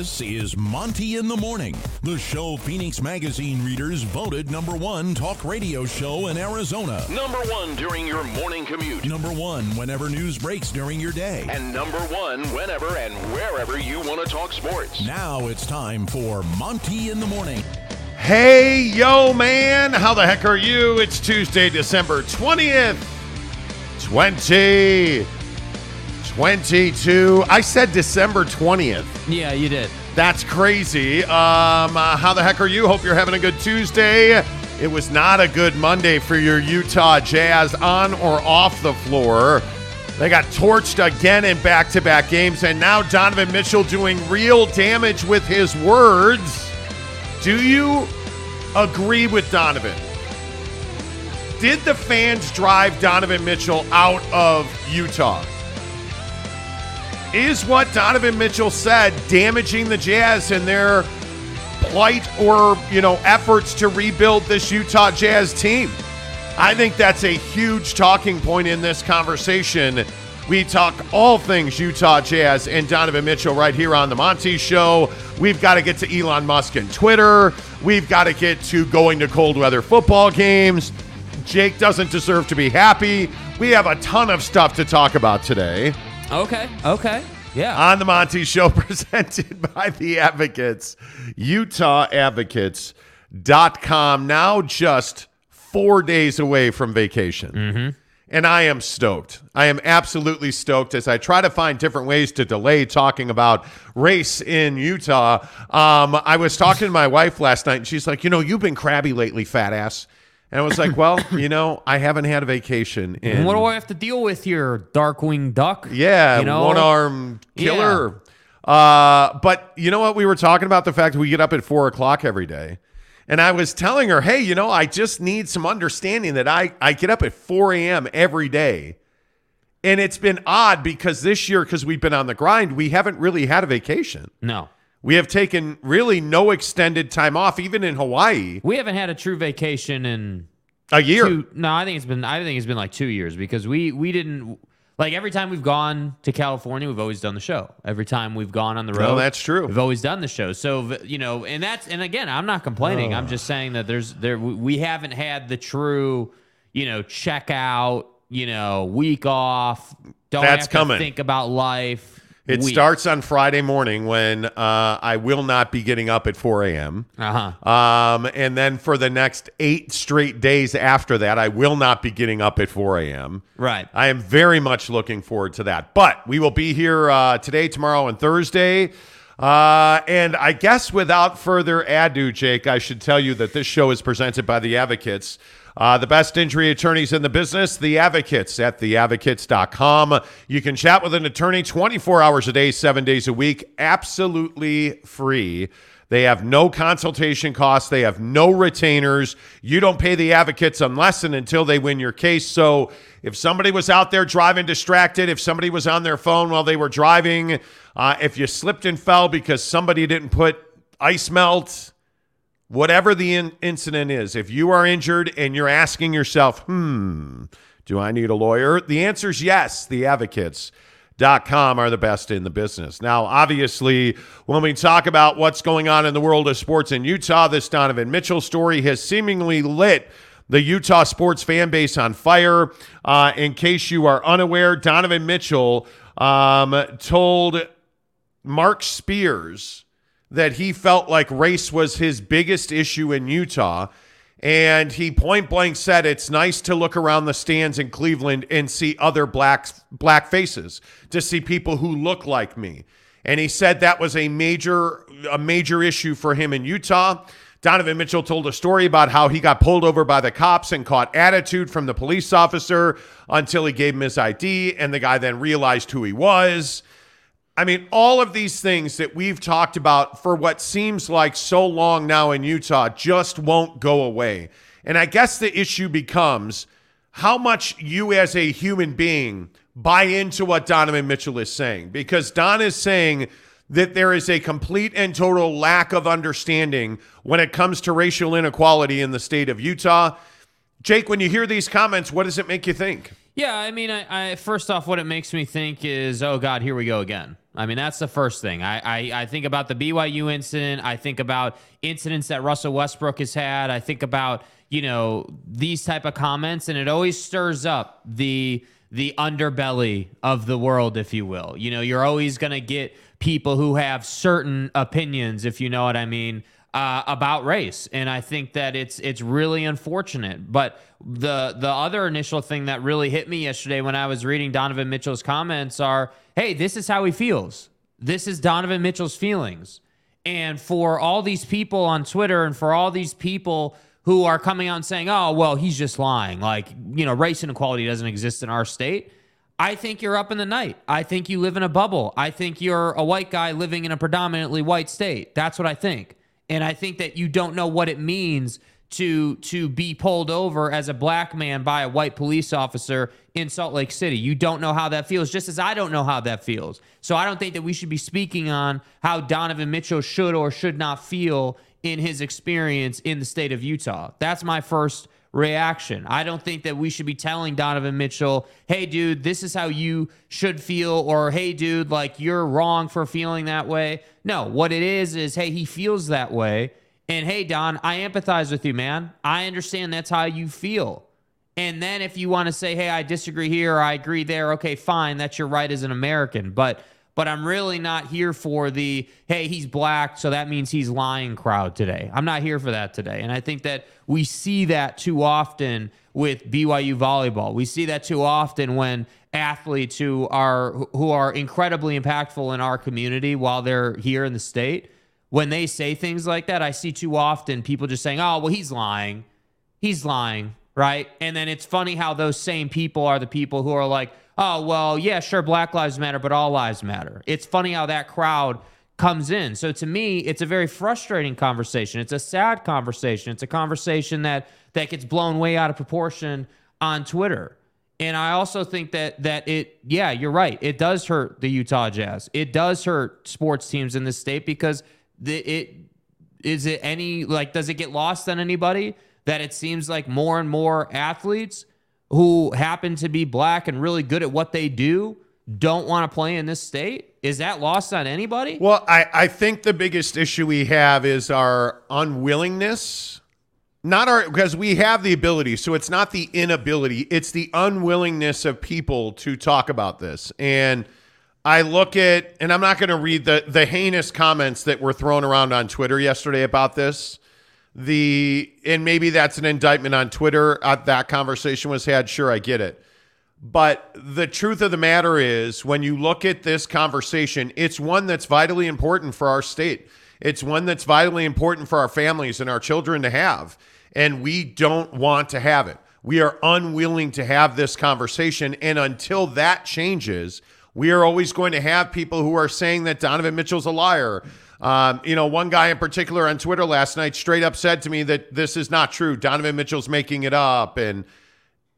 This is Monty in the Morning, the show Phoenix Magazine readers voted number one talk radio show in Arizona. Number one during your morning commute. Number one whenever news breaks during your day. And number one whenever and wherever you want to talk sports. Now it's time for Monty in the Morning. Hey, yo, man. How the heck are you? It's Tuesday, December 20th, 2022. I said December 20th. Yeah, you did. That's crazy. Um, uh, how the heck are you? Hope you're having a good Tuesday. It was not a good Monday for your Utah Jazz on or off the floor. They got torched again in back to back games, and now Donovan Mitchell doing real damage with his words. Do you agree with Donovan? Did the fans drive Donovan Mitchell out of Utah? Is what Donovan Mitchell said damaging the Jazz and their plight or, you know, efforts to rebuild this Utah Jazz team? I think that's a huge talking point in this conversation. We talk all things Utah Jazz and Donovan Mitchell right here on the Monty Show. We've got to get to Elon Musk and Twitter. We've got to get to going to cold weather football games. Jake doesn't deserve to be happy. We have a ton of stuff to talk about today Okay. Okay. Yeah. on the Monty Show presented by the Advocates, UtahAdvocates.com. Now just four days away from vacation. And I am stoked. I am absolutely stoked as I try to find different ways to delay talking about race in Utah. Um, I was talking to my wife last night, and she's like, You know, you've been crabby lately, fat ass. And I was like, Well, you know, I haven't had a vacation in And what do I have to deal with here, Darkwing Duck? yeah, You know? one arm killer. Uh, but you know what? We were talking about the fact we get up at four o'clock every day. And I was telling her, hey, you know, I just need some understanding that I, I get up at 4 a.m. every day. And it's been odd because this year, because we've been on the grind, we haven't really had a vacation. No. We have taken really no extended time off, even in Hawaii, We haven't had a true vacation in a year. two no, I think it's been I think it's been like two years because we we didn't like every time we've gone to California, we've always done the show. Every time we've gone on the road, No, that's true. We've always done the show. So you know, and that's and again, I'm not complaining. I'm oh. just saying that there's there we haven't had the true, you know, check out, you know, week off. Don't That's coming. think about life. It week. starts on Friday morning when uh, I will not be getting up at 4 a.m. Uh-huh. Um, and then for the next eight straight days after that, I will not be getting up at 4 a.m. Right. I am very much looking forward to that. But we will be here uh, today, tomorrow, and Thursday. Uh, and I guess without further ado, Jake, I should tell you that this show is presented by the Advocates. Uh, the best injury attorneys in the business, the advocates at theadvocates.com. You can chat with an attorney 24 hours a day, seven days a week, absolutely free. They have no consultation costs. They have no retainers. You don't pay the advocates unless and until they win your case. So if somebody was out there driving distracted, if somebody was on their phone while they were driving, uh, if you slipped and fell because somebody didn't put ice melt, whatever the in- incident is, if you are injured and you're asking yourself, hmm, do I need a lawyer? The answer is yes. The advocates. Dot com are the best in the business. Now, obviously, when we talk about what's going on in the world of sports in Utah, this Donovan Mitchell story has seemingly lit the Utah sports fan base on fire. Uh, in case you are unaware, Donovan Mitchell um, told Marc Spears that he felt like race was his biggest issue in Utah. And he point blank said it's nice to look around the stands in Cleveland and see other black black faces, to see people who look like me. And he said that was a major a major issue for him in Utah. Donovan Mitchell told a story about how he got pulled over by the cops and caught attitude from the police officer until he gave him his ID and the guy then realized who he was. I mean, all of these things that we've talked about for what seems like so long now in Utah just won't go away. And I guess the issue becomes how much you as a human being buy into what Donovan Mitchell is saying. Because Don is saying that there is a complete and total lack of understanding when it comes to racial inequality in the state of Utah. Jake, when you hear these comments, what does it make you think? Yeah, I mean, I, I first off, what it makes me think is, oh God, here we go again. I mean, that's the first thing. I, I, I think about the BYU incident. I think about incidents that Russell Westbrook has had. I think about you know these type of comments, and it always stirs up the the underbelly of the world, if you will. You know, you're always gonna get people who have certain opinions, if you know what I mean, uh, about race, and I think that it's it's really unfortunate. But the the other initial thing that really hit me yesterday when I was reading Donovan Mitchell's comments are, "Hey, this is how he feels. This is Donovan Mitchell's feelings." And for all these people on Twitter, and for all these people who are coming out and saying, "Oh, well, he's just lying," like you know, race inequality doesn't exist in our state. I think you're up in the night. I think you live in a bubble. I think you're a white guy living in a predominantly white state. That's what I think. And I think that you don't know what it means to to be pulled over as a black man by a white police officer in Salt Lake City. You don't know how that feels, just as I don't know how that feels. So I don't think that we should be speaking on how Donovan Mitchell should or should not feel in his experience in the state of Utah. That's my first reaction. I don't think that we should be telling Donovan Mitchell, hey, dude, this is how you should feel, or hey, dude, like you're wrong for feeling that way. No, what it is is, hey, he feels that way. And hey, Don, I empathize with you, man. I understand that's how you feel. And then if you want to say, hey, I disagree here, I agree there, okay, fine, that's your right as an American. But but I'm really not here for the hey, he's black, so that means he's lying crowd today. I'm not here for that today. And I think that we see that too often with BYU volleyball. We see that too often when athletes who are who are incredibly impactful in our community while they're here in the state, when they say things like that, I see too often people just saying, "Oh, well, he's lying. He's lying." Right? And then it's funny how those same people are the people who are like, oh, well, yeah, sure, Black Lives Matter, but all lives matter. It's funny how that crowd comes in. So to me, it's a very frustrating conversation. It's a sad conversation. It's a conversation that that gets blown way out of proportion on Twitter. And I also think that that it yeah, you're right. It does hurt the Utah Jazz. It does hurt sports teams in this state because the, it is it any like does it get lost on anybody that it seems like more and more athletes who happen to be black and really good at what they do don't want to play in this state? Is that lost on anybody? Well, I, I think the biggest issue we have is our unwillingness. Not our, because we have the ability. So it's not the inability, it's the unwillingness of people to talk about this. And I look at, and I'm not going to read the, the heinous comments that were thrown around on Twitter yesterday about this the and maybe that's an indictment on Twitter. Uh, that conversation was had. Sure, I get it. But the truth of the matter is, when you look at this conversation, it's one that's vitally important for our state. It's one that's vitally important for our families and our children to have. And we don't want to have it. We are unwilling to have this conversation. And until that changes, we are always going to have people who are saying that Donovan Mitchell's a liar, um, you know, one guy in particular on Twitter last night straight up said to me that this is not true. Donovan Mitchell's making it up, and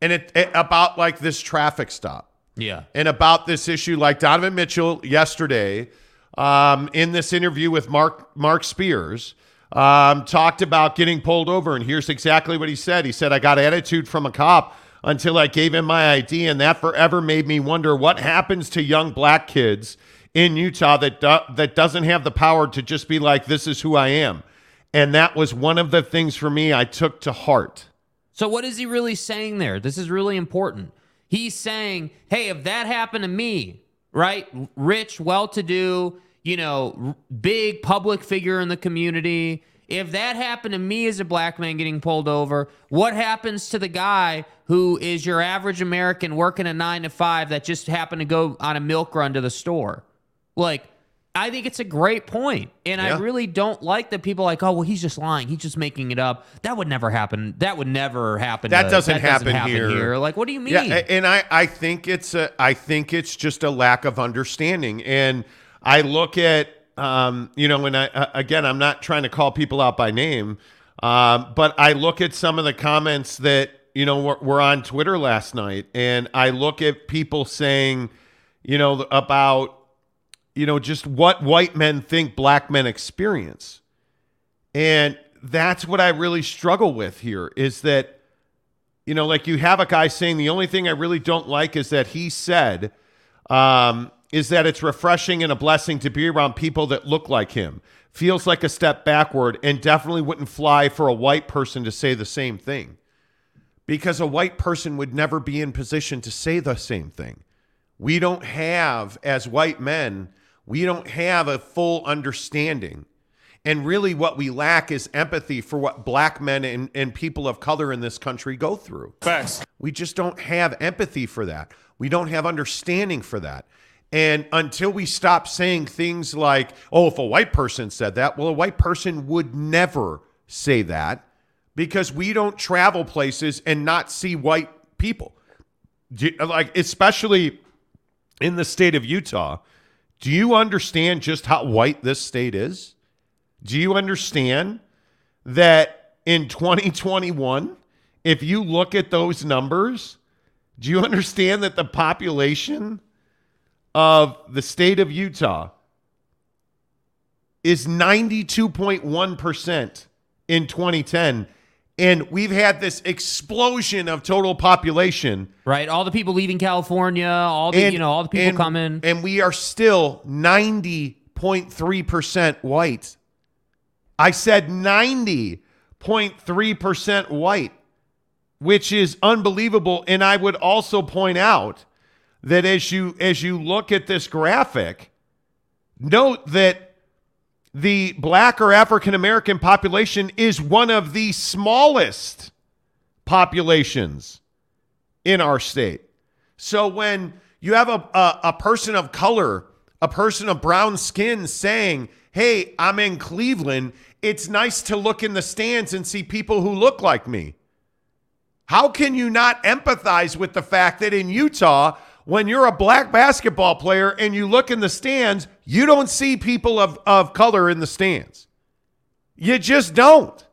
and it, it about like this traffic stop. Yeah, and about this issue, like Donovan Mitchell yesterday um, in this interview with Marc Marc Spears. Um, talked about getting pulled over, and here's exactly what he said. He said, I got attitude from a cop until I gave him my ID, and that forever made me wonder what happens to young black kids in Utah that do, that doesn't have the power to just be like, "This is who I am," and that was one of the things for me I took to heart. So what is he really saying there? This is really important. He's saying, "Hey, if that happened to me, right, rich, well-to-do, you know, big public figure in the community." If that happened to me as a black man getting pulled over, what happens to the guy who is your average American working a nine to five that just happened to go on a milk run to the store? Like, I think it's a great point. And yeah. I really don't like that people like, oh, well, he's just lying. He's just making it up. That would never happen. That would never happen. That, to, doesn't, that happen doesn't, happen, here. here. Like, what do you mean? Yeah, and I, I think it's a, I think it's just a lack of understanding. And I look at, um, you know, and I, again, I'm not trying to call people out by name, um, but I look at some of the comments that, you know, were, were on Twitter last night, and I look at people saying, you know, about, you know, just what white men think black men experience. And that's what I really struggle with here is that You know, like you have a guy saying the only thing I really don't like is that he said um, is that it's refreshing and a blessing to be around people that look like him. Feels like a step backward and definitely wouldn't fly for a white person to say the same thing because a white person would never be in position to say the same thing. We don't have, as white men, we don't have a full understanding. And really, what we lack is empathy for what black men and, and people of color in this country go through. Facts. We just don't have empathy for that. We don't have understanding for that. And until we stop saying things like, oh, if a white person said that, well, a white person would never say that because we don't travel places and not see white people. Like, especially in the state of Utah, do you understand just how white this state is? Do you understand that in 2021, if you look at those numbers, do you understand that the population of the state of Utah is 92.1% in 2010? And we've had this explosion of total population Right? All the people leaving California, all the you know, all the people and- coming. And we are still 90.3% white. I said 90.3% white, which is unbelievable. And I would also point out that as you as you look at this graphic, note that the black or African American population is one of the smallest populations in our state. So when you have a, a, a person of color, a person of brown skin saying, Hey, I'm in Cleveland, it's nice to look in the stands and see people who look like me. How can you not empathize with the fact that in Utah, when you're a black basketball player and you look in the stands, you don't see people of, of color in the stands? You just don't.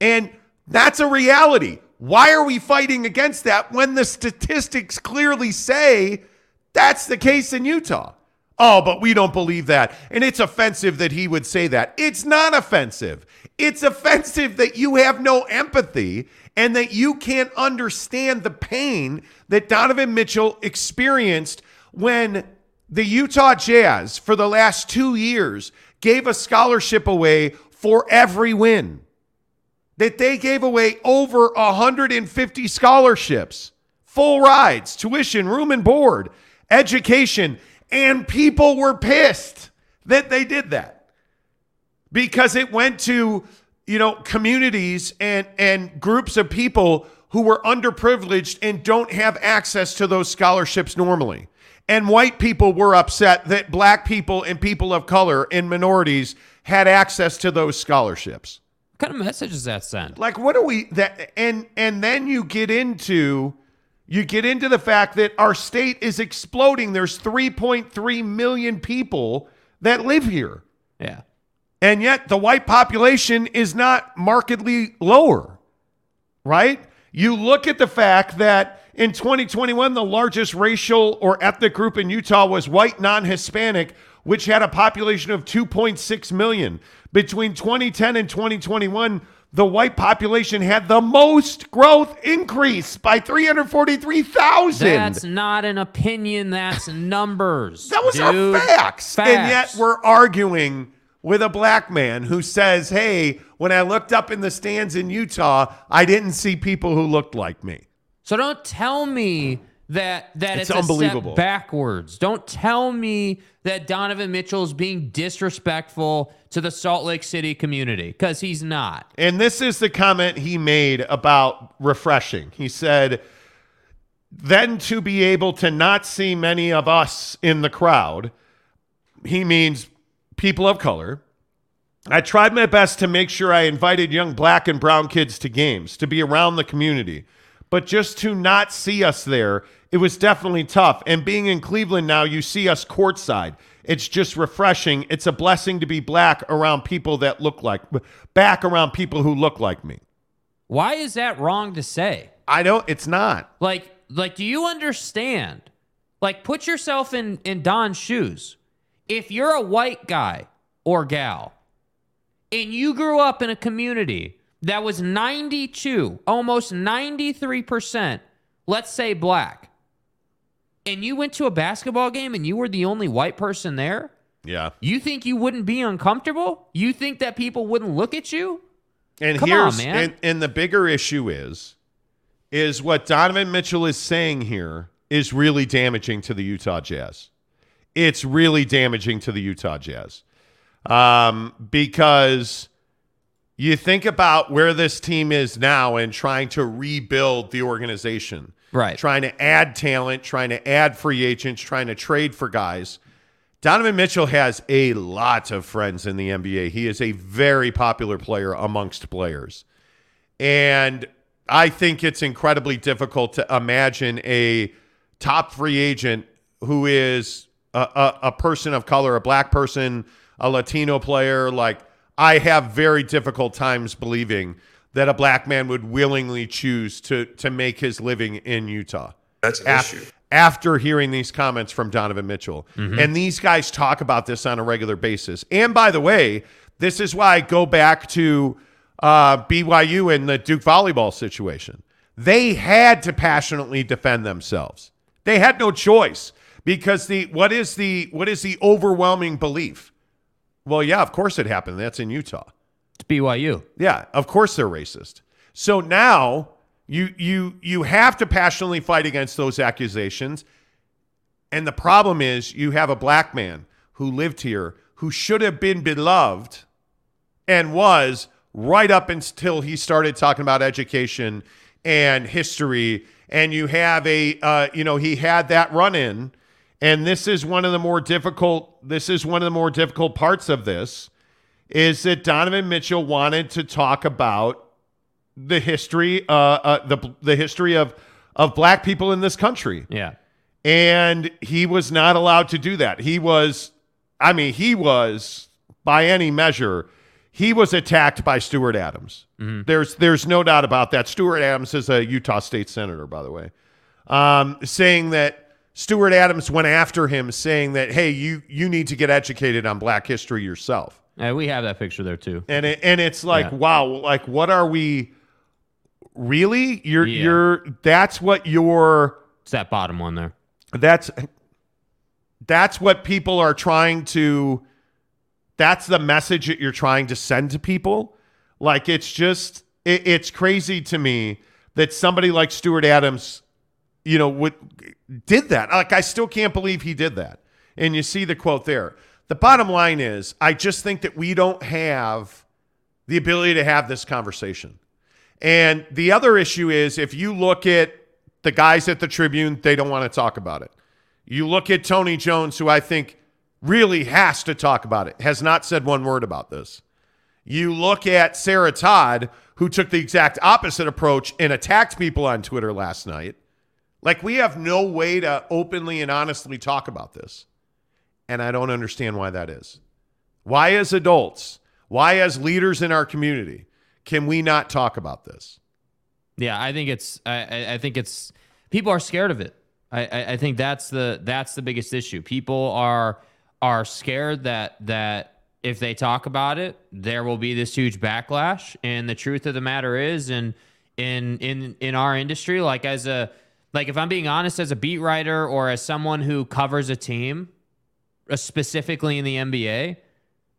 And that's a reality. Why are we fighting against that when the statistics clearly say that's the case in Utah? Oh, but we don't believe that. And it's offensive that he would say that. It's not offensive. It's offensive that you have no empathy and that you can't understand the pain that Donovan Mitchell experienced when the Utah Jazz, for the last two years, gave a scholarship away for every win. That they gave away over 150 scholarships, full rides, tuition, room and board, education, and people were pissed that they did that. Because it went to, you know, communities and and groups of people who were underprivileged and don't have access to those scholarships normally. And white people were upset that black people and people of color and minorities had access to those scholarships what kind of message does that send? like what are we that and and then you get into you get into the fact that our state is exploding there's 3.3 million people that live here Yeah. And yet the white population is not markedly lower right you look at the fact that in 2021 the largest racial or ethnic group in Utah was white non-hispanic which had a population of 2.6 million between 2010 and 2021 the white population had the most growth increase by 343,000 That's not an opinion, that's numbers. that was dude. our facts. Facts. And yet we're arguing with a black man who says, hey, when I looked up in the stands in Utah, I didn't see people who looked like me. So don't tell me that that It's it's, unbelievable. Backwards. Don't tell me that Donovan Mitchell is being disrespectful to the Salt Lake City community because he's not. And this is the comment he made about refreshing. He said, then to be able to not see many of us in the crowd, he means people of color. I tried my best to make sure I invited young black and brown kids to games, to be around the community. But just to not see us there, it was definitely tough. And being in Cleveland now, you see us courtside. It's just refreshing. It's a blessing to be black around people that look like, back around people who look like me. Why is that wrong to say? I don't, it's not. Like, like, do you understand? Like, put yourself in in Don's shoes. If you're a white guy or gal, and you grew up in a community that was 92, almost 93%, let's say black, and you went to a basketball game and you were the only white person there, Yeah. you think you wouldn't be uncomfortable? You think that people wouldn't look at you? And Come on, here's man. And, and the bigger issue is is what Donovan Mitchell is saying here is really damaging to the Utah Jazz. It's really damaging to the Utah Jazz. Um, because you think about where this team is now and trying to rebuild the organization. Right. Trying to add talent, trying to add free agents, trying to trade for guys. Donovan Mitchell has a lot of friends in the NBA. He is a very popular player amongst players. And I think it's incredibly difficult to imagine a top free agent who is a, a, a person of color, a black person, a Latino player. Like, I have very difficult times believing that a black man would willingly choose to, to make his living in Utah That's an af- issue. after hearing these comments from Donovan Mitchell. And these guys talk about this on a regular basis. And by the way, this is why I go back to uh, BYU and the Duke volleyball situation. They had to passionately defend themselves. They had no choice because the what is the what is the overwhelming belief? Well, yeah, of course it happened. That's in Utah. It's BYU. Yeah, of course they're racist. So now you you you have to passionately fight against those accusations. And the problem is you have a black man who lived here who should have been beloved and was right up until he started talking about education and history and you have a uh, you know he had that run in and this is one of the more difficult this is one of the more difficult parts of this is that Donovan Mitchell wanted to talk about the history, uh, uh, the the history of of black people in this country, Yeah. and he was not allowed to do that. He was, I mean, he was by any measure, he was attacked by Stuart Adams. There's there's no doubt about that. Stuart Adams is a Utah state senator, by the way, um, saying that Stuart Adams went after him, saying that hey, you you need to get educated on Black history yourself. Uh, we have that picture there too. and it, and it's like Yeah. wow like what are we really you're Yeah. you're that's what you're It's that bottom one there. that's that's what people are trying to that's the message that you're trying to send to people like it's just it, it's crazy to me that somebody like Stuart Adams you know would did that like I still can't believe he did that and you see the quote there the bottom line is I just think that we don't have the ability to have this conversation and the other issue is if you look at the guys at the Tribune, they don't want to talk about it. You look at Tony Jones, who I think really has to talk about it, has not said one word about this. You look at Sarah Todd, who took the exact opposite approach and attacked people on Twitter last night. Like, we have no way to openly and honestly talk about this. And I don't understand why that is. Why, as adults, why, as leaders in our community, can we not talk about this? Yeah, I think it's. I, I- think it's. People are scared of it. I, I, I think that's the that's the biggest issue. People are are scared that that if they talk about it, there will be this huge backlash. And the truth of the matter is, and in in in our industry, like as a like if I'm being honest, as a beat writer or as someone who covers a team, uh, specifically in the NBA,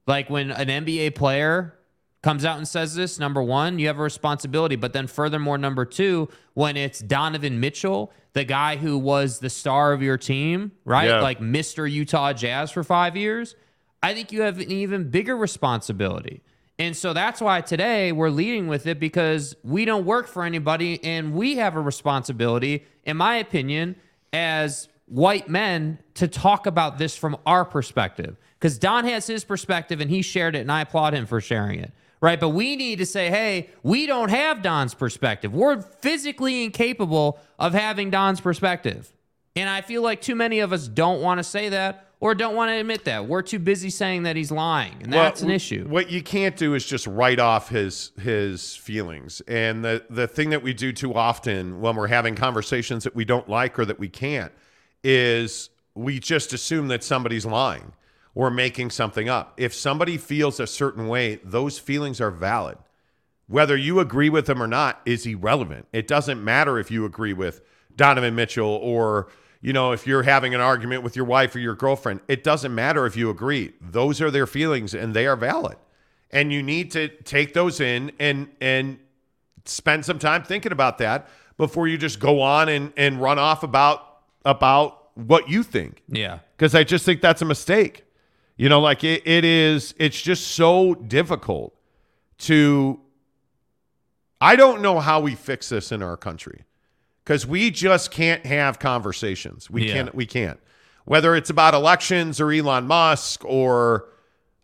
like when an NBA player comes out and says this, number one, you have a responsibility. But then, furthermore, number two, when it's Donovan Mitchell, the guy who was the star of your team, right? Yeah. Like Mr. Utah Jazz for five years, I think you have an even bigger responsibility. And so that's why today we're leading with it because we don't work for anybody and we have a responsibility, in my opinion, as white men to talk about this from our perspective. Because Don has his perspective and he shared it, and I applaud him for sharing it. Right. But we need to say, hey, we don't have Don's perspective. We're physically incapable of having Don's perspective. And I feel like too many of us don't want to say that or don't want to admit that. We're too busy saying that he's lying. And that's Well, an issue. What you can't do is just write off his his feelings. And the the thing that we do too often when we're having conversations that we don't like or that we can't is we just assume that somebody's lying or making something up. If somebody feels a certain way, those feelings are valid. whether you agree with them or not is irrelevant. It doesn't matter if you agree with Donovan Mitchell or you know if you're having an argument with your wife or your girlfriend. It doesn't matter if you agree. Those are their feelings and they are valid. And you need to take those in and and spend some time thinking about that before you just go on and and run off about about what you think Yeah. because I just think that's a mistake. You know, like it, it is, it's just so difficult to. I don't know how we fix this in our country because we just can't have conversations. We Yeah. can't, we can't. Whether it's about elections or Elon Musk or,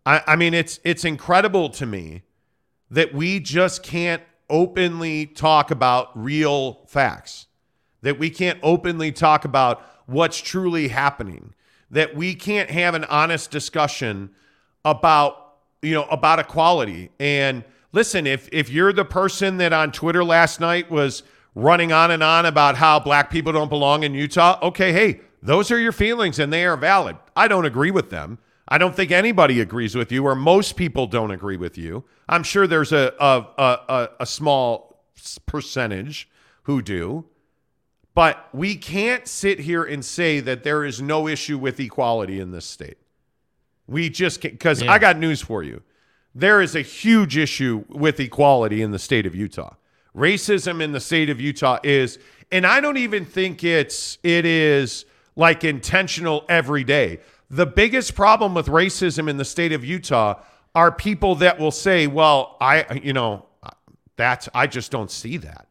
I, I mean, it's it's incredible to me that we just can't openly talk about real facts that we can't openly talk about what's truly happening that we can't have an honest discussion about you know about equality and listen if if you're the person that on Twitter last night was running on and on about how black people don't belong in Utah okay hey those are your feelings and they are valid I don't agree with them I don't think anybody agrees with you, or most people don't agree with you. I'm sure there's a a, a, a, small percentage who do. But we can't sit here and say that there is no issue with equality in this state. We just can't, because Yeah. I got news for you. There is a huge issue with equality in the state of Utah. Racism in the state of Utah is, and I don't even think it's, it is like intentional every day. The biggest problem with racism in the state of Utah are people that will say, well, I, you know, that's, I just don't see that.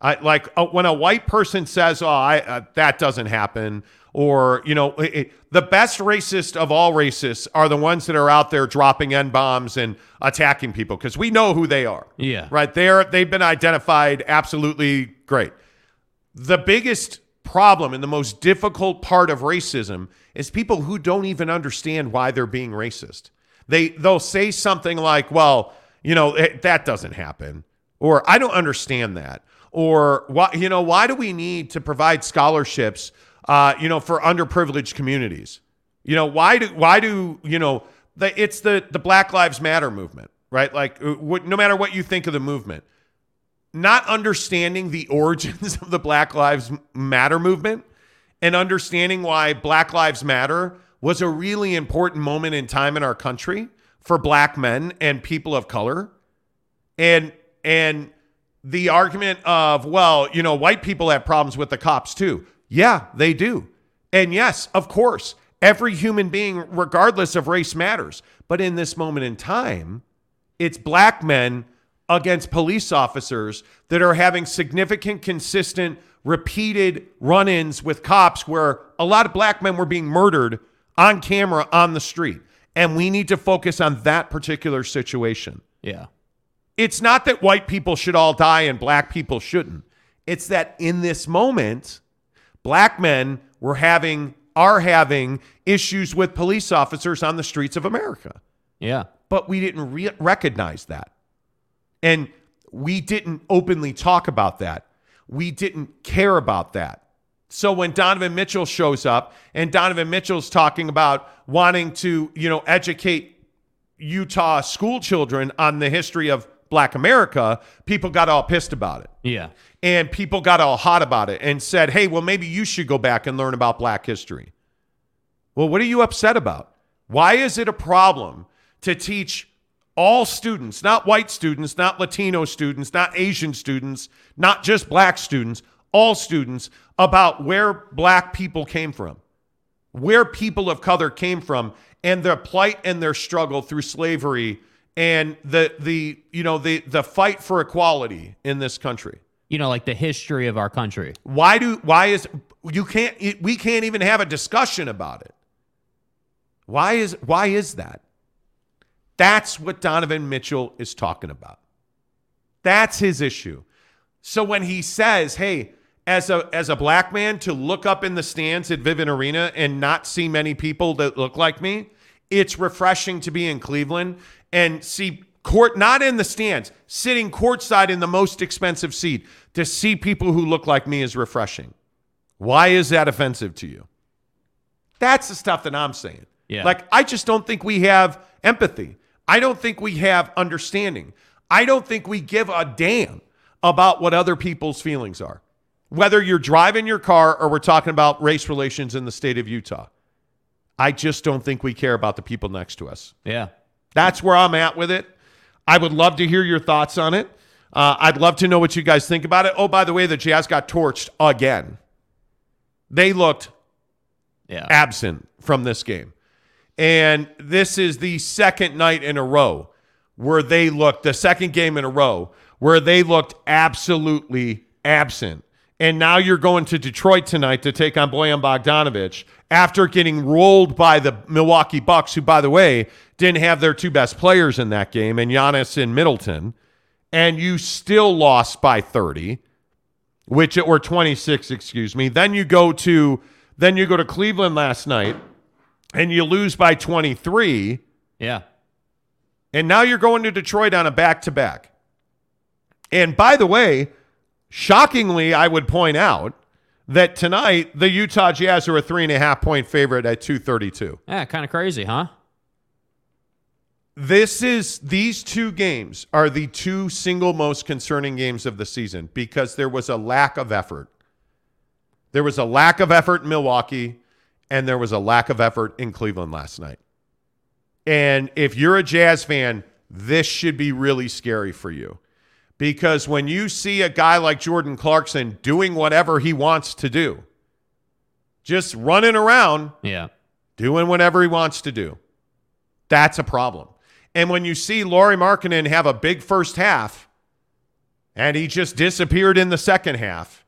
I like uh, when a white person says, "Oh, I uh, that doesn't happen," or you know, it, it- the best racist of all racists are the ones that are out there dropping n bombs and attacking people because we know who they are. Yeah. right They're they've been identified. Absolutely great. The biggest problem and the most difficult part of racism is people who don't even understand why they're being racist. They they'll say something like, "Well, you know, it, that doesn't happen," or "I don't understand that," or "Why, you know, why do we need to provide scholarships, uh, you know, for underprivileged communities? You know, why do why do you know the it's the the Black Lives Matter movement, right? Like, uh, what, no matter what you think of the movement." not understanding the origins of the Black Lives Matter movement and understanding why Black Lives Matter was a really important moment in time in our country for black men and people of color. And and the argument of, well, you know, white people have problems with the cops too. Yeah, they do. And yes, of course, every human being regardless of race matters. But in this moment in time, it's black men against police officers that are having significant, consistent, repeated run ins with cops where a lot of black men were being murdered on camera on the street. And we need to focus on that particular situation. Yeah. It's not that white people should all die and black people shouldn't. It's that in this moment, black men were having are having issues with police officers on the streets of America Yeah. but we didn't re- recognize that. And we didn't openly talk about that. We didn't care about that. So when Donovan Mitchell shows up and Donovan Mitchell's talking about wanting to, you know, educate Utah school children on the history of black America, people got all pissed about it. Yeah. And people got all hot about it and said, hey, well, maybe you should go back and learn about black history. Well, what are you upset about? Why is it a problem to teach all students, not white students, not Latino students, not Asian students, not just black students, all students about where black people came from, where people of color came from, and their plight and their struggle through slavery and the the you know the the fight for equality in this country. You know, like the history of our country. Why do why is you can't we can't even have a discussion about it? Why is why is that? That's what Donovan Mitchell is talking about. That's his issue. So when he says, "Hey, as a as a black man to look up in the stands at Vivint Arena and not see many people that look like me, it's refreshing to be in Cleveland and see court not in the stands, sitting courtside in the most expensive seat to see people who look like me is refreshing." Why is that offensive to you? That's the stuff that I'm saying. Yeah. Like, I just don't think we have empathy. I don't think we have understanding. I don't think we give a damn about what other people's feelings are. Whether you're driving your car or we're talking about race relations in the state of Utah. I just don't think we care about the people next to us. Yeah. That's where I'm at with it. I would love to hear your thoughts on it. Uh, I'd love to know what you guys think about it. Oh, by the way, the Jazz got torched again. They looked Yeah. absent from this game. And this is the second night in a row where they looked, the second game in a row, where they looked absolutely absent. And now you're going to Detroit tonight to take on Bojan Bogdanovic after getting rolled by the Milwaukee Bucks, who, by the way, didn't have their two best players in that game, and Giannis and Middleton. And you still lost by 30 which it were 26, excuse me. Then you go to then you go to Cleveland last night and you lose by 23 Yeah. and now you're going to Detroit on a back-to-back. And by the way, shockingly, I would point out that tonight the Utah Jazz are a three and a half point favorite at 232. Yeah. Kind of crazy, huh? This is these two games are the two single most concerning games of the season because there was a lack of effort. There was a lack of effort in Milwaukee and there was a lack of effort in Cleveland last night. And if you're a Jazz fan, this should be really scary for you. Because when you see a guy like Jordan Clarkson doing whatever he wants to do, just running around, Yeah. doing whatever he wants to do. That's a problem. And when you see Lauri Markkanen have a big first half and he just disappeared in the second half,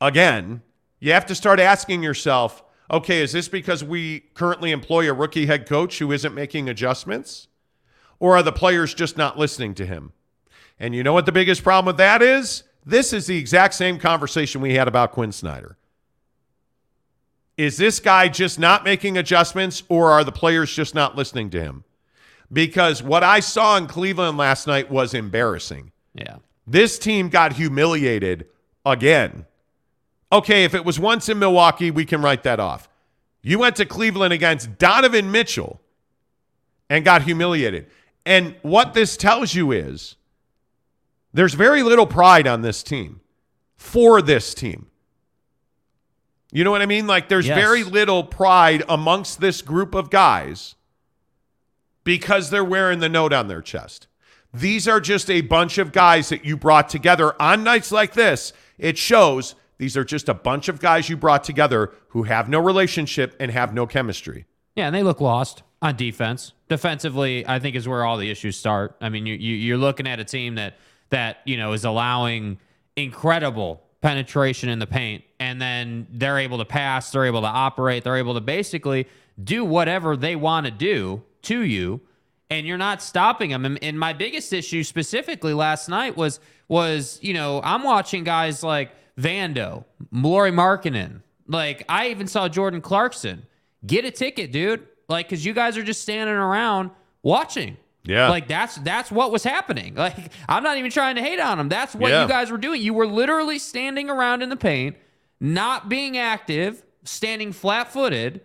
again, you have to start asking yourself, okay, is this because we currently employ a rookie head coach who isn't making adjustments? Or are the players just not listening to him? And you know what the biggest problem with that is? This is the exact same conversation we had about Quin Snyder. Is this guy just not making adjustments or are the players just not listening to him? Because what I saw in Cleveland last night was embarrassing. Yeah. This team got humiliated again. Okay, if it was once in Milwaukee, we can write that off. You went to Cleveland against Donovan Mitchell and got humiliated. And what this tells you is there's very little pride on this team for this team. You know what I mean? Like there's Yes. very little pride amongst this group of guys because they're wearing the note on their chest. These are just a bunch of guys that you brought together on nights like this. It shows these are just a bunch of guys you brought together who have no relationship and have no chemistry. Yeah, and they look lost on defense. Defensively, I think is where all the issues start. I mean, you, you you're looking at a team that that you know is allowing incredible penetration in the paint, and then they're able to pass, they're able to operate, they're able to basically do whatever they want to do to you, and you're not stopping them. And, and my biggest issue specifically last night was was you know I'm watching guys like Vando, Lauri Markkanen, like I even saw Jordan Clarkson get a ticket, dude. Like, cause you guys are just standing around watching. Yeah. Like that's that's what was happening. Like I'm not even trying to hate on them. That's what Yeah. you guys were doing. You were literally standing around in the paint, not being active, standing flat-footed,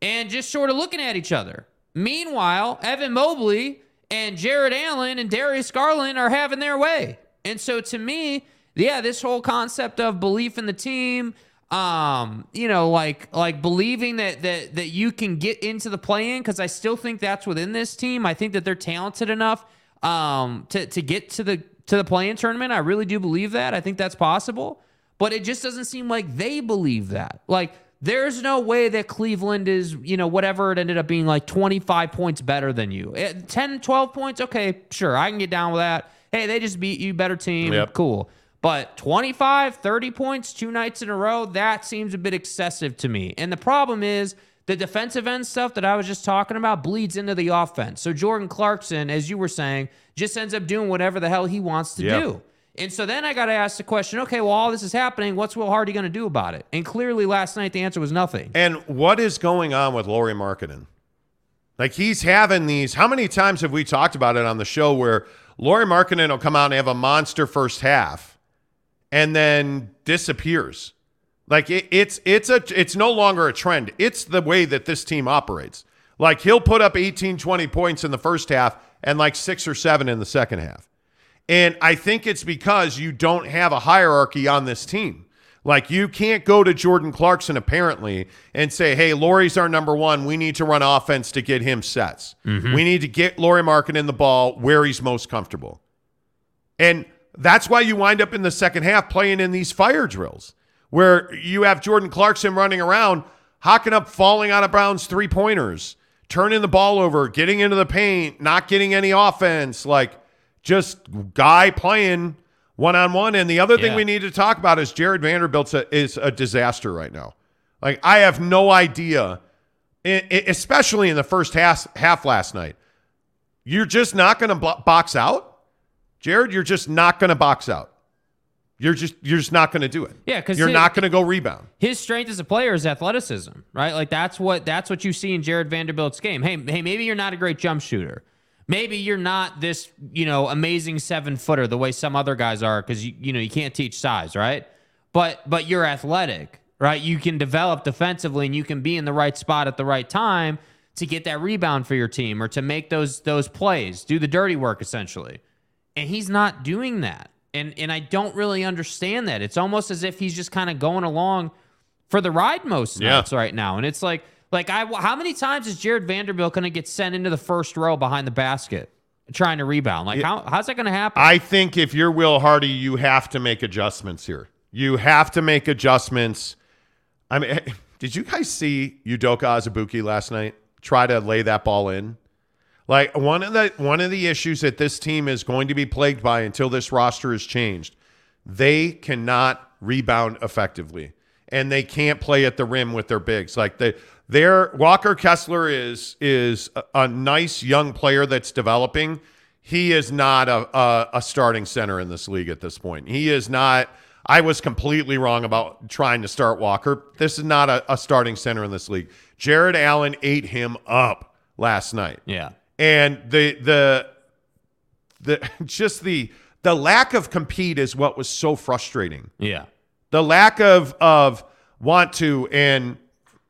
and just sort of looking at each other. Meanwhile, Evan Mobley and Jarrett Allen and Darius Garland are having their way. And so to me, yeah, this whole concept of belief in the team, um, you know, like like believing that that that you can get into the play in because I still think that's within this team. I think that they're talented enough um to to get to the to the play in tournament. I really do believe that. I think that's possible. But it just doesn't seem like they believe that. Like there's no way that Cleveland is, you know, whatever it ended up being like 25 points better than you. Eh, 10, 12 points, okay, sure, I can get down with that. Hey, they just beat you, better team, Yep. cool. But 25, 30 points two nights in a row, that seems a bit excessive to me. And the problem is the defensive end stuff that I was just talking about bleeds into the offense. So Jordan Clarkson, as you were saying, just ends up doing whatever the hell he wants to Yep. do. And so then I got to ask the question okay, well, all this is happening. What's Will Hardy going to do about it? And clearly last night the answer was nothing. And what is going on with Lauri Markkanen? Like he's having these. How many times have we talked about it on the show where Lauri Markkanen will come out and have a monster first half, and then disappears? Like it, it's it's a it's no longer a trend. It's the way that this team operates. Like he'll put up 18, 20 points in the first half and like six or seven in the second half. And I think it's because you don't have a hierarchy on this team. Like you can't go to Jordan Clarkson apparently and say, "Hey, Lauri's our number one. We need to run offense to get him sets. Mm-hmm. We need to get Lauri in the ball where he's most comfortable." And that's why you wind up in the second half playing in these fire drills where you have Jordan Clarkson running around, hocking up, falling out of Brown's three pointers, turning the ball over, getting into the paint, not getting any offense, like just guy playing one on one. And the other thing we need to talk about is Jarred Vanderbilt is a disaster right now. Like I have no idea, especially in the first half half last night. You're just not going to box out, Jarred. You're just not going to box out. You're just you're just not going to do it. Yeah, because you're it- not going to go rebound. his strength as a player is athleticism, right? Like that's what that's what you see in Jarred Vanderbilt's game. Hey, hey, maybe you're not a great jump shooter. Maybe you're not this, you know, amazing seven footer the way some other guys are because you you know you can't teach size, right? But but you're athletic, right? You can develop defensively and you can be in the right spot at the right time to get that rebound for your team or to make those those plays, do the dirty work essentially. And he's not doing that. And and I don't really understand that. It's almost as if he's just kind of going along for the ride most Yeah. nights right now. And it's like like I how many times is Jarred Vanderbilt going to get sent into the first row behind the basket trying to rebound? Like how how's that going to happen? I think if you're Will Hardy, you have to make adjustments here. You have to make adjustments. I mean, did you guys see Udoka Azubuike last night try to lay that ball in? Like one of the one of the issues that this team is going to be plagued by until this roster is changed, they cannot rebound effectively, and they can't play at the rim with their bigs. Like they, their Walker Kessler is is a, a nice young player that's developing. He is not a, a a starting center in this league at this point. He is not. I was completely wrong about trying to start Walker. This is not a, a starting center in this league. Jarrett Allen ate him up last night yeah. And the the the just the the lack of compete is what was so frustrating. Yeah. The lack of of want to and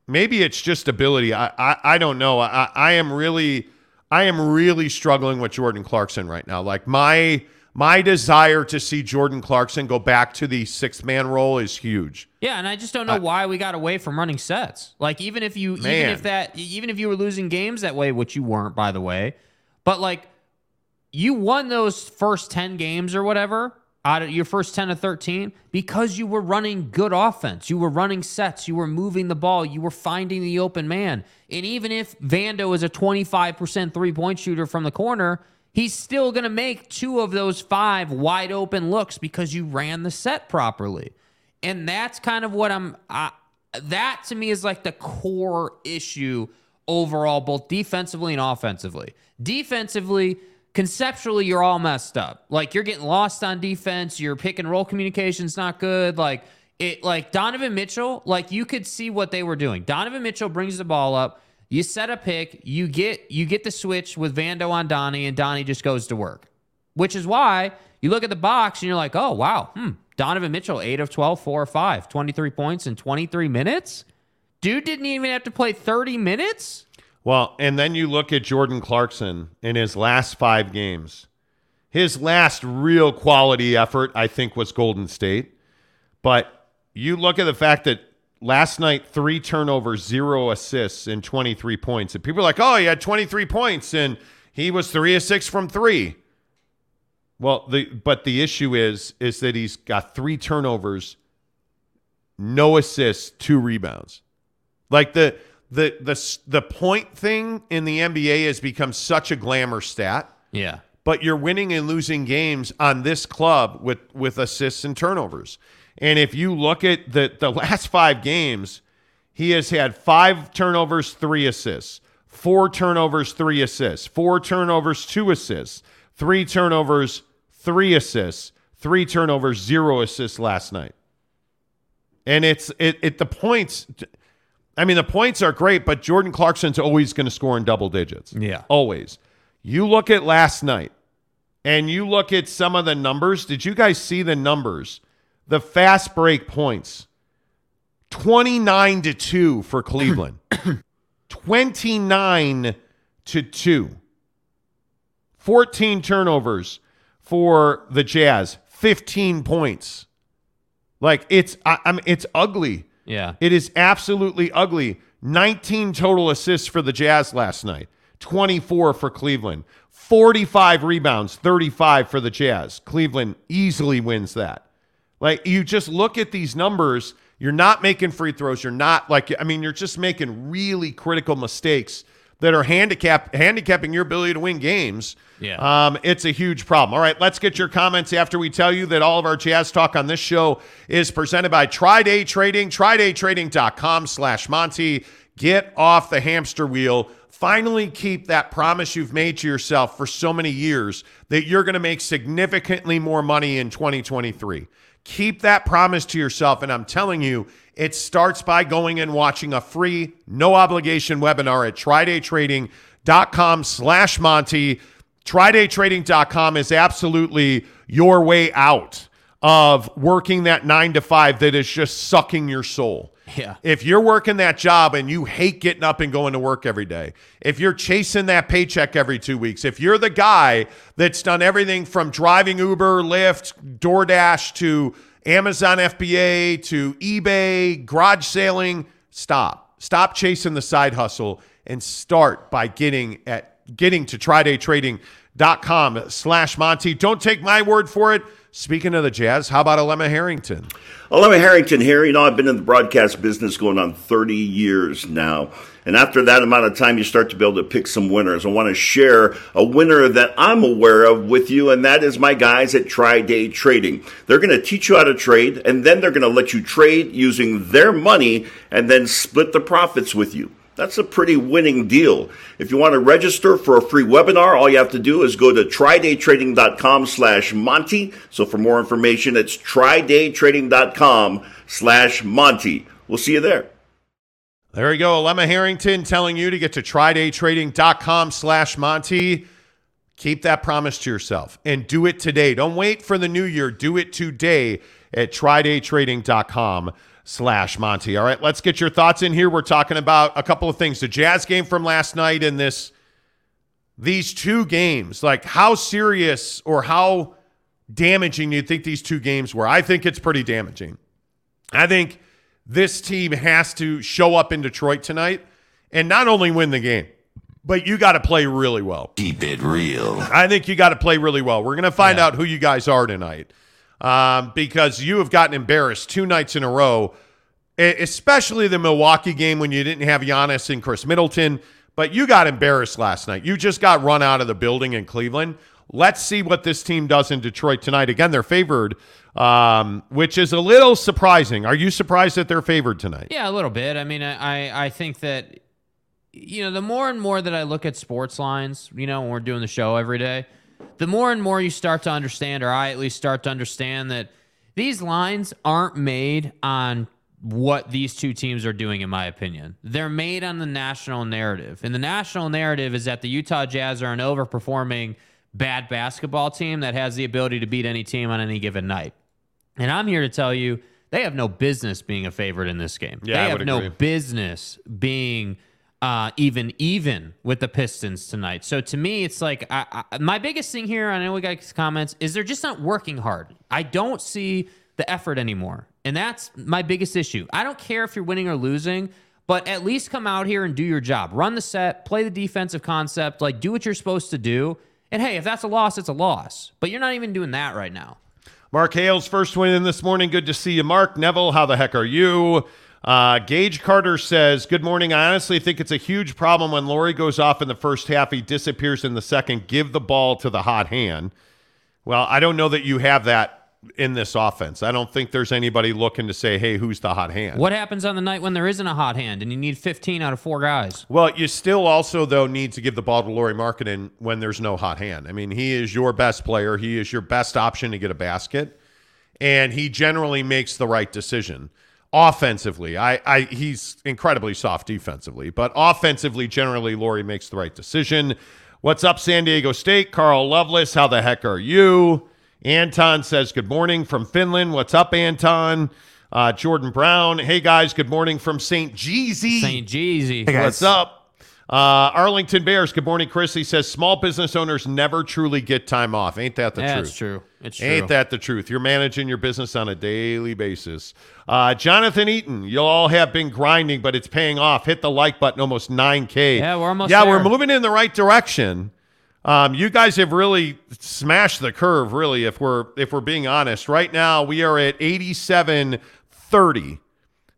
maybe it's just ability. I I, I don't know. I, I am really I am really struggling with Jordan Clarkson right now. Like my my desire to see Jordan Clarkson go back to the sixth man role is huge. Yeah, and I just don't know why we got away from running sets. Like even if you even if that even if you were losing games that way, which you weren't by the way, but like you won those first 10 games or whatever out of your first 10 to 13 because you were running good offense. You were running sets, you were moving the ball, you were finding the open man. And even if Vando is a 25% three-point shooter from the corner, he's still going to make two of those five wide open looks because you ran the set properly. And that's kind of what I'm. I, that to me is like the core issue overall, both defensively and offensively. Defensively, conceptually, you're all messed up. Like you're getting lost on defense. Your pick and roll communication's not good. Like it. Like Donovan Mitchell. Like you could see what they were doing. Donovan Mitchell brings the ball up. You set a pick. You get you get the switch with Vando on Donnie, and Donnie just goes to work which is why you look at the box and you're like, oh, wow, hmm, Donovan Mitchell, 8 of 12, 4 or 5, 23 points in 23 minutes? Dude didn't even have to play 30 minutes? Well, and then you look at Jordan Clarkson in his last five games. His last real quality effort, I think, was Golden State. But you look at the fact that last night, three turnovers, zero assists, and 23 points. And people are like, oh, he had 23 points and he was three of six from three. Well, the but the issue is is that he's got three turnovers, no assists, two rebounds. Like the the the the point thing in the NBA has become such a glamour stat, Yeah. but you're winning and losing games on this club with with assists and turnovers. And if you look at the the last 5 games, he has had 5 turnovers, 3 assists. 4 turnovers, 3 assists. 4 turnovers, 2 assists. 3 turnovers, 3 assists. 3 turnovers, 0 assists last night. And it's it, it the points I mean the points are great, but Jordan Clarkson's always going to score in double digits. Yeah. Always. You look at last night and you look at some of the numbers. Did you guys see the numbers? The fast break points. 29 to 2 for Cleveland. 29 to 2. 14 turnovers for the Jazz, 15 points. Like it's I, I mean it's ugly. Yeah. It is absolutely ugly. 19 total assists for the Jazz last night, 24 for Cleveland, 45 rebounds, 35 for the Jazz. Cleveland easily wins that. Like you just look at these numbers, you're not making free throws, you're not like I mean you're just making really critical mistakes that are handicap handicapping your ability to win games. Yeah. Um, it's a huge problem. All right, let's get your comments after we tell you that all of our jazz talk on this show is presented by Try Day Trading, trydaytrading.com slash Monty. Get off the hamster wheel. Finally keep that promise you've made to yourself for so many years that you're going to make significantly more money in 2023. Keep that promise to yourself. And I'm telling you, it starts by going and watching a free, no obligation webinar at trydaytrading.com slash Monty. TryDayTrading.com is absolutely your way out of working that nine to five that is just sucking your soul. Yeah. If you're working that job and you hate getting up and going to work every day, if you're chasing that paycheck every two weeks, if you're the guy that's done everything from driving Uber, Lyft, DoorDash to Amazon FBA to eBay, garage sailing, stop. Stop chasing the side hustle and start by getting at getting to trydaytrading.com slash Monty. Don't take my word for it. Speaking of the Jazz, how about Alema Harrington? Alema Harrington here. You know, I've been in the broadcast business going on 30 years now. And after that amount of time, you start to be able to pick some winners. I want to share a winner that I'm aware of with you, and that is my guys at Try Day Trading. They're going to teach you how to trade, and then they're going to let you trade using their money and then split the profits with you. That's a pretty winning deal. If you want to register for a free webinar, all you have to do is go to trydaytrading.com slash Monty. So for more information, it's trydaytrading.com slash Monty. We'll see you there. There you go. Alema Harrington telling you to get to trydaytrading.com slash Monty. Keep that promise to yourself and do it today. Don't wait for the new year. Do it today at trydaytrading.com slash Monty. All right, let's get your thoughts in here. We're talking about a couple of things. The Jazz game from last night and this these two games. Like how serious or how damaging do you think these two games were? I think it's pretty damaging. I think this team has to show up in Detroit tonight and not only win the game, but you got to play really well. Keep it real. I think you got to play really well. We're going to find out who you guys are tonight um, because you have gotten embarrassed two nights in a row, especially the Milwaukee game when you didn't have Giannis and Khris Middleton. But you got embarrassed last night. You just got run out of the building in Cleveland. Let's see what this team does in Detroit tonight. Again, they're favored, um, which is a little surprising. Are you surprised that they're favored tonight? Yeah, a little bit. I mean, I- I think that, you know, the more and more that I look at sports lines, you know, when we're doing the show every day, the more and more you start to understand, or I at least start to understand that these lines aren't made on what these two teams are doing, in my opinion. They're made on the national narrative. And the national narrative is that the Utah Jazz are an overperforming bad basketball team that has the ability to beat any team on any given night. And I'm here to tell you they have no business being a favorite in this game. Yeah, they have no agree. business being uh, even even with the Pistons tonight. So to me, it's like I, I, my biggest thing here. I know we got comments. Is they're just not working hard. I don't see the effort anymore, and that's my biggest issue. I don't care if you're winning or losing. But at least come out here and do your job. Run the set, play the defensive concept, like do what you're supposed to do. And hey, if that's a loss, it's a loss. But you're not even doing that right now. Mark Hale's first win in this morning. Good to see you, Mark. Neville, how the heck are you? Uh, Gage Carter says, Good morning. I honestly think it's a huge problem when Lauri goes off in the first half. He disappears in the second. Give the ball to the hot hand. Well, I don't know that you have that in this offense. I don't think there's anybody looking to say, Hey, who's the hot hand? What happens on the night when there isn't a hot hand and you need 15 out of four guys? Well, you still also though need to give the ball to Lauri Markkanen when there's no hot hand. I mean, he is your best player. He is your best option to get a basket, and he generally makes the right decision offensively. I, I he's incredibly soft defensively, but offensively, generally, Lauri makes the right decision. What's up, San Diego State? Carl Lovelace, how the heck are you? Anton says good morning from Finland. What's up, Anton? Uh, Jordan Brown, hey guys, good morning from St. Jeezy. St. Jeezy. What's up? Uh, Arlington Bears. Good morning, Chris. He says small business owners never truly get time off. Ain't that the Yeah, truth? it's true. It's true. Ain't that the truth? You're managing your business on a daily basis. Uh, Jonathan Eaton, you all have been grinding, but it's paying off. Hit the like button, almost 9K. Yeah, we're almost Yeah, there. we're moving in the right direction. Um, you guys have really smashed the curve, really, if we're if we're being honest. Right now, we are at 8730.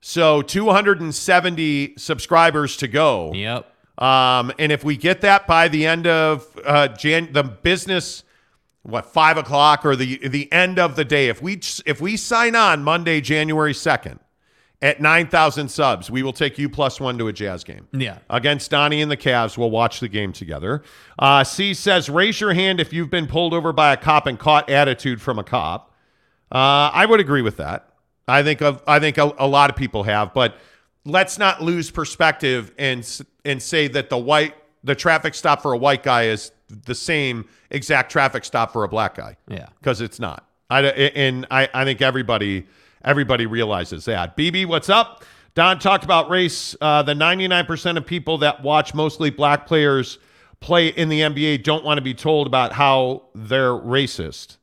So 270 subscribers to go. Yep. Um, and if we get that by the end of uh, Jan, the business, what five o'clock or the the end of the day, if we if we sign on Monday, January second, at nine thousand subs, we will take you plus one to a Jazz game. Yeah. against Donnie and the Cavs, we'll watch the game together. Uh, C says, raise your hand if you've been pulled over by a cop and caught attitude from a cop. Uh, I would agree with that. I think of I think a, a lot of people have, but let's not lose perspective and and say that the white the traffic stop for a white guy is the same exact traffic stop for a black guy. Yeah. because it's not. I and I I think everybody everybody realizes that. BB, what's up? Don talked about race. Uh, the 99% of people that watch mostly black players play in the NBA don't want to be told about how they're racist.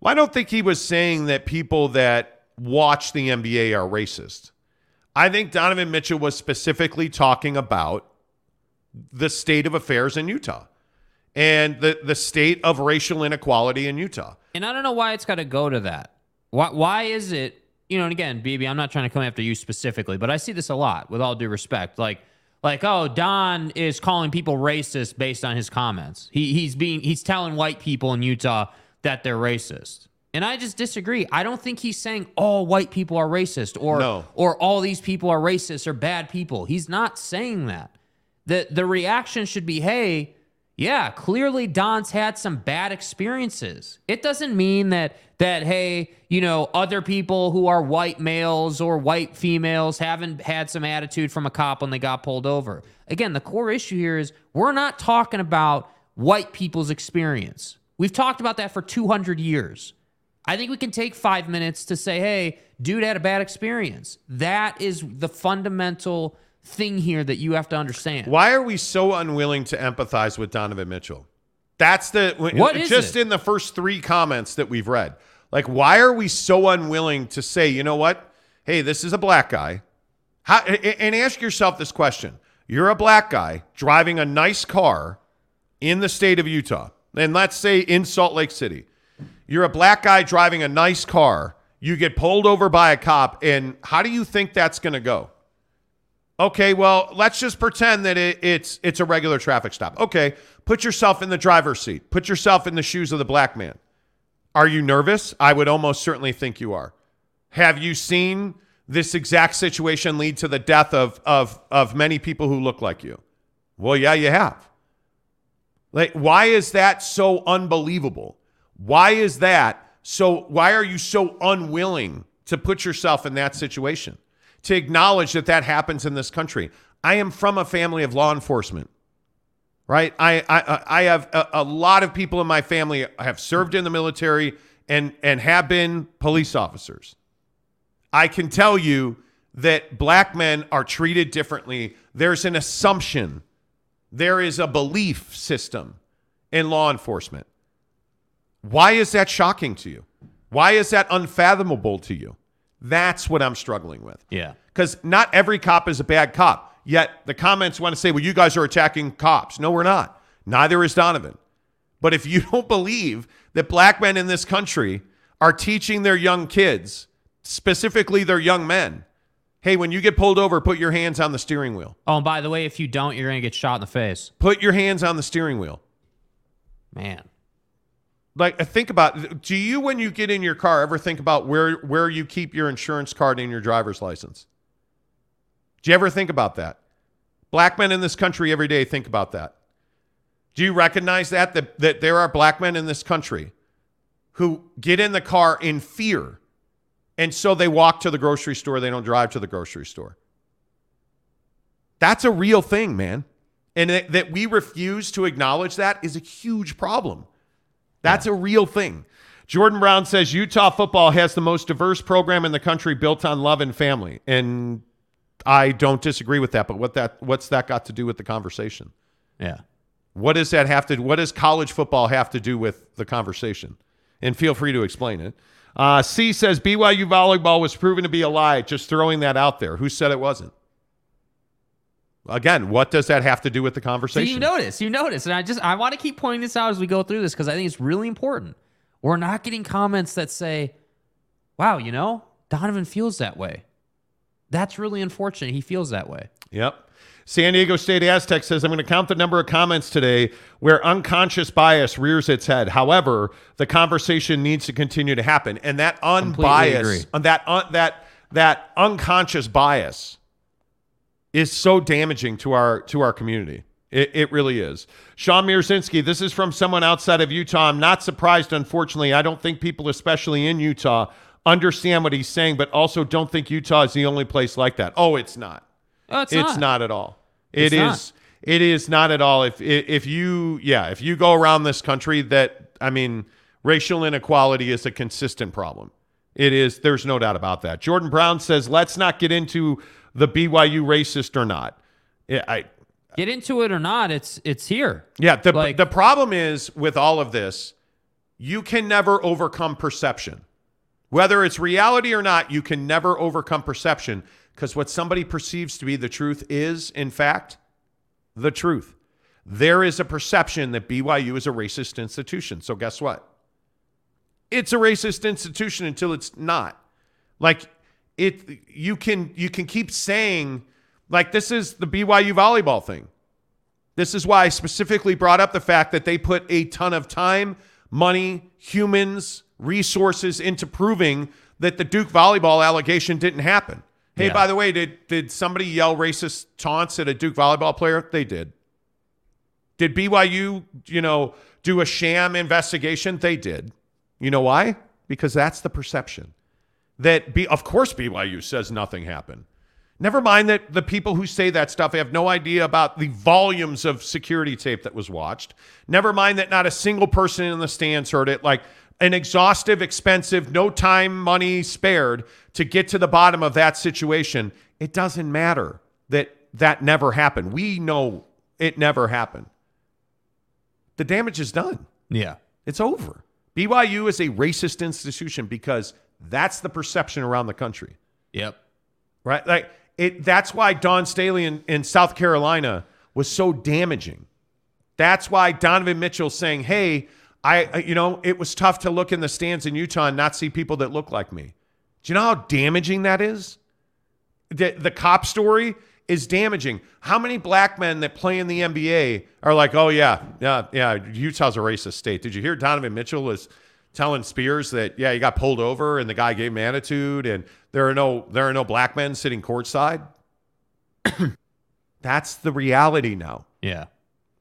Well, I don't think he was saying that people that watch the NBA are racist. I think Donovan Mitchell was specifically talking about the state of affairs in Utah and the, the state of racial inequality in Utah. And I don't know why it's got to go to that. Why, why is it, you know, and again, BB, I'm not trying to come after you specifically, but I see this a lot with all due respect. Like, like, oh, Don is calling people racist based on his comments. He, he's being, he's telling white people in Utah that they're racist. And I just disagree. I don't think he's saying all white people are racist or, No. or all these people are racist or bad people. He's not saying that. The, the reaction should be, hey, yeah, clearly Don's had some bad experiences. It doesn't mean that that hey, you know, other people who are white males or white females haven't had some attitude from a cop when they got pulled over. Again, the core issue here is we're not talking about white people's experience. We've talked about that for 200 years. I think we can take 5 minutes to say, "Hey, dude had a bad experience." That is the fundamental thing here that you have to understand. Why are we so unwilling to empathize with Donovan Mitchell? That's the What is just in the first three comments that we've read. Like, why are we so unwilling to say, you know what? Hey, this is a black guy. How, and ask yourself this question: You're a black guy driving a nice car in the state of Utah, and let's say in Salt Lake City. You're a black guy driving a nice car. You get pulled over by a cop, and how do you think that's going to go? Okay, well, let's just pretend that it, it's it's a regular traffic stop. Okay, put yourself in the driver's seat. Put yourself in the shoes of the black man. Are you nervous? I would almost certainly think you are. Have you seen this exact situation lead to the death of of of many people who look like you? Well, yeah, you have. Like, why is that so unbelievable? Why is that so? Why are you so unwilling to put yourself in that situation? To acknowledge that that happens in this country. I am from a family of law enforcement, right? I I, I have a, a lot of people in my family have served in the military and and have been police officers. I can tell you that black men are treated differently. There's an assumption there is a belief system in law enforcement. Why is that shocking to you? Why is that unfathomable to you? That's what I'm struggling with. Yeah. Because not every cop is a bad cop. Yet the comments want to say, well, you guys are attacking cops. No, we're not. Neither is Donovan. But if you don't believe that black men in this country are teaching their young kids, specifically their young men, hey, when you get pulled over, put your hands on the steering wheel. Oh, and by the way, if you don't, you're going to get shot in the face. Put your hands on the steering wheel. Man. Like uh, think about do you when you get in your car ever think about where where you keep your insurance card and your driver's license? Do you ever think about that? Black men in this country every day think about that. Do you recognize that that, that there are black men in this country who get in the car in fear and so they walk to the grocery store, they don't drive to the grocery store. That's a real thing, man. And that, that we refuse to acknowledge that is a huge problem. That's a real thing. Jordan Brown says Utah football has the most diverse program in the country built on love and family. And I don't disagree with that, but what that what's that got to do with the conversation? Yeah. What does that have to? What does college football have to do with the conversation? And feel free to explain it. Uh, C says BYU volleyball was proven to be a lie. Just throwing that out there. Who said it wasn't? Again, what does that have to do with the So conversation? you notice, you notice, and I just I want to keep pointing this out as we go through this because I think it's really important. We're not getting comments that say, "Wow, you know, Donovan feels that way." That's really unfortunate. He feels that way. Yep. San Diego State Aztec says, I'm going to count the number of comments today where unconscious bias rears its head. However, the conversation needs to continue to happen. And that unbiased, that, un, that, that unconscious bias is so damaging to our, to our community. It, it really is. Sean Mirzinski, this is from someone outside of Utah. I'm not surprised, unfortunately. I don't think people, especially in Utah, understand what he's saying, but also don't think Utah is the only place like that. Oh, it's not. Oh, it's, It's not. not at all. It's It is. not. It is not at all. If if you yeah, if you go around this country, that I mean, racial inequality is a consistent problem. It is. There's no doubt about that. Jordan Brown says, let's not get into the BYU racist or not. I Get into it or not, it's it's here. yeah. The Like- the problem is with all of this, you can never overcome perception. Whether it's reality or not, you can never overcome perception because what somebody perceives to be the truth is, in fact, the truth. There is a perception that BYU is a racist institution. So, guess what? It's a racist institution until it's not. Like it you can you can keep saying like this is the BYU volleyball thing. This is why I specifically brought up the fact that they put a ton of time, money, humans, resources into proving that the Duke volleyball allegation didn't happen. Hey, Yeah. by the way, did did somebody yell racist taunts at a Duke volleyball player? They did. Did BYU, you know, do a sham investigation? They did. You know why? Because that's the perception. That B, of course BYU says nothing happened. Never mind that the people who say that stuff have no idea about the volumes of security tape that was watched. Never mind that not a single person in the stands heard it. Like an exhaustive, expensive, no time, money spared to get to the bottom of that situation. It doesn't matter that that never happened. We know it never happened. The damage is done. Yeah. It's over. BYU is a racist institution because that's the perception around the country Yep. right? Like it. That's why Dawn Staley in, in South Carolina was so damaging. That's why Donovan Mitchell saying, "Hey, I, you know, it was tough to look in the stands in Utah and not see people that look like me." Do you know how damaging that is? The, the cop story is damaging. How many black men that play in the NBA are like, "Oh yeah, yeah, yeah, Utah's a racist state." Did you hear Donovan Mitchell was telling Spears that yeah, he got pulled over and the guy gave him attitude and there are no there are no black men sitting courtside? That's the reality now Yeah.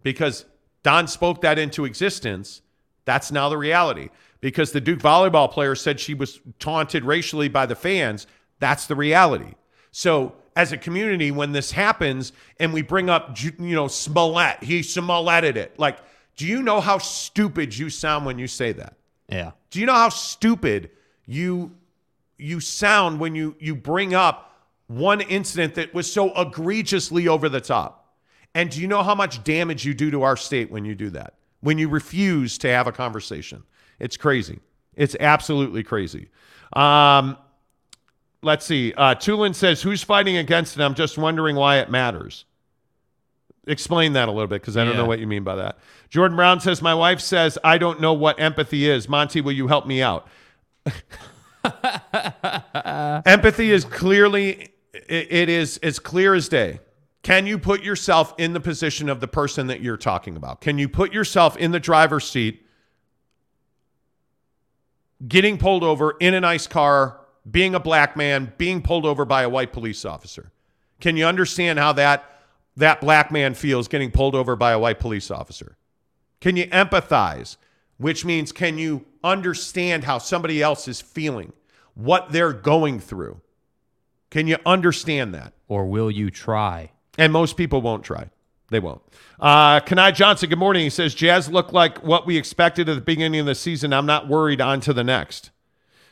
because Don spoke that into existence. That's now the reality. Because the Duke volleyball player said she was taunted racially by the fans. That's the reality. So, as a community, when this happens and we bring up, you know, Smollett, he Smolletted it. Like, do you know how stupid you sound when you say that? Yeah. Do you know how stupid you you sound when you you bring up one incident that was so egregiously over the top? And do you know how much damage you do to our state when you do that? When you refuse to have a conversation? It's crazy. It's absolutely crazy. Um, let's see. Uh, Tulin says, "Who's fighting against it?" I'm just wondering why it matters. Explain that a little bit because I don't know what you mean by that. Jordan Brown says, My wife says, I don't know what empathy is. Monty, will you help me out? empathy is clearly, it, it is as clear as day. Can you put yourself in the position of the person that you're talking about? Can you put yourself in the driver's seat, getting pulled over in an ICE car, being a black man, being pulled over by a white police officer? Can you understand how that that black man feels getting pulled over by a white police officer? Can you empathize? Which means can you understand how somebody else is feeling, what they're going through? Can you understand that? Or will you try? And most people won't try. They won't. Uh, Kanai Johnson, good morning. He says, Jazz look like what we expected at the beginning of the season. I'm not worried on to the next.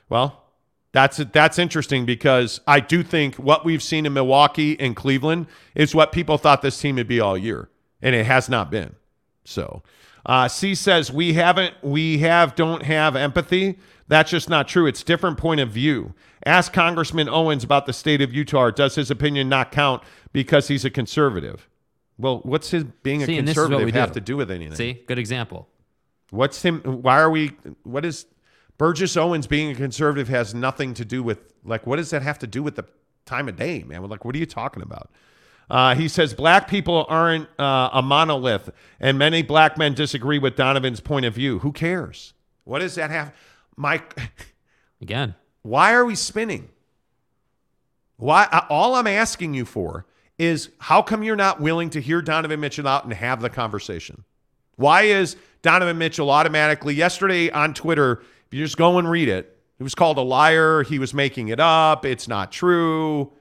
Well, That's that's interesting because I do think what we've seen in Milwaukee and Cleveland is what people thought this team would be all year, and it has not been. So, uh, C says we haven't, we have, don't have empathy. That's just not true. It's different point of view. Ask Congressman Owens about the state of Utah. Does his opinion not count because he's a conservative? Well, what's his being See, a conservative have do. to do with anything? See, good example. What's him? Why are we? What is Burgess Owens being a conservative has nothing to do with like what does that have to do with the time of day, man? Like, what are you talking about? Uh, he says black people aren't uh, a monolith, and many black men disagree with Donovan's point of view. Who cares? What does that have, Mike? Again, Why are we spinning? Why? I- All I'm asking you for is how come you're not willing to hear Donovan Mitchell out and have the conversation? Why is Donovan Mitchell automatically yesterday on Twitter? If you just go and read it, he was called a liar. He was making it up. It's not true.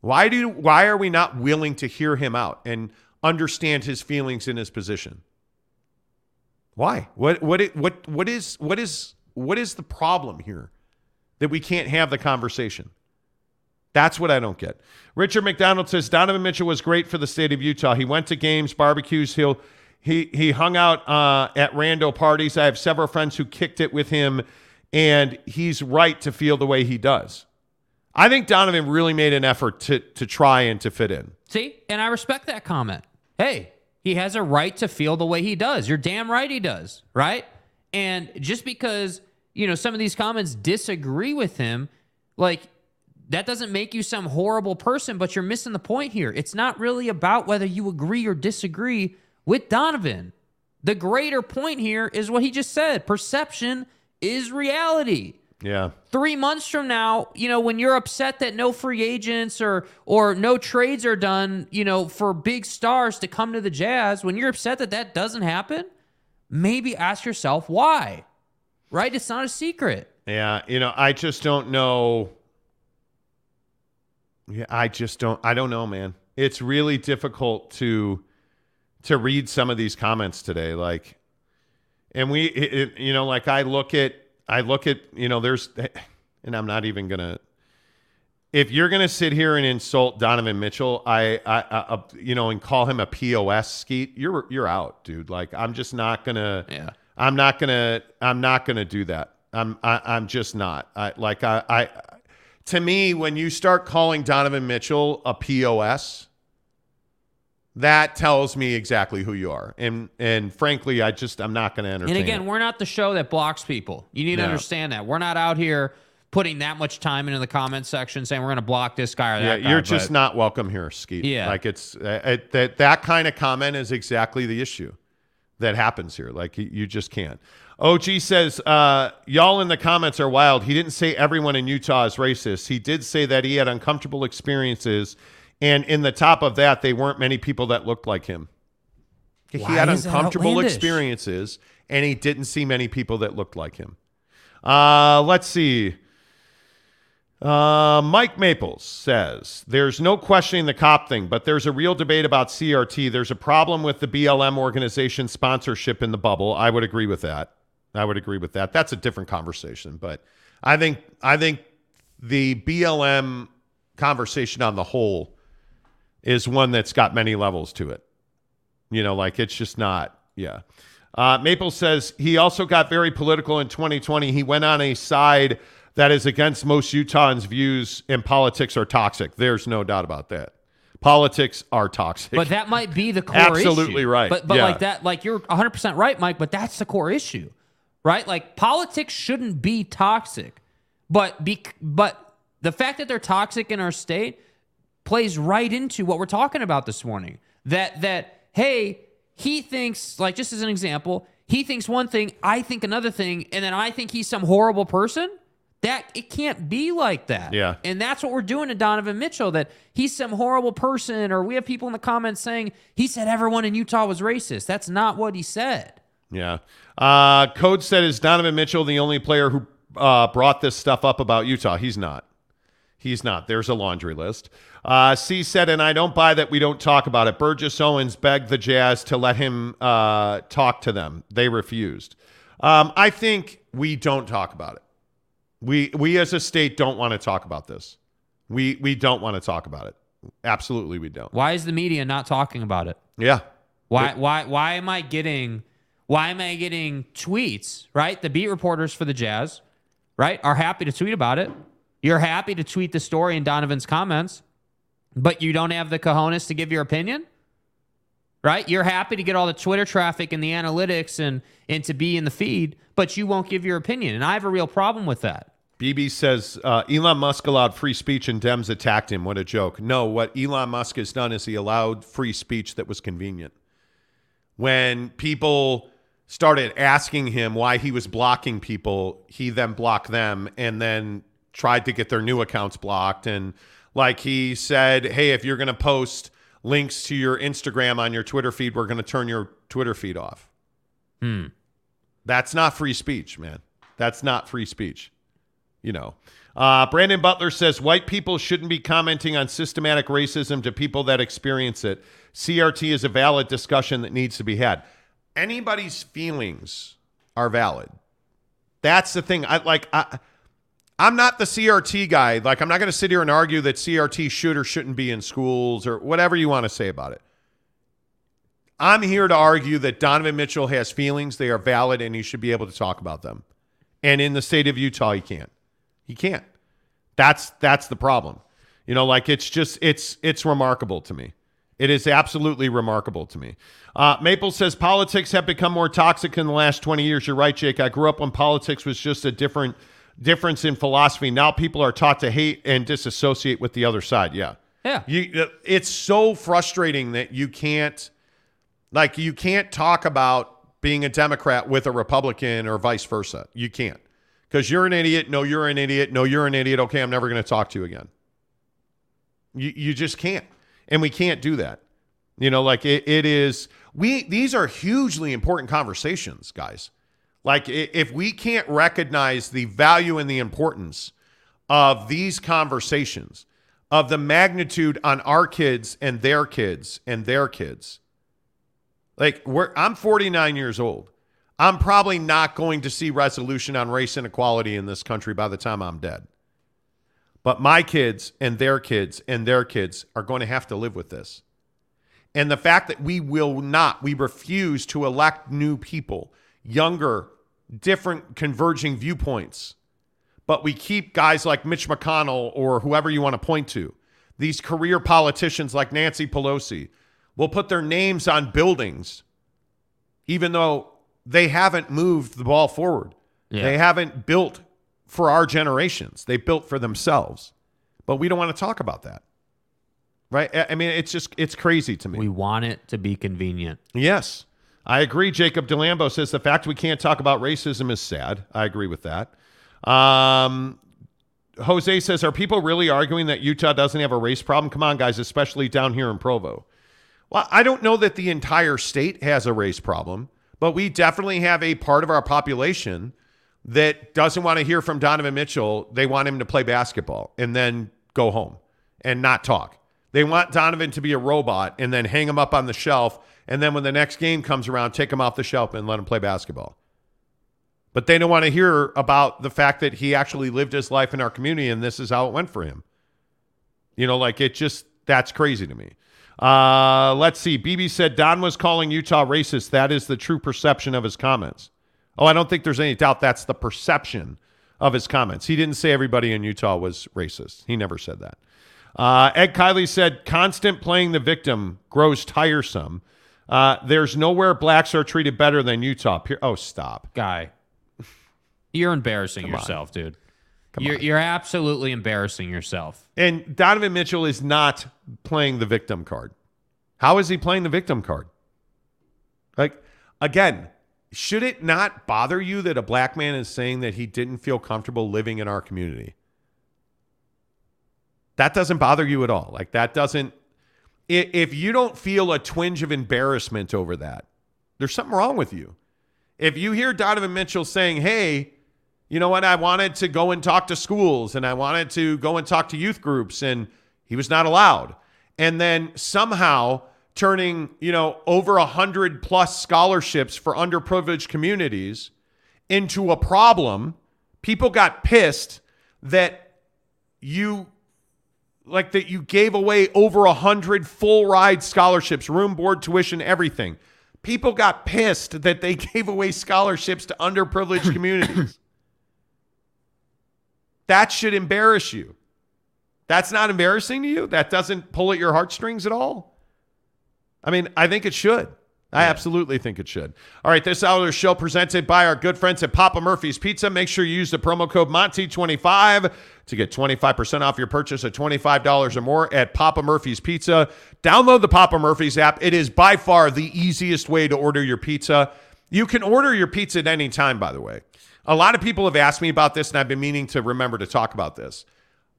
Why do? Why are we not willing to hear him out and understand his feelings in his position? Why? What? What? it- What? What is? What is? What is the problem here that we can't have the conversation? That's what I don't get. Richard McDonald says Donovan Mitchell was great for the state of Utah. He went to games, barbecues. He'll he he hung out uh, at rando parties. I have several friends who kicked it with him, and he's right to feel the way he does. I think Donovan really made an effort to to try and to fit in. see, and I respect that comment. Hey, he has a right to feel the way he does. You're damn right he does, right? And just because you know some of these comments disagree with him, like that doesn't make you some horrible person. But you're missing the point here. It's not really about whether you agree or disagree with Donovan. The greater point here is what he just said. Perception is reality Yeah. three months from now, you know, when you're upset that no free agents or or no trades are done, you know, for big stars to come to the Jazz, when you're upset that that doesn't happen, maybe ask yourself why. Right? It's not a secret. Yeah, you know, I just don't know. Yeah, I just don't. I don't know, man. It's really difficult to to read some of these comments today. Like, and we, it, it- you know, like I look at, I look at, you know, there's, and I'm not even gonna. If you're gonna sit here and insult Donovan Mitchell, I, I, I uh, you know, and call him a pos skeet, you're you're out, dude. Like, I'm just not gonna. Yeah. I'm not gonna. I'm not gonna do that. I'm. I, I'm just not. I like. I, I. To me, when you start calling Donovan Mitchell a pos, that tells me exactly who you are. And and frankly, I just I'm not gonna entertain. And again, it. we're not the show that blocks people. You need to understand that. We're not out here putting that much time into the comment section saying we're going to block this guy or yeah, that guy. you're just not welcome here, Skeet. Yeah. like it's uh, it, that that kind of comment is exactly the issue that happens here. Like you, you just can't. OG says, uh, y'all in the comments are wild. He didn't say everyone in Utah is racist. He did say that he had uncomfortable experiences, and in the top of that, they weren't many people that looked like him. he Why had uncomfortable experiences, and he didn't see many people that looked like him. Uh, let's see. Uh, Mike Maples says there's no questioning the cop thing, but there's a real debate about CRT. There's a problem with the BLM organization sponsorship in the bubble. I would agree with that. I would agree with that. That's a different conversation, but I think I think the BLM conversation on the whole is one that's got many levels to it. You know, like it's just not. Yeah. Uh, Maple says he also got very political in 2020. He went on a side that is against most Utahns' views, and politics are toxic. There's no doubt about that. Politics are toxic. But that might be the core issue. Absolutely issue. right. But but Yeah. like that, like you're 100 percent right, Mike. But that's the core issue, right? Like politics shouldn't be toxic, but be but the fact that they're toxic in our state plays right into what we're talking about this morning. That that hey, he thinks like just as an example, he thinks one thing, I think another thing, and then I think he's some horrible person. That it can't be like that. Yeah. And that's what we're doing to Donovan Mitchell, that he's some horrible person, or we have people in the comments saying he said everyone in Utah was racist. That's not what he said. Yeah. Uh, Code said, is Donovan Mitchell the only player who uh, brought this stuff up about Utah? He's not. He's not. There's a laundry list. Uh, C said, and I don't buy that we don't talk about it. Burgess Owens begged the Jazz to let him uh, talk to them. They refused. Um, I think we don't talk about it. We we as a state don't want to talk about this. We we don't want to talk about it. Absolutely, we don't. Why is the media not talking about it? Yeah. Why why why am I getting why am I getting tweets, right? The beat reporters for the Jazz, right, are happy to tweet about it. You're happy to tweet the story in Donovan's comments, but you don't have the cojones to give your opinion? Right? You're happy to get all the Twitter traffic and the analytics and and to be in the feed, but you won't give your opinion. And I have a real problem with that. BB says uh, Elon Musk allowed free speech and Dems attacked him. What a joke. No, what Elon Musk has done is he allowed free speech that was convenient. When people started asking him why he was blocking people, he then blocked them and then tried to get their new accounts blocked. And like he said, hey, if you're going to post links to your Instagram on your Twitter feed, we're going to turn your Twitter feed off. Hmm. That's not free speech, man. That's not free speech you know. Uh, Brandon Butler says white people shouldn't be commenting on systematic racism to people that experience it. CRT is a valid discussion that needs to be had. Anybody's feelings are valid. That's the thing. I like. I, I'm not the CRT guy. Like, I'm not going to sit here and argue that CRT should or shouldn't be in schools or whatever you want to say about it. I'm here to argue that Donovan Mitchell has feelings. They are valid and he should be able to talk about them. And in the state of Utah, he can't. He can't. That's that's the problem. You know, like it's just it's it's remarkable to me. It is absolutely remarkable to me. Uh, Maple says politics have become more toxic in the last 20 years. You're right, Jake. I grew up when politics was just a different difference in philosophy. Now people are taught to hate and disassociate with the other side. Yeah. Yeah. You, uh, it's so frustrating that you can't, like, you can't talk about being a Democrat with a Republican or vice versa. You can't because you're an idiot. No, you're an idiot. No, you're an idiot. Okay, I'm never going to talk to you again. You, you just can't. And we can't do that. You know, like it, it is, we, these are hugely important conversations, guys. Like if we can't recognize the value and the importance of these conversations, of the magnitude on our kids and their kids and their kids, like I'm 49 years old. I'm probably not going to see resolution on race inequality in this country by the time I'm dead. But my kids and their kids and their kids are going to have to live with this. And the fact that we will not, we refuse to elect new people, younger, different converging viewpoints, but we keep guys like Mitch McConnell or whoever you want to point to, these career politicians like Nancy Pelosi, will put their names on buildings, even though they haven't moved the ball forward. Yeah. They haven't built for our generations. They built for themselves. But we don't want to talk about that. Right? I mean, it's just it's crazy to me. We want it to be convenient. Yes. I agree. Jacob DeLambo says the fact we can't talk about racism is sad. I agree with that. Um, Jose says, Are people really arguing that Utah doesn't have a race problem? Come on, guys, especially down here in Provo. Well, I don't know that the entire state has a race problem. But we definitely have a part of our population that doesn't want to hear from Donovan Mitchell. They want him to play basketball and then go home and not talk. They want Donovan to be a robot and then hang him up on the shelf. And then when the next game comes around, take him off the shelf and let him play basketball. But they don't want to hear about the fact that he actually lived his life in our community and this is how it went for him. You know, like it just, that's crazy to me. Uh, let's see. BB said Don was calling Utah racist. That is the true perception of his comments. Oh, I don't think there's any doubt that's the perception of his comments. He didn't say everybody in Utah was racist. He never said that. Uh, Ed Kiley said constant playing the victim grows tiresome. Uh, there's nowhere blacks are treated better than Utah. Oh, stop. Guy, you're embarrassing yourself, dude. you're, you're absolutely embarrassing yourself. And Donovan Mitchell is not playing the victim card. How is he playing the victim card? Like, again, should it not bother you that a black man is saying that he didn't feel comfortable living in our community? That doesn't bother you at all. Like, that doesn't, if you don't feel a twinge of embarrassment over that, there's something wrong with you. If you hear Donovan Mitchell saying, hey, you know what? I wanted to go and talk to schools and I wanted to go and talk to youth groups, and he was not allowed. And then somehow turning, you know, over a hundred plus scholarships for underprivileged communities into a problem People got pissed that you like that you gave away over a hundred full ride scholarships, room, board, tuition, everything. People got pissed that they gave away scholarships to underprivileged communities. That should embarrass you. That's not embarrassing to you? That doesn't pull at your heartstrings at all? I mean, I think it should. I absolutely think it should. All right, this hour show presented by our good friends at Papa Murphy's Pizza. Make sure you use the promo code Monty25 to get 25% off your purchase of $25 or more at Papa Murphy's Pizza. Download the Papa Murphy's app. It is by far the easiest way to order your pizza. You can order your pizza at any time, by the way. A lot of people have asked me about this, and I've been meaning to remember to talk about this.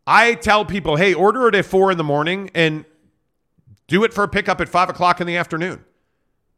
I tell people, hey, order it at four in the morning and do it for a pickup at five o'clock in the afternoon.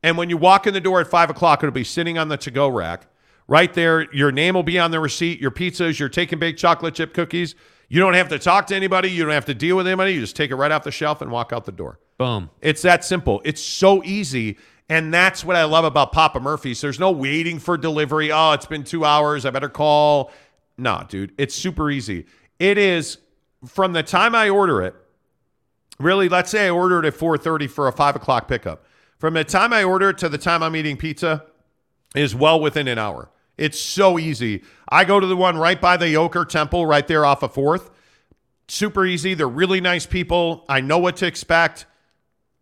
And when you walk in the door at five o'clock, it'll be sitting on the to go rack. Right there, your name will be on the receipt, your pizzas, your take and bake chocolate chip cookies. You don't have to talk to anybody. You don't have to deal with anybody. You just take it right off the shelf and walk out the door. Boom. It's that simple. It's so easy. And that's what I love about Papa Murphy's. There's no waiting for delivery. Oh, it's been two hours. I better call. No, dude, it's super easy. It is from the time I order it, really, let's say I order it at 4:30 for a five o'clock pickup. From the time I order it to the time I'm eating pizza is well within an hour. It's so easy. I go to the one right by the Oquirrh Temple, right there off of Fourth. Super easy. They're really nice people. I know what to expect.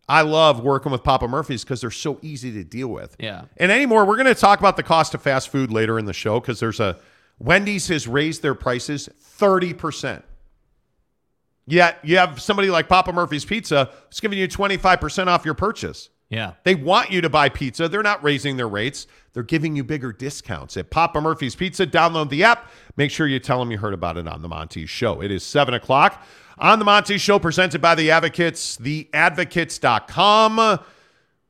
I love working with Papa Murphy's because they're so easy to deal with. Yeah. And anymore, we're going to talk about the cost of fast food later in the show because there's a Wendy's has raised their prices 30%. Yet you have somebody like Papa Murphy's Pizza who's giving you 25% off your purchase. Yeah. They want you to buy pizza. They're not raising their rates. They're giving you bigger discounts at Papa Murphy's Pizza. Download the app. Make sure you tell them you heard about it on the Monty Show. It is 7 o'clock on the Monty Show, presented by the Advocates, theadvocates.com.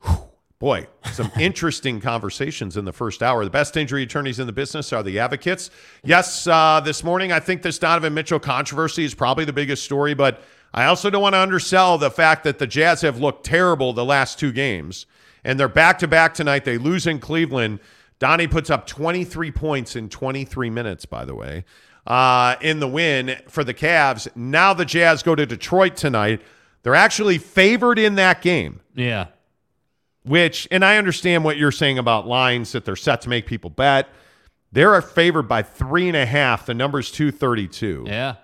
Whew. Boy, some interesting conversations in the first hour. The best injury attorneys in the business are the advocates. Yes, uh, this morning, I think this Donovan Mitchell controversy is probably the biggest story, but I also don't want to undersell the fact that the Jazz have looked terrible the last two games, and they're back to back tonight. They lose in Cleveland. Donnie puts up 23 points in 23 minutes, by the way, uh, in the win for the Cavs. Now the Jazz go to Detroit tonight. They're actually favored in that game, Yeah. which, and I understand what you're saying about lines that they're set to make people bet. They're favored by three and a half. The number's 232. Yeah.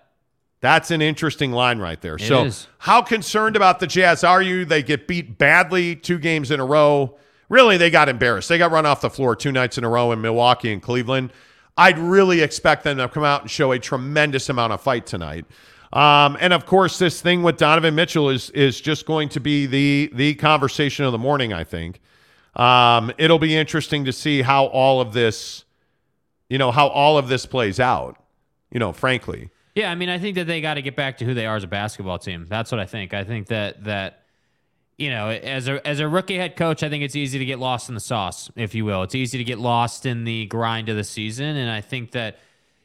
That's an interesting line right there. so, is. how concerned about the Jazz are you? They get beat badly two games in a row. Really, they got embarrassed. They got run off the floor two nights in a row in Milwaukee and Cleveland. I'd really expect them to come out and show a tremendous amount of fight tonight. Um, and of course, this thing with Donovan Mitchell is is just going to be the the conversation of the morning. I think um, it'll be interesting to see how all of this, you know, how all of this plays out. You know, frankly. Yeah, I mean, I think that they got to get back to who they are as a basketball team. That's what I think. I think that that you know, as a as a rookie head coach, I think it's easy to get lost in the sauce, if you will. It's easy to get lost in the grind of the season, and I think that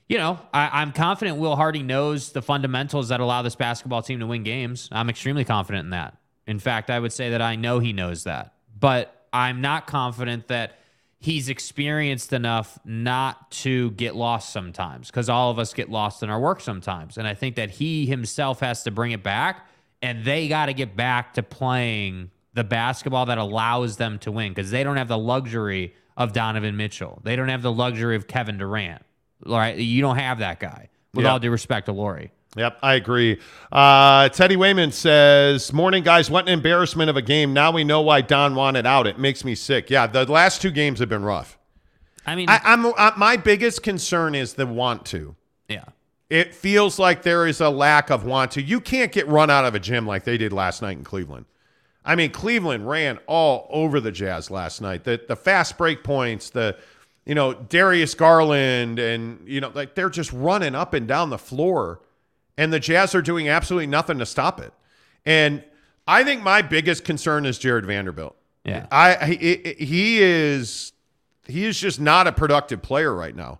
you know, I, I'm confident Will Hardy knows the fundamentals that allow this basketball team to win games. I'm extremely confident in that. In fact, I would say that I know he knows that, but I'm not confident that he's experienced enough not to get lost sometimes because all of us get lost in our work sometimes. And I think that he himself has to bring it back and they got to get back to playing the basketball that allows them to win because they don't have the luxury of Donovan Mitchell. They don't have the luxury of Kevin Durant. Right. You don't have that guy, with all due respect to Lauri. Yep, I agree. Uh, Teddy Wayman says, "Morning, guys. What an embarrassment of a game. Now we know why Don wanted out. It makes me sick. Yeah, the last two games have been rough. I mean, I, I'm uh, my biggest concern is the want to. yeah. It feels like there is a lack of want to. You can't get run out of a gym like they did last night in Cleveland. I mean, Cleveland ran all over the Jazz last night. The the fast break points, the you know Darius Garland, and you know like they're just running up and down the floor, and the Jazz are doing absolutely nothing to stop it. And I think my biggest concern is Jarred Vanderbilt. Yeah. I he, he is he is just not a productive player right now.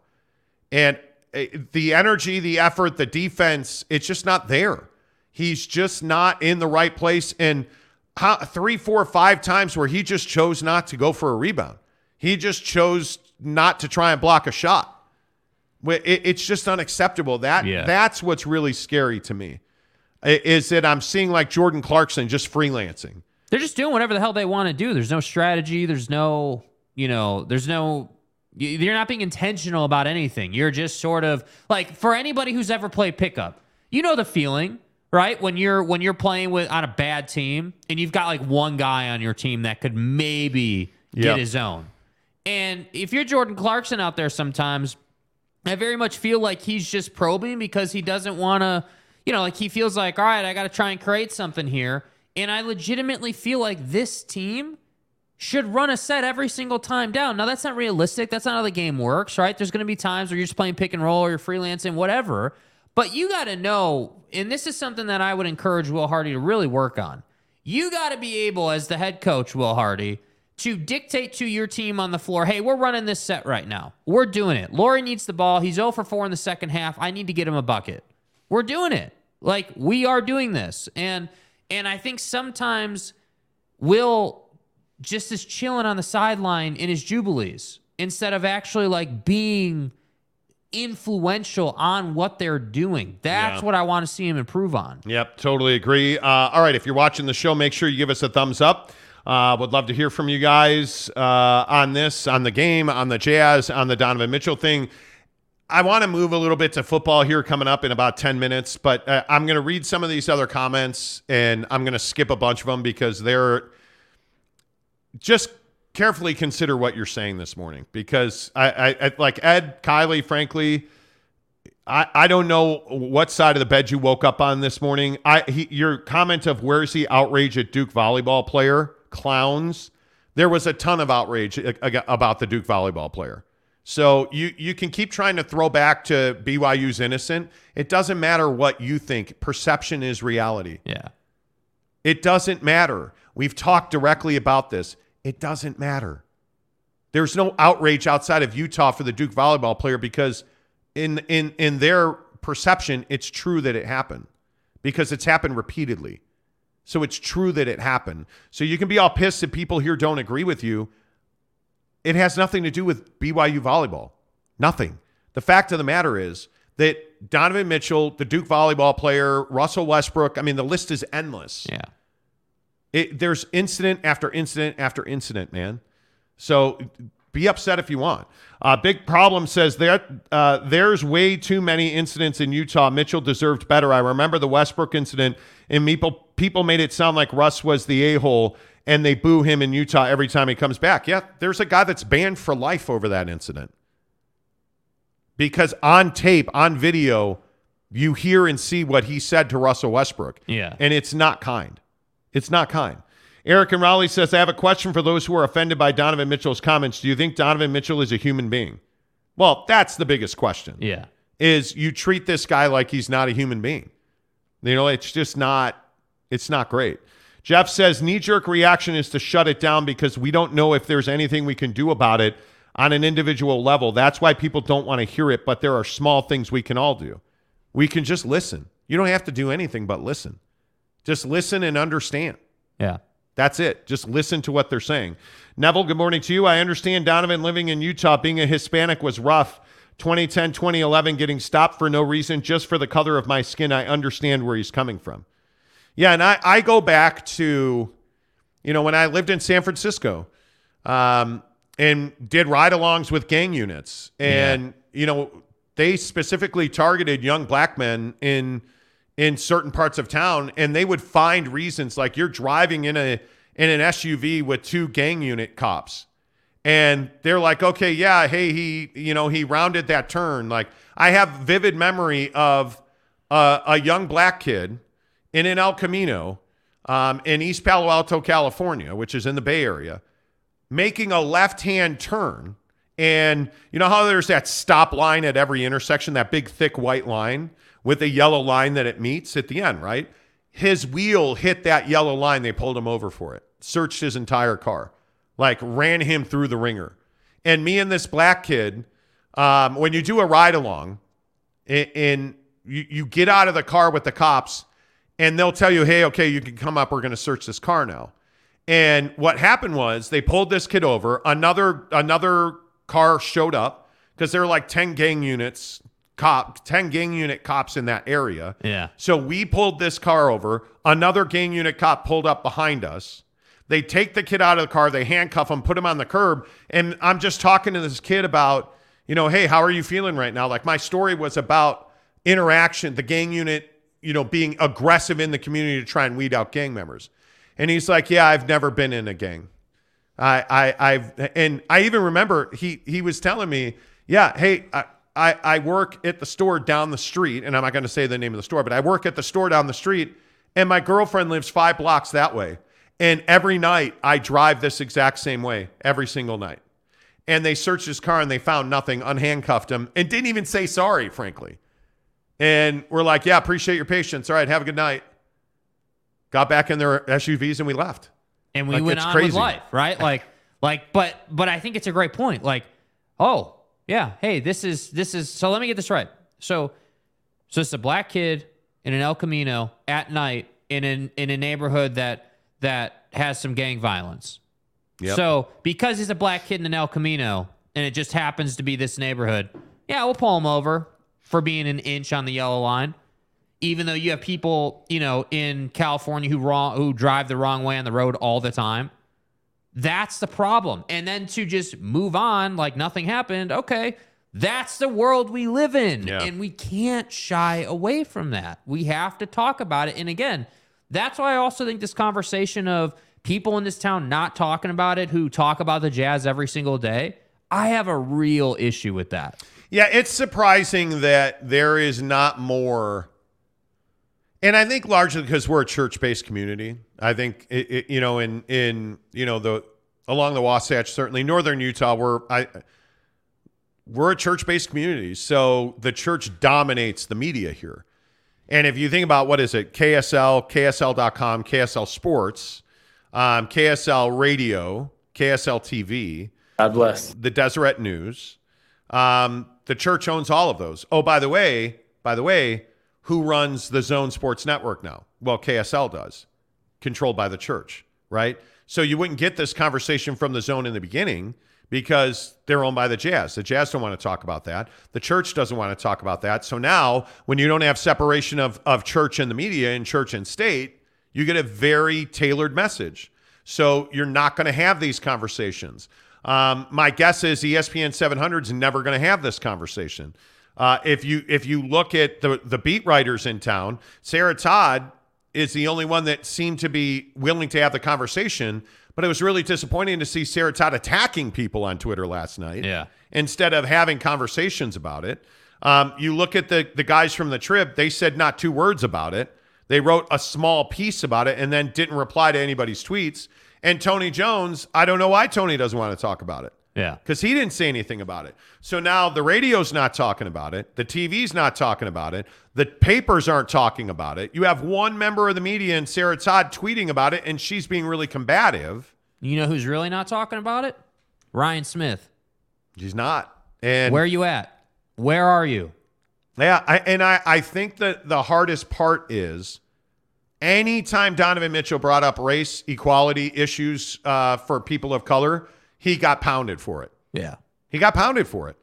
And uh, the energy, the effort, the defense, it's just not there. He's just not in the right place. And how, three, four, five times where he just chose not to go for a rebound. He just chose not to try and block a shot. It's just unacceptable. That Yeah. that's what's really scary to me. Is that I'm seeing like Jordan Clarkson just freelancing. They're just doing whatever the hell they want to do. There's no strategy. There's no, you know, there's no. You're not being intentional about anything. You're just sort of like for anybody who's ever played pickup, you know the feeling, right? When you're when you're playing with on a bad team and you've got like one guy on your team that could maybe Yep. get his own. And if you're Jordan Clarkson out there sometimes, I very much feel like he's just probing because he doesn't want to, you know, like he feels like, all right, I got to try and create something here. And I legitimately feel like this team should run a set every single time down. Now, that's not realistic. That's not how the game works, right? There's going to be times where you're just playing pick and roll or you're freelancing, whatever. But you got to know, and this is something that I would encourage Will Hardy to really work on. You got to be able, as the head coach, Will Hardy, to dictate to your team on the floor, hey, we're running this set right now. We're doing it. Lauri needs the ball. He's 0 for 4 in the second half. I need to get him a bucket. We're doing it. Like we are doing this. And and I think sometimes Will just is chilling on the sideline in his jubilees instead of actually like being influential on what they're doing. That's Yeah. what I want to see him improve on. Yep, totally agree. Uh, all right, if you're watching the show, make sure you give us a thumbs up. Uh, would love to hear from you guys uh, on this, on the game, on the Jazz, on the Donovan Mitchell thing. I want to move a little bit to football here coming up in about 10 minutes, but uh, I'm going to read some of these other comments and I'm going to skip a bunch of them because they're just carefully consider what you're saying this morning because I, I, I like Ed, Kylie, frankly, I, I don't know what side of the bed you woke up on this morning. I he, your comment of where's the outrage at Duke volleyball player clowns. There was a ton of outrage about the Duke volleyball player. So you you can keep trying to throw back to BYU's innocent. It doesn't matter what you think. Perception is reality. Yeah. It doesn't matter. We've talked directly about this. It doesn't matter. There's no outrage outside of Utah for the Duke volleyball player because in in in their perception, it's true that it happened because it's happened repeatedly. So it's true that it happened. So you can be all pissed that people here don't agree with you. It has nothing to do with BYU volleyball. Nothing. The fact of the matter is that Donovan Mitchell, the Duke volleyball player, Russell Westbrook, I mean, the list is endless. Yeah. It, there's incident after incident after incident, man. So be upset if you want. Uh, Big Problem says there, uh, there's way too many incidents in Utah. Mitchell deserved better. I remember the Westbrook incident, and people people made it sound like Russ was the a hole, and they boo him in Utah every time he comes back. Yeah, there's a guy that's banned for life over that incident because on tape, on video, you hear and see what he said to Russell Westbrook. Yeah. and it's not kind. It's not kind. Eric and Raleigh says, I have a question for those who are offended by Donovan Mitchell's comments. Do you think Donovan Mitchell is a human being? Well, that's the biggest question. Yeah. Is you treat this guy like he's not a human being. You know, it's just not it's not great. Jeff says knee-jerk reaction is to shut it down because we don't know if there's anything we can do about it on an individual level. That's why people don't want to hear it, but there are small things we can all do. We can just listen. You don't have to do anything but listen. Just listen and understand. Yeah. That's it. Just listen to what they're saying. Neville, good morning to you. I understand Donovan living in Utah, being a Hispanic was rough. 2010, 2011, getting stopped for no reason, just for the color of my skin. I understand where he's coming from. Yeah, and I, I go back to, you know, when I lived in San Francisco um, and did ride alongs with gang units. And, you know, they specifically targeted young black men in in certain parts of town and they would find reasons like you're driving in a in an SUV with two gang unit cops. And they're like okay yeah hey he you know he rounded that turn. Like i have vivid memory of uh, a young black kid in an el camino um, in east palo alto california which is in the bay area making a left-hand turn. And you know how there's that stop line at every intersection that big thick white line with a yellow line that it meets at the end right? His wheel hit that yellow line. They pulled him over for it searched his entire car like ran him through the ringer. And me and this black kid um, when you do a ride along and you, you get out of the car with the cops and they'll tell you hey okay you can come up. We're going to search this car now. And what happened was they pulled this kid over. Another another car showed up, because there are like 10 gang units, cop, 10 gang unit cops in that area. Yeah. So we pulled this car over. Another gang unit cop pulled up behind us. They take the kid out of the car, they handcuff him, put him on the curb. And I'm just talking to this kid about, you know, hey, how are you feeling right now? Like my story was about interaction, the gang unit, you know, being aggressive in the community to try and weed out gang members. And he's like, yeah, I've never been in a gang. I, I, I've, and I even remember he, he was telling me, yeah, hey, I, I, I work at the store down the street, and I'm not going to say the name of the store, but I work at the store down the street, and my girlfriend lives five blocks that way. And every night I drive this exact same way, every single night. And they searched his car and they found nothing, unhandcuffed him, and didn't even say sorry, frankly. And we're like, yeah, appreciate your patience. All right, have a good night. Got back in their SUVs and we left. and we Like, went it's on crazy. with life, right? Like, like, but, but I think it's a great point. Like, oh yeah, hey, this is this is. So let me get this right. So, so it's a black kid in an El Camino at night in an in a neighborhood that that has some gang violence. Yep. So because he's a black kid in an El Camino and it just happens to be this neighborhood, yeah, we'll pull him over for being an inch on the yellow line. Even though you have people, you know, in California who wrong who drive the wrong way on the road all the time. That's the problem. And then to just move on like nothing happened, okay, that's the world we live in. Yeah. And we can't shy away from that. We have to talk about it. And again, that's why I also think this conversation of people in this town not talking about it who talk about the Jazz every single day, I have a real issue with that. Yeah, it's surprising that there is not more. And I think largely because we're a church-based community. I think it, it, you know in in you know the along the Wasatch, certainly northern Utah, we're I we're a church-based community, so the church dominates the media here. And if you think about what is it, KSL, KSL.com, KSL Sports, um, KSL Radio, KSL TV, God bless. the Deseret News. Um, the church owns all of those. Oh, by the way, by the way, who runs the Zone Sports Network now? Well, KSL does, controlled by the church, right? So you wouldn't get this conversation from the Zone in the beginning because they're owned by the Jazz. The Jazz don't want to talk about that. The church doesn't want to talk about that. So now, when you don't have separation of of church and the media and church and state, you get a very tailored message. So you're not going to have these conversations. Um, my guess is ESPN 700 is never going to have this conversation. Uh, if you if you look at the the beat writers in town, Sarah Todd is the only one that seemed to be willing to have the conversation. But it was really disappointing to see Sarah Todd attacking people on Twitter last night Yeah. instead of having conversations about it. Um, you look at the the guys from the Trib; they said not two words about it. They wrote a small piece about it and then didn't reply to anybody's tweets. And Tony Jones, I don't know why Tony doesn't want to talk about it Yeah. because he didn't say anything about it. So now the radio's not talking about it. The TV's not talking about it. The papers aren't talking about it. You have one member of the media and Sarah Todd tweeting about it, and she's being really combative. You know who's really not talking about it? Ryan Smith. She's not. And Where are you at? Where are you? Yeah, I, and I, I think that the hardest part is anytime Donovan Mitchell brought up race equality issues uh, for people of color, he got pounded for it. Yeah. He got pounded for it.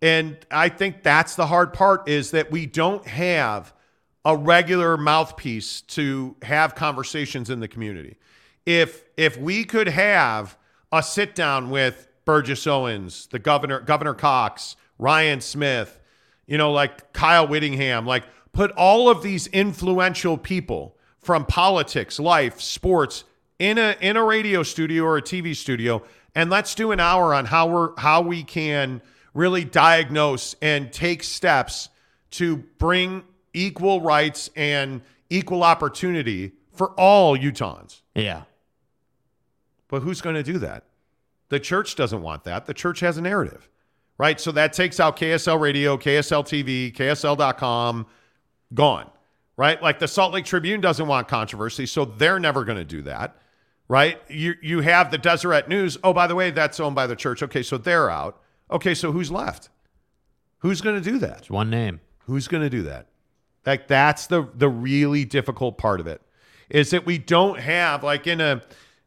And I think that's the hard part is that we don't have a regular mouthpiece to have conversations in the community. If if we could have a sit down with Burgess Owens, the governor, Governor Cox, Ryan Smith, you know, like Kyle Whittingham, like put all of these influential people from politics, life, sports in a in a radio studio or a TV studio, and let's do an hour on how we're how we can really diagnose and take steps to bring equal rights and equal opportunity for all Utahns. Yeah. But who's going to do that? The church doesn't want that. The church has a narrative, right? So that takes out KSL Radio, KSL TV, KSL.com, gone, right? Like the Salt Lake Tribune doesn't want controversy, so they're never going to do that, right? You you have the Deseret News. Oh, by the way, that's owned by the church. Okay, so they're out. Okay, so who's left? Who's going to do that? It's one name. Who's going to do that? Like that's the the really difficult part of it is that we don't have like in a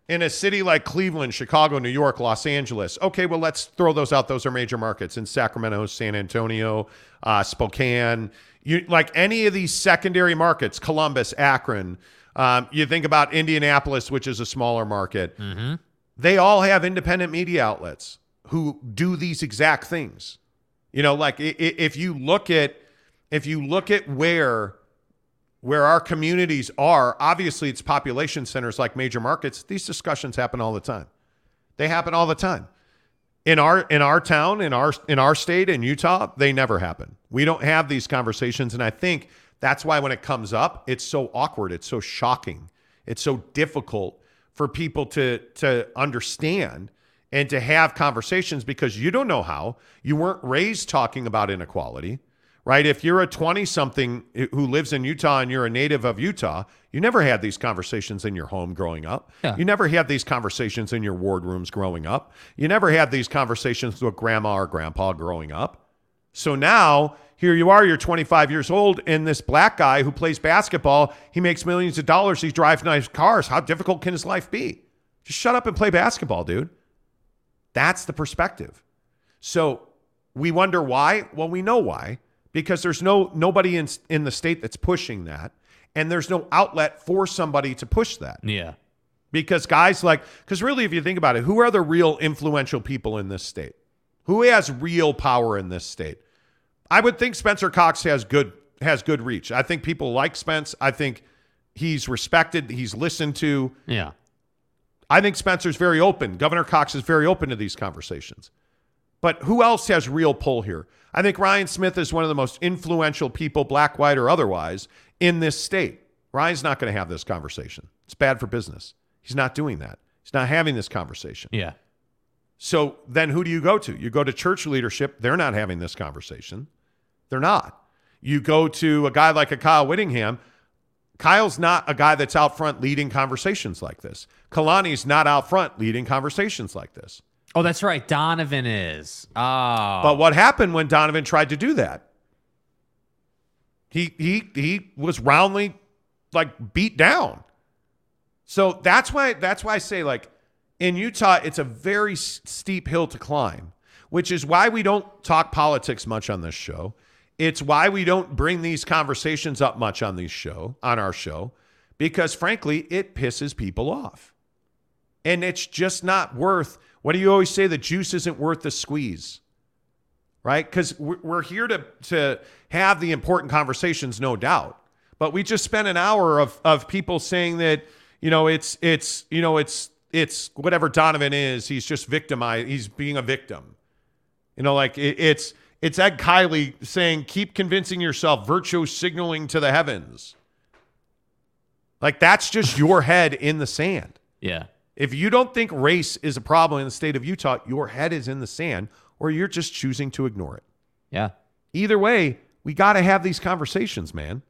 in a city like Cleveland, Chicago, New York, Los Angeles. Okay, well, let's throw those out. Those are major markets in Sacramento, San Antonio, uh, Spokane. You like any of these secondary markets, Columbus, Akron. Um, you think about Indianapolis, which is a smaller market. They all have independent media outlets who do these exact things. You know, like if you look at if you look at where where our communities are, obviously it's population centers like major markets. These discussions happen all the time. They happen all the time. In our in our town, in our in our state, in Utah, they never happen. We don't have these conversations, and I think that's why when it comes up, it's so awkward. It's so shocking. It's so difficult for people to to understand and to have conversations because you don't know how. You weren't raised talking about inequality right? If you're a 20 something who lives in Utah and you're a native of Utah, you never had these conversations in your home growing up. Yeah. You never had these conversations in your ward rooms growing up. You never had these conversations with grandma or grandpa growing up. So now here you are, you're 25 years old, and this black guy who plays basketball, he makes millions of dollars, he drives nice cars. How difficult can his life be? Just shut up and play basketball, dude. That's the perspective. So we wonder why. Well, we know why because there's no nobody in in the state that's pushing that, and there's no outlet for somebody to push that. Yeah. Because guys like, because really, if you think about it, who are the real influential people in this state? Who has real power in this state? I would think Spencer Cox has good has good reach. I think people like Spence. I think he's respected. He's listened to. Yeah. I think Spencer's very open. Governor Cox is very open to these conversations. But who else has real pull here? I think Ryan Smith is one of the most influential people, black, white, or otherwise, in this state. Ryan's not going to have this conversation. It's bad for business. He's not doing that. He's not having this conversation. Yeah. So then who do you go to? You go to church leadership. They're not having this conversation. They're not. You go to a guy like a Kyle Whittingham. Kyle's not a guy that's out front leading conversations like this. Kalani's not out front leading conversations like this. Oh, that's right. Donovan is. Oh. But what happened when Donovan tried to do that? He he he was roundly like beat down. So that's why that's why I say like in Utah it's a very steep hill to climb, which is why we don't talk politics much on this show. It's why we don't bring these conversations up much on these show on our show because frankly it pisses people off. And it's just not worth what do you always say the juice isn't worth the squeeze right? Because we're here to to have the important conversations, no doubt. But we just spent an hour of of people saying that you know it's it's you know it's it's whatever Donovan is, he's just victimized. He's being a victim. You know, like it, it's it's Ed Kiley saying, "Keep convincing yourself, virtue signaling to the heavens." Like that's just your head in the sand. yeah. If you don't think race is a problem in the state of Utah, your head is in the sand, or you're just choosing to ignore it. Yeah. Either way, we got to have these conversations, man.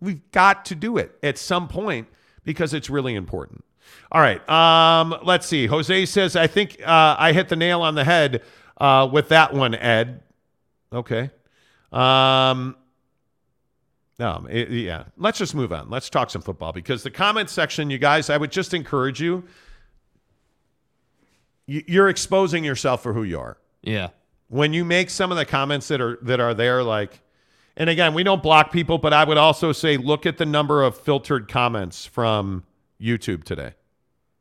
We've got to do it at some point because it's really important. All right. Um, let's see. Jose says, I think uh, I hit the nail on the head uh, with that one, Ed. Okay. Um, no, it- yeah. Let's just move on. Let's talk some football because the comment section, you guys, I would just encourage you. you- You're exposing yourself for who you are Yeah. when you make some of the comments that are that are there like and again we don't block people but i would also say look at the number of filtered comments from youtube today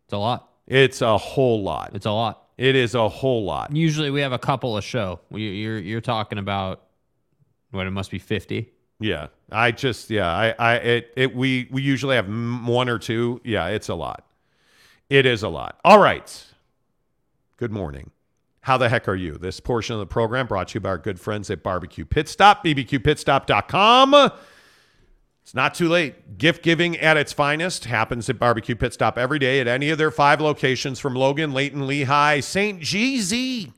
It's a lot. it's a whole lot It's a lot. It is a whole lot. Usually we have a couple a show. We, you're you're talking about what it must be 50. yeah. I just yeah i i it, it we we usually have one or two. Yeah it's a lot. It is a lot. All right. Good morning. How the heck are you? This portion of the program brought to you by our good friends at barbecue pit stop bbqpitstop.com It's not too late. Gift giving at its finest happens at Barbecue Pit Stop every day at any of their five locations from Logan, Layton, Lehi, St. GZ.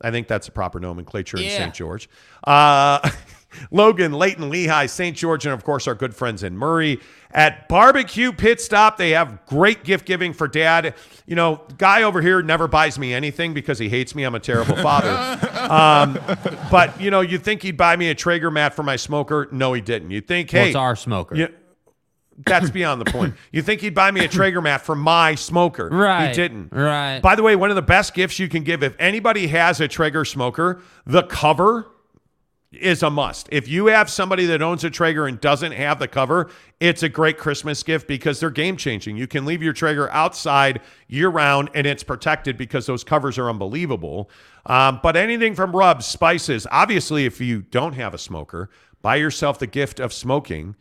I think that's the proper nomenclature in St. George. Uh, Logan, Layton, Lehi, St. George, and of course our good friends in Murray. At Barbecue Pit Stop, they have great gift giving for dad. You know, guy over here never buys me anything because he hates me. I'm a terrible father. um, but you know, you think he'd buy me a Traeger mat for my smoker? No, he didn't. You think, hey, What's our smoker? yeah. that's beyond the point. You think he'd buy me a Traeger mat for my smoker? Right. He didn't. Right. By the way, one of the best gifts you can give if anybody has a Traeger smoker, the cover is a must. If you have somebody that owns a Traeger and doesn't have the cover, it's a great Christmas gift because they're game changing. You can leave your Traeger outside year round and it's protected because those covers are unbelievable. Um, but anything from rubs, spices, obviously, if you don't have a smoker, buy yourself the gift of smoking.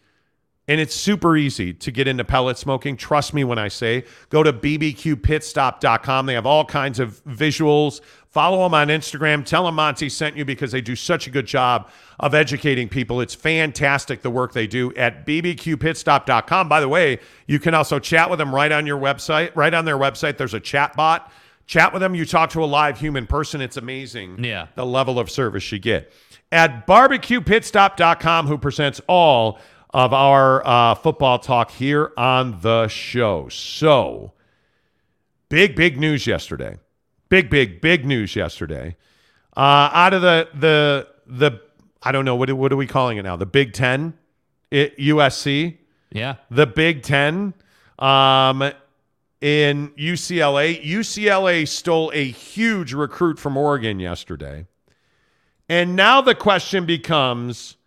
And it's super easy to get into pellet smoking. Trust me when I say go to bbqpitstop.com. They have all kinds of visuals. Follow them on Instagram. Tell them Monty sent you because they do such a good job of educating people. It's fantastic the work they do at bbqpitstop.com. By the way, you can also chat with them right on your website. Right on their website, there's a chat bot. Chat with them. You talk to a live human person. It's amazing Yeah. the level of service you get. At barbecuepitstop.com, who presents all of our uh, football talk here on the show. So, big, big news yesterday. Big, big, big news yesterday. Uh, out of the the the I don't know what what are we calling it now? The Big Ten, it, USC, yeah. the Big Ten, um, in UCLA. UCLA stole a huge recruit from Oregon yesterday, and now the question becomes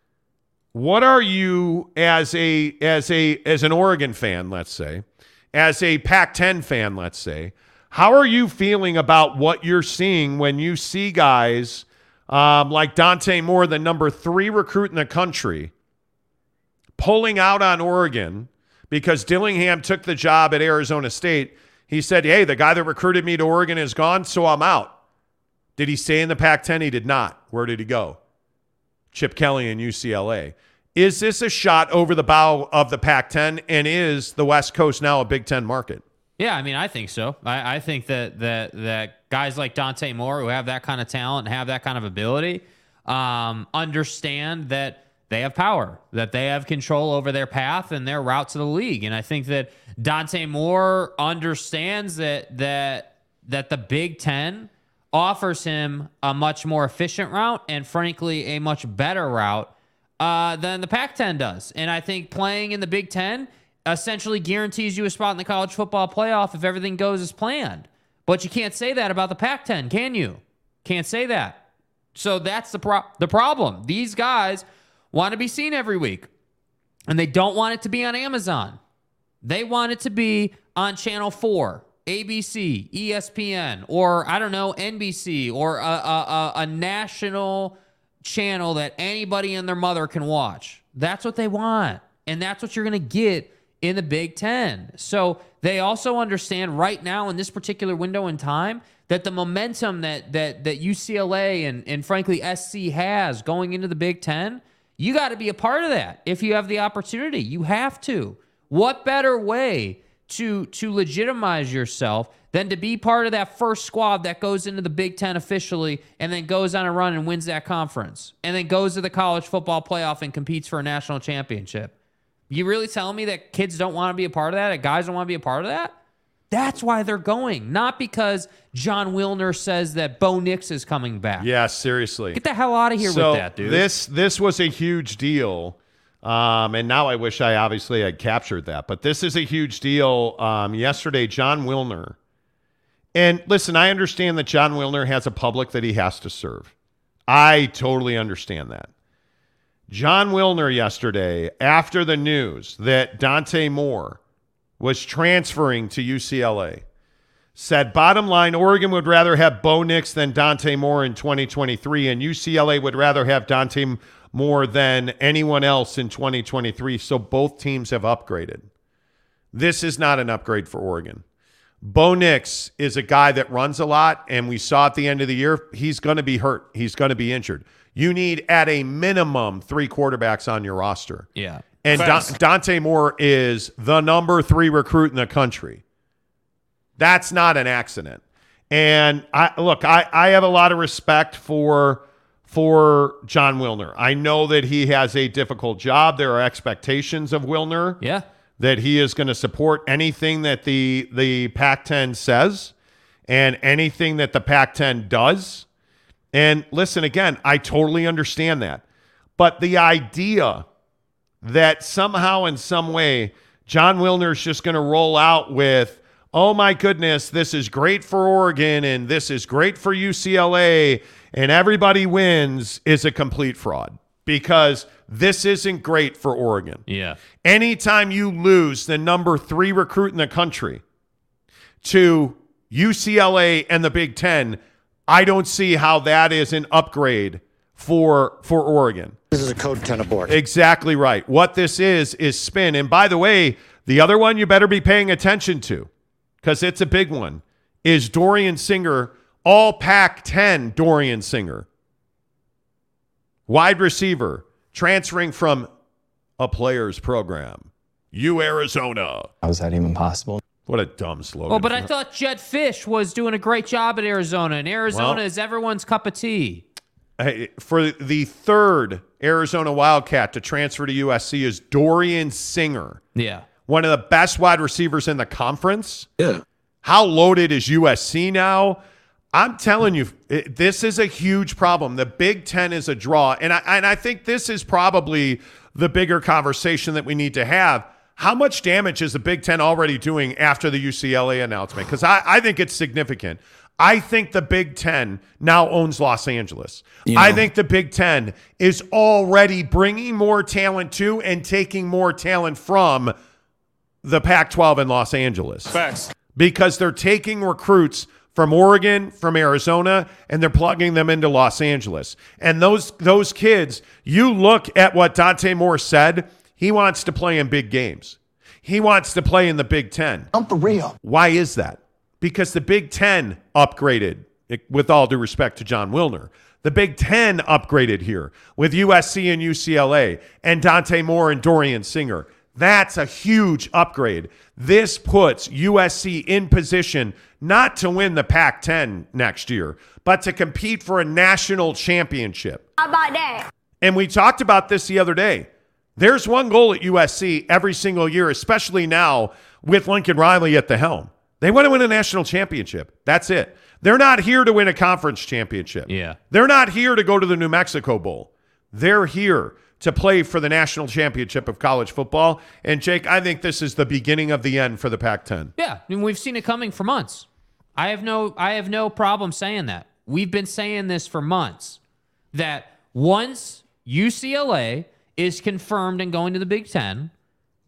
what are you as a as a as an Oregon fan, let's say, as a Pac-10 fan, let's say, how are you feeling about what you're seeing when you see guys um, like Dante Moore, the number three recruit in the country, pulling out on Oregon because Dillingham took the job at Arizona State? He said, "Hey, the guy that recruited me to Oregon is gone, so I'm out." Did he stay in the Pac-10? He did not. Where did he go? Chip Kelly and UCLA. Is this a shot over the bow of the Pac 10? And is the West Coast now a Big Ten market? Yeah, I mean, I think so. I, I think that that that guys like Dante Moore, who have that kind of talent and have that kind of ability, um, understand that they have power, that they have control over their path and their route to the league. And I think that Dante Moore understands that that that the Big Ten offers him a much more efficient route and, frankly, a much better route uh, than the Pac 10 does. And I think playing in the Big Ten essentially guarantees you a spot in the college football playoff if everything goes as planned. But you can't say that about the Pac 10, can you? Can't say that. So that's the, pro- the problem. These guys want to be seen every week, and they don't want it to be on Amazon. They want it to be on Channel 4, ABC, ESPN, or I don't know, NBC, or a, a, a, a national channel that anybody and their mother can watch. That's what they want. And that's what you're going to get in the Big Ten. So they also understand right now in this particular window in time that the momentum that that that UCLA and, and frankly SC has going into the Big Ten, you got to be a part of that if you have the opportunity. You have to. What better way to to legitimize yourself than to be part of that first squad that goes into the Big Ten officially and then goes on a run and wins that conference and then goes to the college football playoff and competes for a national championship. You really telling me that kids don't want to be a part of that? That guys don't want to be a part of that? That's why they're going, not because Jon Wilner says that Bo Nix is coming back. Yeah, seriously. Get the hell out of here so with that, dude. This this was a huge deal. Um, and now I wish I obviously had captured that. But this is a huge deal. Um, yesterday, Jon Wilner. And listen, I understand that Jon Wilner has a public that he has to serve. I totally understand that. Jon Wilner yesterday, after the news that Dante Moore was transferring to UCLA, said bottom line, Oregon would rather have Bo Nix than Dante Moore in 2023, and UCLA would rather have Dante Moore than anyone else in 2023. So both teams have upgraded. This is not an upgrade for Oregon. Bo Nix is a guy that runs a lot, and we saw at the end of the year, he's going to be hurt. He's going to be injured. You need, at a minimum, three quarterbacks on your roster. yeah. And da- Dante Moore is the number three recruit in the country. That's not an accident. And I look, I, I have a lot of respect for for Jon Wilner. I know that he has a difficult job. There are expectations of Wilner Yeah. that he is going to support anything that the the Pac-10 says and anything that the Pac-10 does. And listen again, I totally understand that. But the idea that somehow in some way Jon Wilner's just going to roll out with, oh my goodness, this is great for Oregon and this is great for UCLA and everybody wins is a complete fraud because this isn't great for Oregon. Yeah. Anytime you lose the number three recruit in the country to UCLA and the Big Ten, I don't see how that is an upgrade for for Oregon. This is a code 10 abort. Exactly right. What this is is spin. And by the way, the other one you better be paying attention to because it's a big one is Dorian Singer, all Pac 10 Dorian Singer. Wide receiver, transferring from a player's program. U Arizona. How is that even possible? What a dumb slogan. Well, but I thought Jedd Fisch was doing a great job at Arizona, and Arizona Well- is everyone's cup of tea. Hey, for the third Arizona Wildcat to transfer to USC is Dorian Singer, Yeah. one of the best wide receivers in the conference. Yeah. How loaded is USC now? I'm telling you, it, this is a huge problem. The Big Ten is a draw, and I and I think this is probably the bigger conversation that we need to have. How much damage is the Big Ten already doing after the UCLA announcement? Because I, I think it's significant. I think the Big Ten now owns Los Angeles. I think the Big Ten is already bringing more talent to and taking more talent from the Pac 12 in Los Angeles Facts. because they're taking recruits from Oregon, from Arizona, and they're plugging them into Los Angeles. And those those kids, you look at what Dante Moore said, he wants to play in big games. He wants to play in the Big 10. I'm for real. Why is that? Because the Big Ten upgraded, with all due respect to Jon Wilner. The Big Ten upgraded here with USC and UCLA and Dante Moore and Dorian Singer. That's a huge upgrade. This puts USC in position not to win the Pac 10 next year, but to compete for a national championship. How about that? And we talked about this the other day. There's one goal at USC every single year, especially now with Lincoln Riley at the helm. They want to win a national championship. That's it. They're not here to win a conference championship. Yeah. They're not here to go to the New Mexico Bowl. They're here to play for the national championship of college football. And Jake, I think this is the beginning of the end for the Pac 10. Yeah, I mean, we've seen it coming for months. I have no I have no problem saying that. We've been saying this for months that once UCLA is confirmed and going to the Big 10,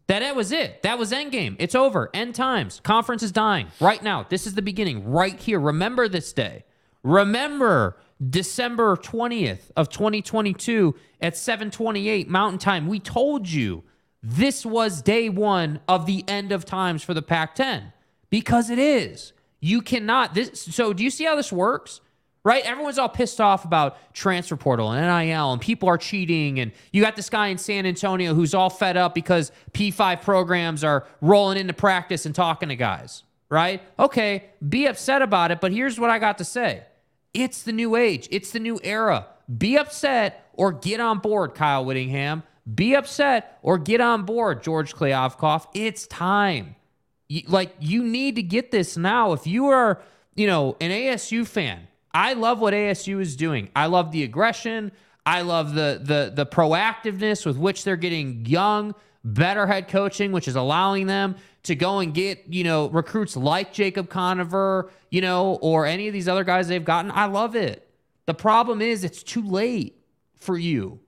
that that was it. That was endgame. It's over. End times. Conference is dying right now. This is the beginning right here. Remember this day. Remember December 20th of 2022 at 7:28 Mountain Time. We told you this was day 1 of the end of times for the Pac-10 because it is. You cannot this so do you see how this works? Right? Everyone's all pissed off about transfer portal and NIL and people are cheating and you got this guy in San Antonio who's all fed up because P5 programs are rolling into practice and talking to guys, right? Okay, be upset about it, but here's what I got to say. It's the new age. It's the new era. Be upset or get on board, Kyle Whittingham. Be upset or get on board, George Klyavkov. It's time. You, like you need to get this now. If you are, you know, an ASU fan, I love what ASU is doing. I love the aggression. I love the the the proactiveness with which they're getting young, better head coaching, which is allowing them to go and get, you know, recruits like Jacob Conover, you know, or any of these other guys they've gotten. I love it. The problem is it's too late for you.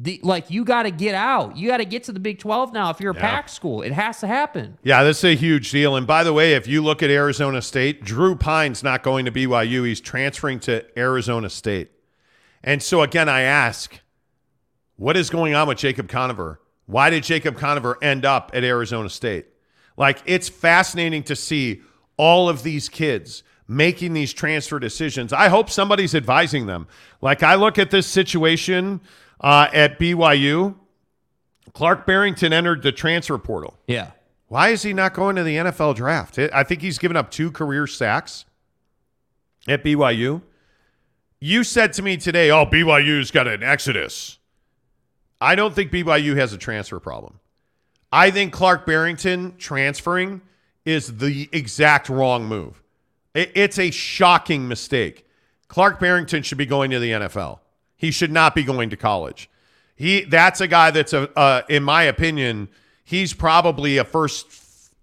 The, like you got to get out. You got to get to the Big 12 now if you're a Yeah. pack school. It has to happen. Yeah, this is a huge deal. And by the way, if you look at Arizona State, Drew Pyne's not going to BYU. He's transferring to Arizona State. And so again, I ask, what is going on with Jacob Conover? Why did Jacob Conover end up at Arizona State? Like, it's fascinating to see all of these kids making these transfer decisions. I hope somebody's advising them. Like, I look at this situation uh, at BYU. Clark Barrington entered the transfer portal. Yeah. Why is he not going to the NFL draft? I think he's given up two career sacks at BYU. You said to me today, oh, BYU's got an exodus. I don't think BYU has a transfer problem. I think Clark Barrington transferring is the exact wrong move. It's a shocking mistake. Clark Barrington should be going to the NFL. He should not be going to college. He that's a guy that's a uh, in my opinion, he's probably a first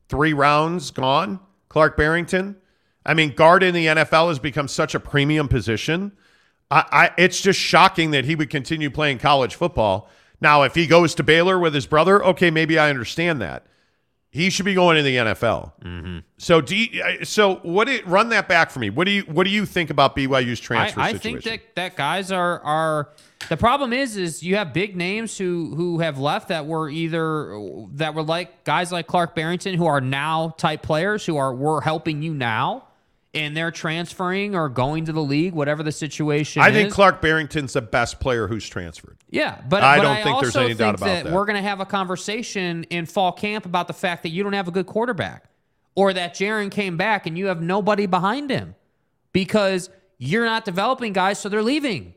three rounds gone. Clark Barrington. I mean, guard in the NFL has become such a premium position. I, I it's just shocking that he would continue playing college football. Now, if he goes to Baylor with his brother, okay, maybe I understand that. He should be going to the NFL. Mm-hmm. So, do you, so what? Do run that back for me. What do you What do you think about BYU's transfer I, I situation? think that that guys are are the problem is is you have big names who who have left that were either that were like guys like Clark Barrington who are now type players who are were helping you now and they're transferring or going to the league, whatever the situation I is. think Clark Barrington's the best player who's transferred. Yeah, but I but don't think there's any doubt about that. We're going to have a conversation in fall camp about the fact that you don't have a good quarterback, or that Jaren came back and you have nobody behind him because you're not developing guys, so they're leaving.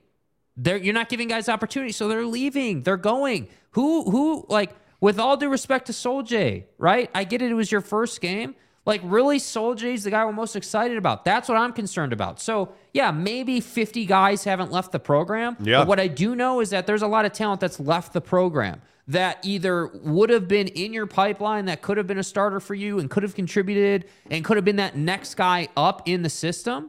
They're you're not giving guys opportunity, so they're leaving. They're going. Who who like with all due respect to Sol J, right? I get it. It was your first game. Like really, Sol J's the guy we're most excited about. That's what I'm concerned about. So yeah, maybe 50 guys haven't left the program. Yeah. But what I do know is that there's a lot of talent that's left the program that either would have been in your pipeline that could have been a starter for you and could have contributed and could have been that next guy up in the system,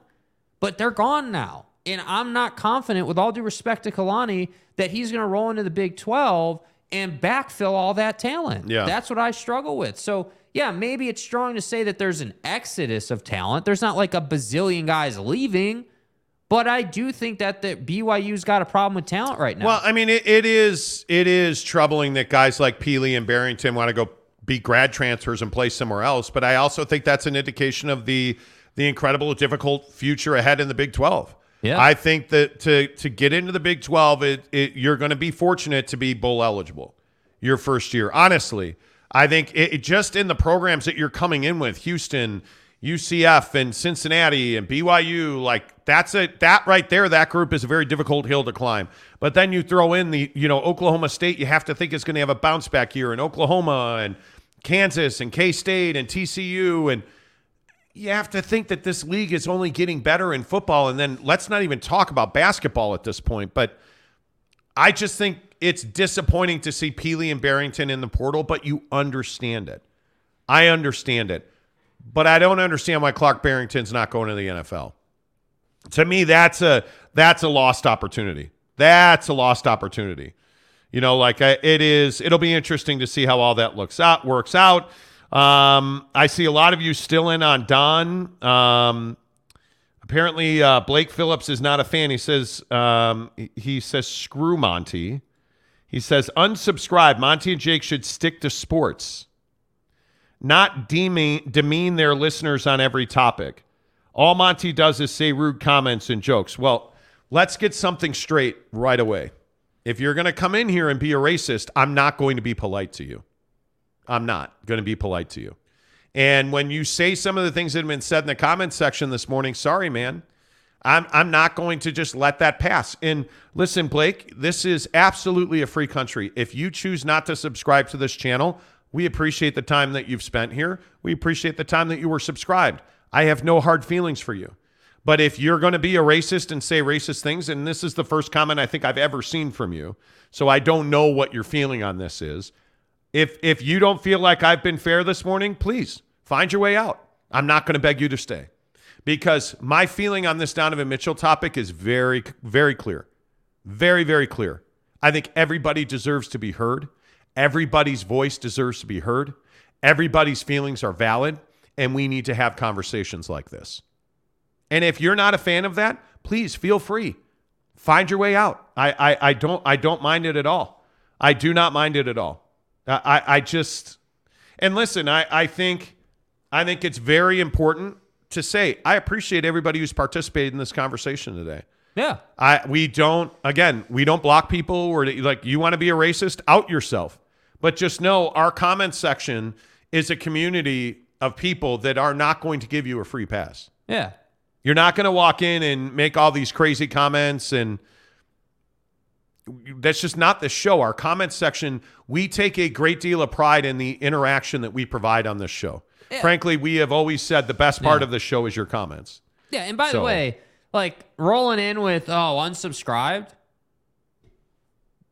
but they're gone now. And I'm not confident, with all due respect to Kalani, that he's going to roll into the Big 12 and backfill all that talent. Yeah. That's what I struggle with. So, yeah, maybe it's strong to say that there's an exodus of talent. There's not like a bazillion guys leaving, but I do think that the BYU's got a problem with talent right now. Well, I mean, it, it is it is troubling that guys like Pili and Barrington want to go be grad transfers and play somewhere else. But I also think that's an indication of the the incredible difficult future ahead in the Big Twelve. Yeah. I think that to to get into the Big Twelve, it, it you're going to be fortunate to be bowl eligible your first year. Honestly, I think it, it just in the programs that you're coming in with, Houston. UCF and Cincinnati and BYU, like that's a that right there, that group is a very difficult hill to climb. But then you throw in the, you know, Oklahoma State, you have to think it's going to have a bounce back year, in Oklahoma and Kansas and K State and TCU, and you have to think that this league is only getting better in football. And then let's not even talk about basketball at this point. But I just think it's disappointing to see Pili and Barrington in the portal, but you understand it. I understand it. But I don't understand why Clark Barrington's not going to the NFL. To me, that's a that's a lost opportunity. That's a lost opportunity. You know, like I, it is. It'll be interesting to see how all that looks out works out. Um, I see a lot of you still in on Don. Um, apparently, uh, Blake Phillips is not a fan. He says um, he- says screw Monty. He says unsubscribe. Monty and Jake should stick to sports not demean, demean their listeners on every topic. All Monty does is say rude comments and jokes. Well, let's get something straight right away. If you're going to come in here and be a racist, I'm not going to be polite to you. I'm not going to be polite to you. And when you say some of the things that have been said in the comments section this morning, sorry, man. I'm, I'm not going to just let that pass. And listen, Blake, this is absolutely a free country. If you choose not to subscribe to this channel, we appreciate the time that you've spent here. We appreciate the time that you were subscribed. I have no hard feelings for you. But if you're going to be a racist and say racist things, and this is the first comment I think I've ever seen from you, so I don't know what your feeling on this is. If if you don't feel like I've been fair this morning, please find your way out. I'm not going to beg you to stay because my feeling on this Donovan Mitchell topic is very, very clear. Very, very clear. I think everybody deserves to be heard. Everybody's voice deserves to be heard. Everybody's feelings are valid, and we need to have conversations like this. And if you're not a fan of that, please feel free. Find your way out. I, I, I don't I don't mind it at all. I do not mind it at all. I, I, just and listen, I, I think I think it's very important to say I appreciate everybody who's participated in this conversation today. yeah. I we don't again we don't block people or like you want to be a racist out yourself, but just know our comment section is a community of people that are not going to give you a free pass. Yeah. You're not going to walk in and make all these crazy comments and that's just not the show. Our comment section, we take a great deal of pride in the interaction that we provide on this show. Frankly, we have always said the best part Yeah. of the show is your comments. Yeah, and by So- the way, like rolling in with oh unsubscribed.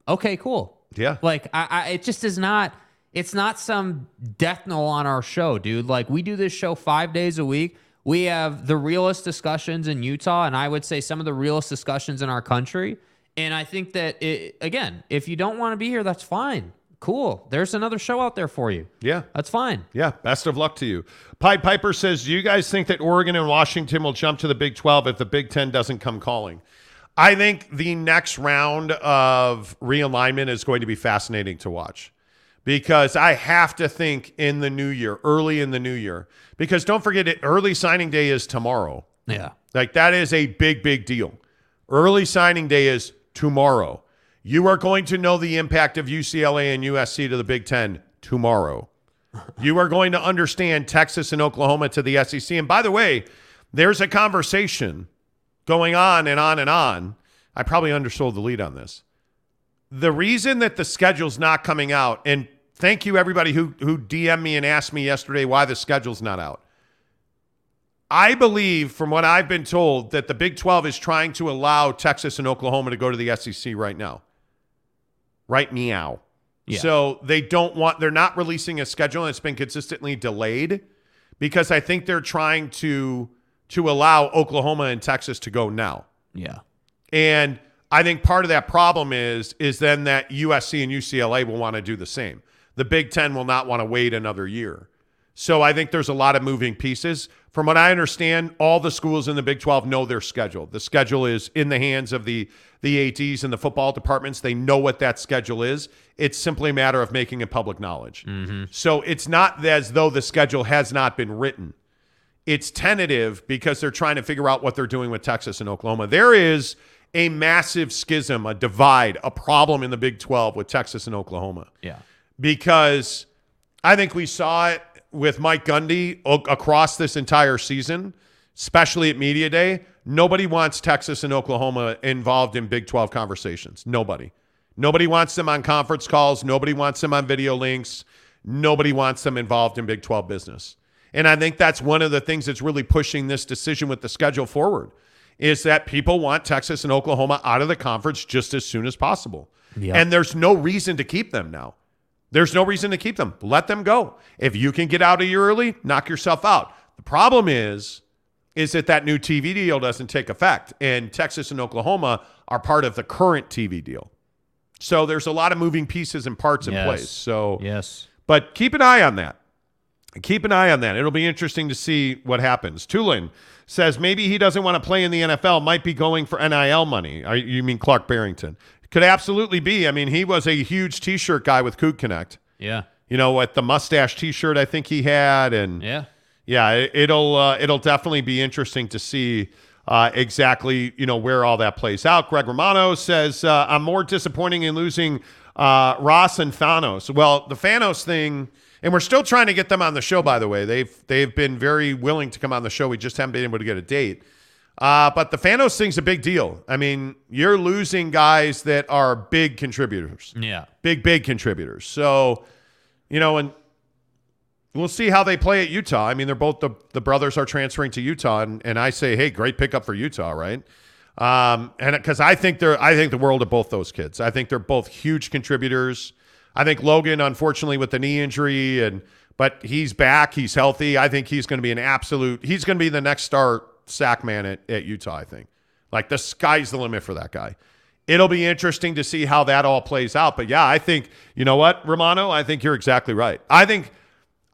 Okay, cool. Yeah. Like I, I it just is not. it's not some death knell on our show, dude. Like we do this show five days a week. We have the realest discussions in Utah, and I would say some of the realest discussions in our country. And I think that it, again, if you don't want to be here, that's fine. Cool. There's another show out there for you. Yeah. That's fine. Yeah, best of luck to you. Pied Piper says, Do you guys think that Oregon and Washington will jump to the Big 12 if the Big 10 doesn't come calling? I think the next round of realignment is going to be fascinating to watch because I have to think in the new year, early in the new year, because don't forget it, early signing day is tomorrow. Yeah. Like that is a big, big deal. Early signing day is tomorrow. You are going to know the impact of UCLA and USC to the Big Ten tomorrow. You are going to understand Texas and Oklahoma to the SEC. And by the way, there's a conversation going on and on and on. I probably undersold the lead on this. The reason that the schedule's not coming out, and thank you everybody who who DM'd me and asked me yesterday why the schedule's not out. I believe, from what I've been told, that the Big 12 is trying to allow Texas and Oklahoma to go to the SEC right now. Right meow. Yeah. So they don't want, they're not releasing a schedule and it's been consistently delayed because I think they're trying to to allow Oklahoma and Texas to go now. Yeah. And I think part of that problem is is then that USC and UCLA will want to do the same. The Big 10 will not want to wait another year. So I think there's a lot of moving pieces. From what I understand, all the schools in the Big 12 know their schedule. The schedule is in the hands of the the ADs and the football departments. They know what that schedule is. It's simply a matter of making it public knowledge. Mm-hmm. So it's not as though the schedule has not been written. It's tentative because they're trying to figure out what they're doing with Texas and Oklahoma. There is a massive schism, a divide, a problem in the Big 12 with Texas and Oklahoma Yeah. because I think we saw it with Mike Gundy o- across this entire season, especially at Media Day. Nobody wants Texas and Oklahoma involved in Big 12 conversations. Nobody. Nobody wants them on conference calls. Nobody wants them on video links. Nobody wants them involved in Big 12 business. And I think that's one of the things that's really pushing this decision with the schedule forward is that people want Texas and Oklahoma out of the conference just as soon as possible. Yeah. And there's no reason to keep them now. There's no reason to keep them. Let them go. If you can get out of here early, knock yourself out. The problem is, is that that new TV deal doesn't take effect, and Texas and Oklahoma are part of the current TV deal. So there's a lot of moving pieces and parts in Yes. place. So, Yes. but keep an eye on that. Keep an eye on that. It'll be interesting to see what happens. Tulin says maybe he doesn't want to play in the NFL, might be going for NIL money. Are, you mean Clark Barrington? Could absolutely be. I mean, he was a huge t shirt guy with Coot Connect. Yeah. You know, what the mustache t shirt I think he had. And Yeah. yeah, it, it'll uh, it'll definitely be interesting to see uh, exactly you know where all that plays out. Greg Romano says uh, I'm more disappointing in losing uh, Ross and Fanos. Well, the Fanos thing, and we're still trying to get them on the show. By the way, they've they've been very willing to come on the show. We just haven't been able to get a date. Uh, but the Fanos thing's a big deal. I mean, you're losing guys that are big contributors Yeah. big, big contributors. So, you know, and we'll see how they play at Utah. I mean, they're both the, the brothers are transferring to Utah, and, and I say, hey, great pickup for Utah, right? Um, and because I think they're, I think the world of both those kids. I think they're both huge contributors. I think Logan, unfortunately, with the knee injury, and but he's back, he's healthy. I think he's going to be an absolute. He's going to be the next star sack man at, at Utah. I think, like the sky's the limit for that guy it'll be interesting to see how that all plays out. But yeah, I think you know what, Romano, I think you're exactly right. I think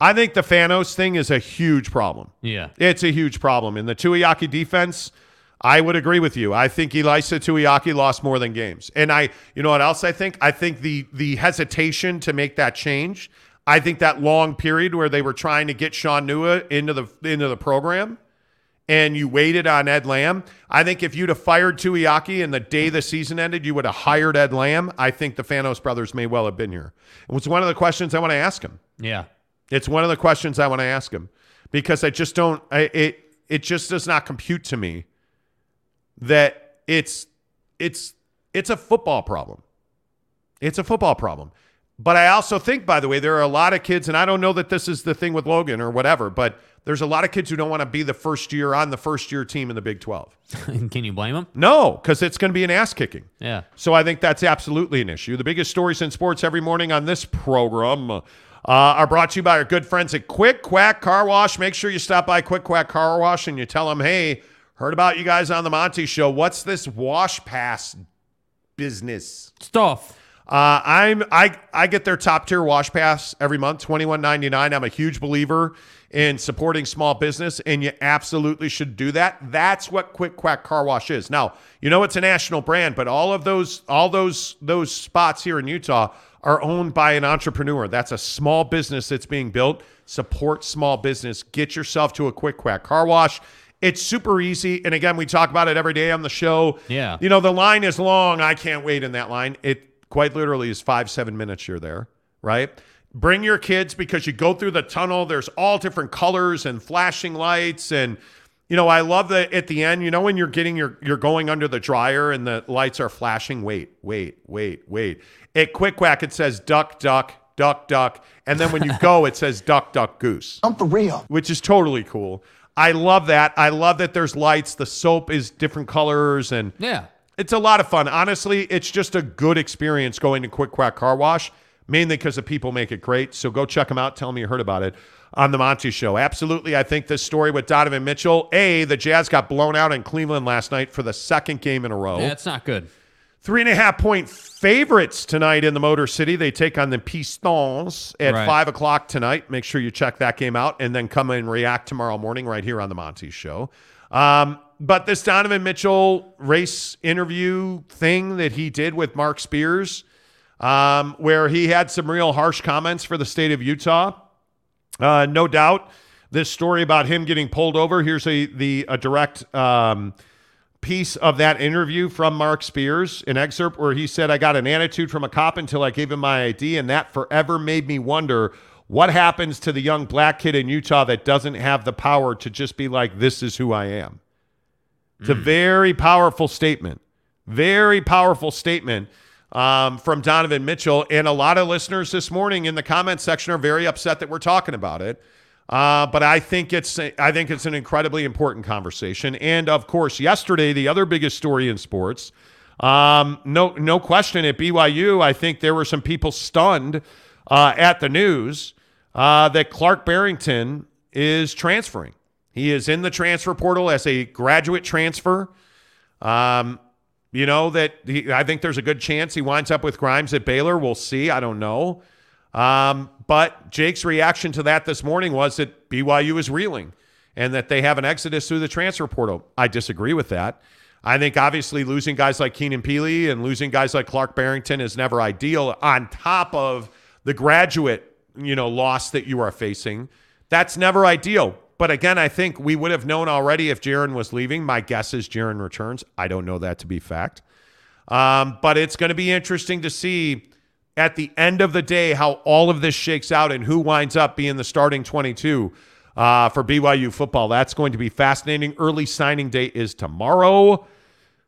I think the Fanos thing is a huge problem. Yeah. It's a huge problem. In the Tuiaki defense, I would agree with you. I think Ilaisa Tuiaki lost more than games. And I you know what else I think? I think the the hesitation to make that change, I think that long period where they were trying to get Sean Nua into the into the program and you waited on Ed Lamb. I think if you'd have fired Tuiaki and the day the season ended, you would have hired Ed Lamb. I think the Fanos brothers may well have been here. It was one of the questions I want to ask him. Yeah. It's one of the questions I want to ask him because I just don't. I, it it just does not compute to me that it's it's it's a football problem. It's a football problem. But I also think, by the way, there are a lot of kids, and I don't know that this is the thing with Logan or whatever, but there's a lot of kids who don't want to be the first year on the first year team in the Big 12. Can you blame them? No, because it's going to be an ass kicking. Yeah. So I think that's absolutely an issue. The biggest stories in sports every morning on this program. uh, are brought to you by our good friends at Quick Quack Car Wash. Make sure you stop by Quick Quack Car Wash and you tell them, hey, heard about you guys on the Monty Show. What's this wash pass business? Stuff. Uh, I'm I I get their top tier wash pass every month, twenty one ninety nine. I'm a huge believer in supporting small business, and you absolutely should do that. That's what Quick Quack Car Wash is. Now, you know it's a national brand, but all of those all those those spots here in Utah are owned by an entrepreneur. That's a small business that's being built. Support small business. Get yourself to a Quick Quack Car Wash. It's super easy. And again, we talk about it every day on the show. Yeah. You know, the line is long. I can't wait in that line. It quite literally is five, seven minutes you're there, right? Bring your kids because you go through the tunnel. There's all different colors and flashing lights. And, you know, I love that at the end, you know, when you're getting your, you're going under the dryer and the lights are flashing. Wait, wait, wait, wait. At Quick Quack, it says duck, duck, duck, duck. And then when you go, it says duck, duck, goose. I'm for real. Which is totally cool. I love that. I love that there's lights. The soap is different colors and Yeah. it's a lot of fun. Honestly, it's just a good experience going to Quick Quack Car Wash, mainly because the people make it great. So go check them out. Tell me you heard about it on the Monty Show. Absolutely. I think this story with Donovan Mitchell, A, the Jazz got blown out in Cleveland last night for the second game in a row. Yeah, it's not good. Three and a half point favorites tonight in the Motor City. They take on the Pistons at Right. five o'clock tonight. Make sure you check that game out and then come and react tomorrow morning right here on the Monty Show. Um, but this Donovan Mitchell race interview thing that he did with Marc Spears, um, where he had some real harsh comments for the state of Utah. Uh, no doubt, this story about him getting pulled over. Here's a the a direct um, piece of that interview from Marc Spears, an excerpt where he said, "I got an attitude from a cop until I gave him my ID, and that forever made me wonder." What happens to the young black kid in Utah that doesn't have the power to just be like, this is who I am? It's a very powerful statement. Very powerful statement um, from Donovan Mitchell. And a lot of listeners this morning in the comment section are very upset that we're talking about it. Uh, but I think it's I think it's an incredibly important conversation. And of course, yesterday the other biggest story in sports, um, no no question at BYU, I think there were some people stunned uh, at the news uh, that Clark Barrington is transferring. He is in the transfer portal as a graduate transfer. Um, you know that he, I think there's a good chance he winds up with Grimes at Baylor. We'll see. I don't know. Um, but Jake's reaction to that this morning was that BYU is reeling and that they have an exodus through the transfer portal. I disagree with that. I think obviously losing guys like Keenan Pili and losing guys like Clark Barrington is never ideal. On top of the graduate, you know, loss that you are facing, that's never ideal. But again, I think we would have known already if Jaren was leaving. My guess is Jaren returns. I don't know that to be fact. Um, but it's going to be interesting to see at the end of the day how all of this shakes out and who winds up being the starting 22 uh, for BYU football. That's going to be fascinating. Early signing day is tomorrow.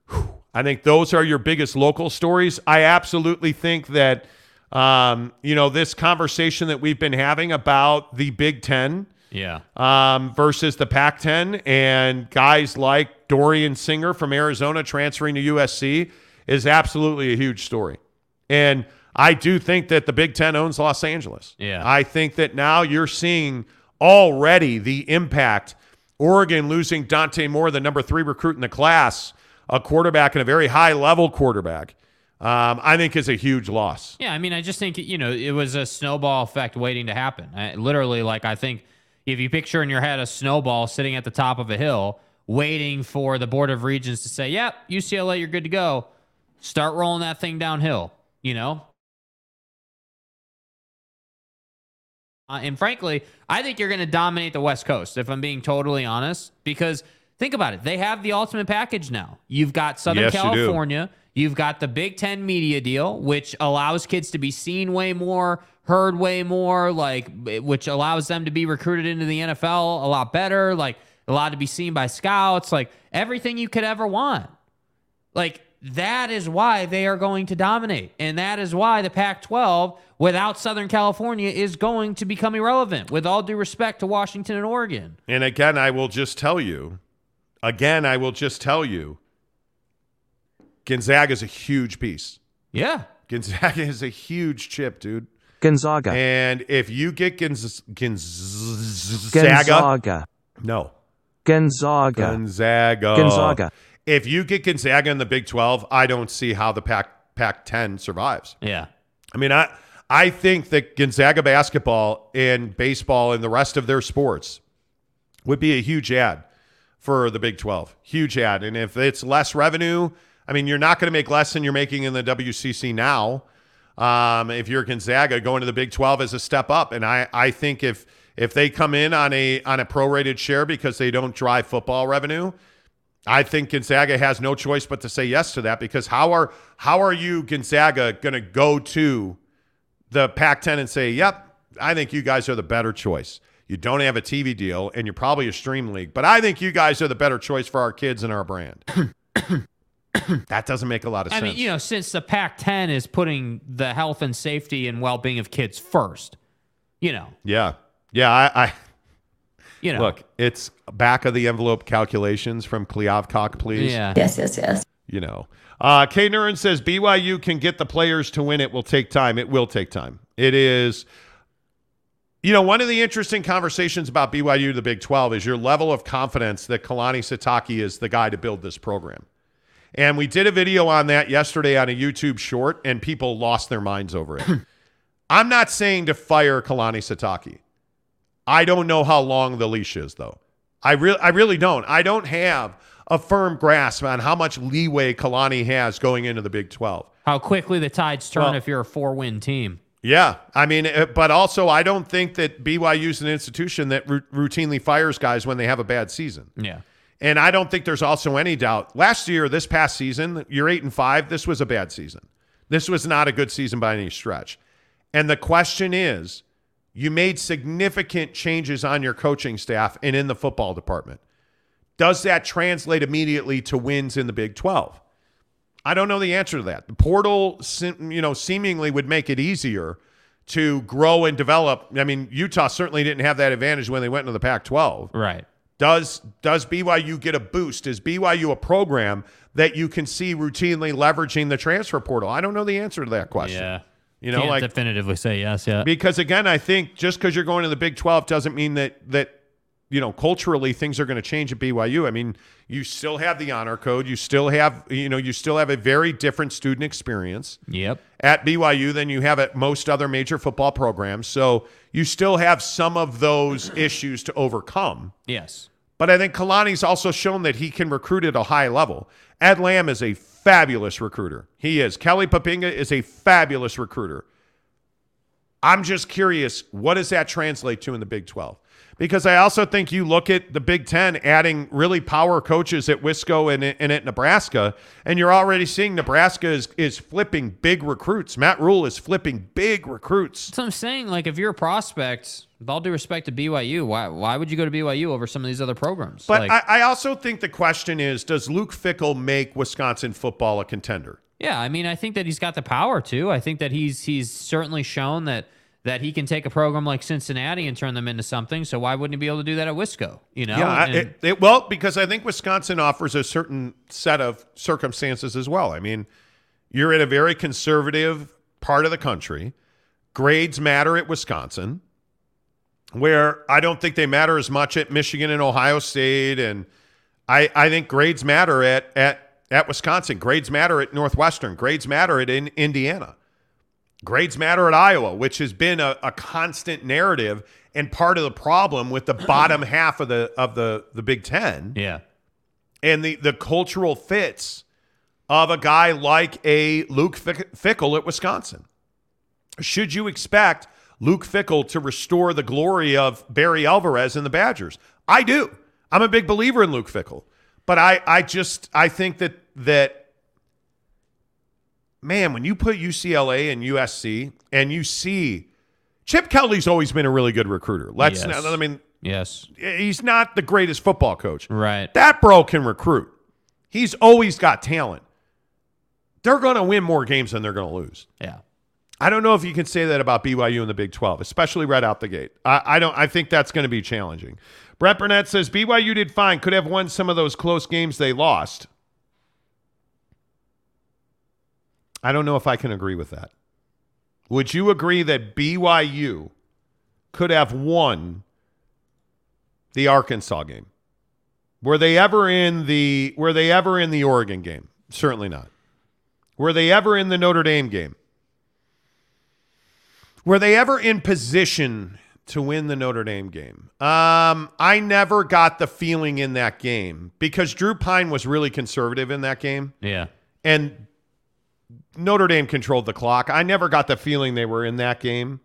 Whew. I think those are your biggest local stories. I absolutely think that, um, you know, this conversation that we've been having about the Big Ten Yeah. um, versus the Pac 10 and guys like Dorian Singer from Arizona transferring to USC is absolutely a huge story. And I do think that the Big Ten owns Los Angeles. Yeah. I think that now you're seeing already the impact. Oregon losing Dante Moore, the number three recruit in the class, a quarterback and a very high level quarterback, um, I think is a huge loss. Yeah, I mean, I just think you know it was a snowball effect waiting to happen. I, literally, like I think if you picture in your head a snowball sitting at the top of a hill, waiting for the Board of Regents to say, "Yep, UCLA, you're good to go," start rolling that thing downhill. You know. Uh, and frankly, I think you're going to dominate the West Coast, if I'm being totally honest, because think about it. They have the ultimate package now. You've got Southern Yes, you. California. You've got the Big Ten media deal, which allows kids to be seen way more, heard way more, like which allows them to be recruited into the NFL a lot better, like allowed to be seen by scouts, like everything you could ever want. Like that is why they are going to dominate. And that is why the Pac 12 without Southern California is going to become irrelevant, with all due respect to Washington and Oregon. And again, I will just tell you, again, I will just tell you, Gonzaga is a huge piece. Yeah. Gonzaga is a huge chip, dude. Gonzaga. And if you get Gonz- Gonzaga, Gonzaga. no, Gonzaga. Gonzaga, Gonzaga. If you get Gonzaga in the Big Twelve, I don't see how the Pac Pac ten survives. Yeah. I mean, I I think that Gonzaga basketball and baseball and the rest of their sports would be a huge ad for the Big 12. Huge ad. And if it's less revenue, I mean, you're not going to make less than you're making in the WCC now. Um, if you're Gonzaga, going to the Big 12 is a step up. And I, I think if if they come in on a on a prorated share because they don't drive football revenue, I think Gonzaga has no choice but to say yes to that because how are how are you Gonzaga going to go to the Pac-10 and say, "Yep, I think you guys are the better choice." You don't have a TV deal and you're probably a stream league, but I think you guys are the better choice for our kids and our brand. that doesn't make a lot of I sense. I mean, you know, since the Pac 10 is putting the health and safety and well being of kids first, you know, yeah. Yeah, I, I you know. look, it's back of the envelope calculations from Kliavkoff, please. Yeah. Yes, yes, yes. you know. Uh, K. Nuren says BYU can get the players to win. It will take time. It will take time. It is, you know, one of the interesting conversations about BYU, the Big 12, is your level of confidence that Kalani Sitake is the guy to build this program. And we did a video on that yesterday on a YouTube short, and people lost their minds over it. I'm not saying to fire Kalani Sitake. I don't know how long the leash is, though. I really, I really don't. I don't have a firm grasp on how much leeway Kalani has going into the Big 12. How quickly the tides turn Well- if you're a four win team. Yeah, I mean, uh, but also I don't think that BYU is an institution that ru- routinely fires guys when they have a bad season. Yeah. And I don't think there's also any doubt. Last year, this past season, you're eight and five. This was a bad season. This was not a good season by any stretch. And the question is, you made significant changes on your coaching staff and in the football department. Does that translate immediately to wins in the Big 12? I don't know the answer to that. The portal, you know, seemingly would make it easier to grow and develop. I mean, Utah certainly didn't have that advantage when they went into the Pac-12. Right. Does does BYU get a boost? Is BYU a program that you can see routinely leveraging the transfer portal? I don't know the answer to that question. Yeah. You know, Can't like definitively say yes yet. because again, I think just because you're going to the Big 12 doesn't mean that that you know culturally things are going to change at BYU. I mean, you still have the honor code. You still have you know you still have a very different student experience Yep. at BYU than you have at most other major football programs. So you still have some of those issues to overcome. Yes. But I think Kalani's also shown that he can recruit at a high level. Ed Lamb is a fabulous recruiter. He is. Kelly Poppinga is a fabulous recruiter. I'm just curious, what does that translate to in the Big 12? Because I also think you look at the Big Ten adding really power coaches at Wisco and, and at Nebraska, and you're already seeing Nebraska is, is flipping big recruits. Matt Rhule is flipping big recruits. So I'm saying, like, if you're a prospect, with all due respect to BYU, why why would you go to BYU over some of these other programs? But like, I, I also think the question is does Luke Fickell make Wisconsin football a contender? yeah, I mean, I think that he's got the power to. I think that he's he's certainly shown that that he can take a program like Cincinnati and turn them into something. So why wouldn't he be able to do that at Wisco? You know? Yeah, And- it, it, well, because I think Wisconsin offers a certain set of circumstances as well. I mean, you're in a very conservative part of the country. Grades matter at Wisconsin, where I don't think they matter as much at Michigan and Ohio State, and I, I think grades matter at at at Wisconsin. Grades matter at Northwestern. Grades matter at in Indiana. Grades matter at Iowa, which has been a, a constant narrative and part of the problem with the bottom half of the of the the Big Ten yeah. and the the cultural fits of a guy like a Luke Fickell at Wisconsin. Should you expect Luke Fickell to restore the glory of Barry Alvarez and the Badgers? I do. I'm a big believer in Luke Fickell, but I I just I think that that man, when you put UCLA and USC and you see Chip Kelly's always been a really good recruiter. Let's Yes. not, I mean Yes. he's not the greatest football coach. Right. That bro can recruit. He's always got talent. They're going to win more games than they're going to lose. Yeah. I don't know if you can say that about BYU in the Big 12, especially right out the gate. I, I don't. I think that's going to be challenging. Brett Burnett says BYU did fine. Could have won some of those close games they lost. I don't know if I can agree with that. would you agree that BYU could have won the Arkansas game? Were they ever in the were they ever in the Oregon game? Certainly not. Were they ever in the Notre Dame game? Were they ever in position to win the Notre Dame game? Um, I never got the feeling in that game because Drew Pyne was really conservative in that game Yeah. and Notre Dame controlled the clock. I never got the feeling they were in that game.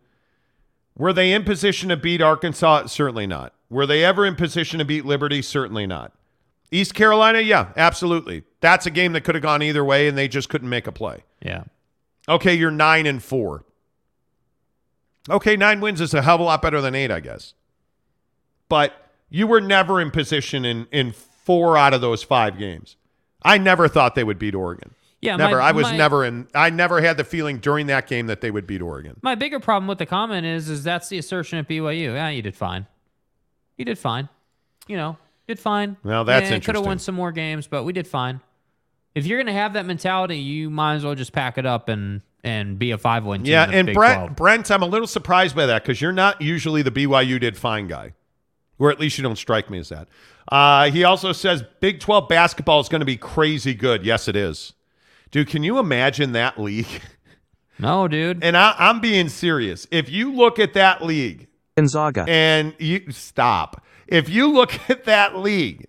Were they in position to beat Arkansas? Certainly not. Were they ever in position to beat Liberty? Certainly not. East Carolina? Yeah, absolutely. That's a game that could have gone either way, and they just couldn't make a play. Yeah. Okay, you're nine and four. Okay, nine wins is a hell of a lot better than eight, I guess. But you were never in position in in four out of those five games. I never thought they would beat Oregon. Yeah, never. my- I was my- never in. I never had the feeling during that game that they would beat Oregon. My bigger problem with the comment is, is that's the assertion at BYU. Yeah, you did fine. You did fine. You know, did fine. Well, that's yeah, Could have won some more games, but we did fine. If you're gonna have that mentality, you might as well just pack it up and and be a five win. Yeah, and Brent, 12. Brent, I'm a little surprised by that because you're not usually the BYU did fine guy, or at least you don't strike me as that. Uh, he also says Big 12 basketball is going to be crazy good. Yes, it is. Dude, can you imagine that league? No, dude. And I, I'm being serious. If you look at that league Gonzaga. and you stop, if you look at that league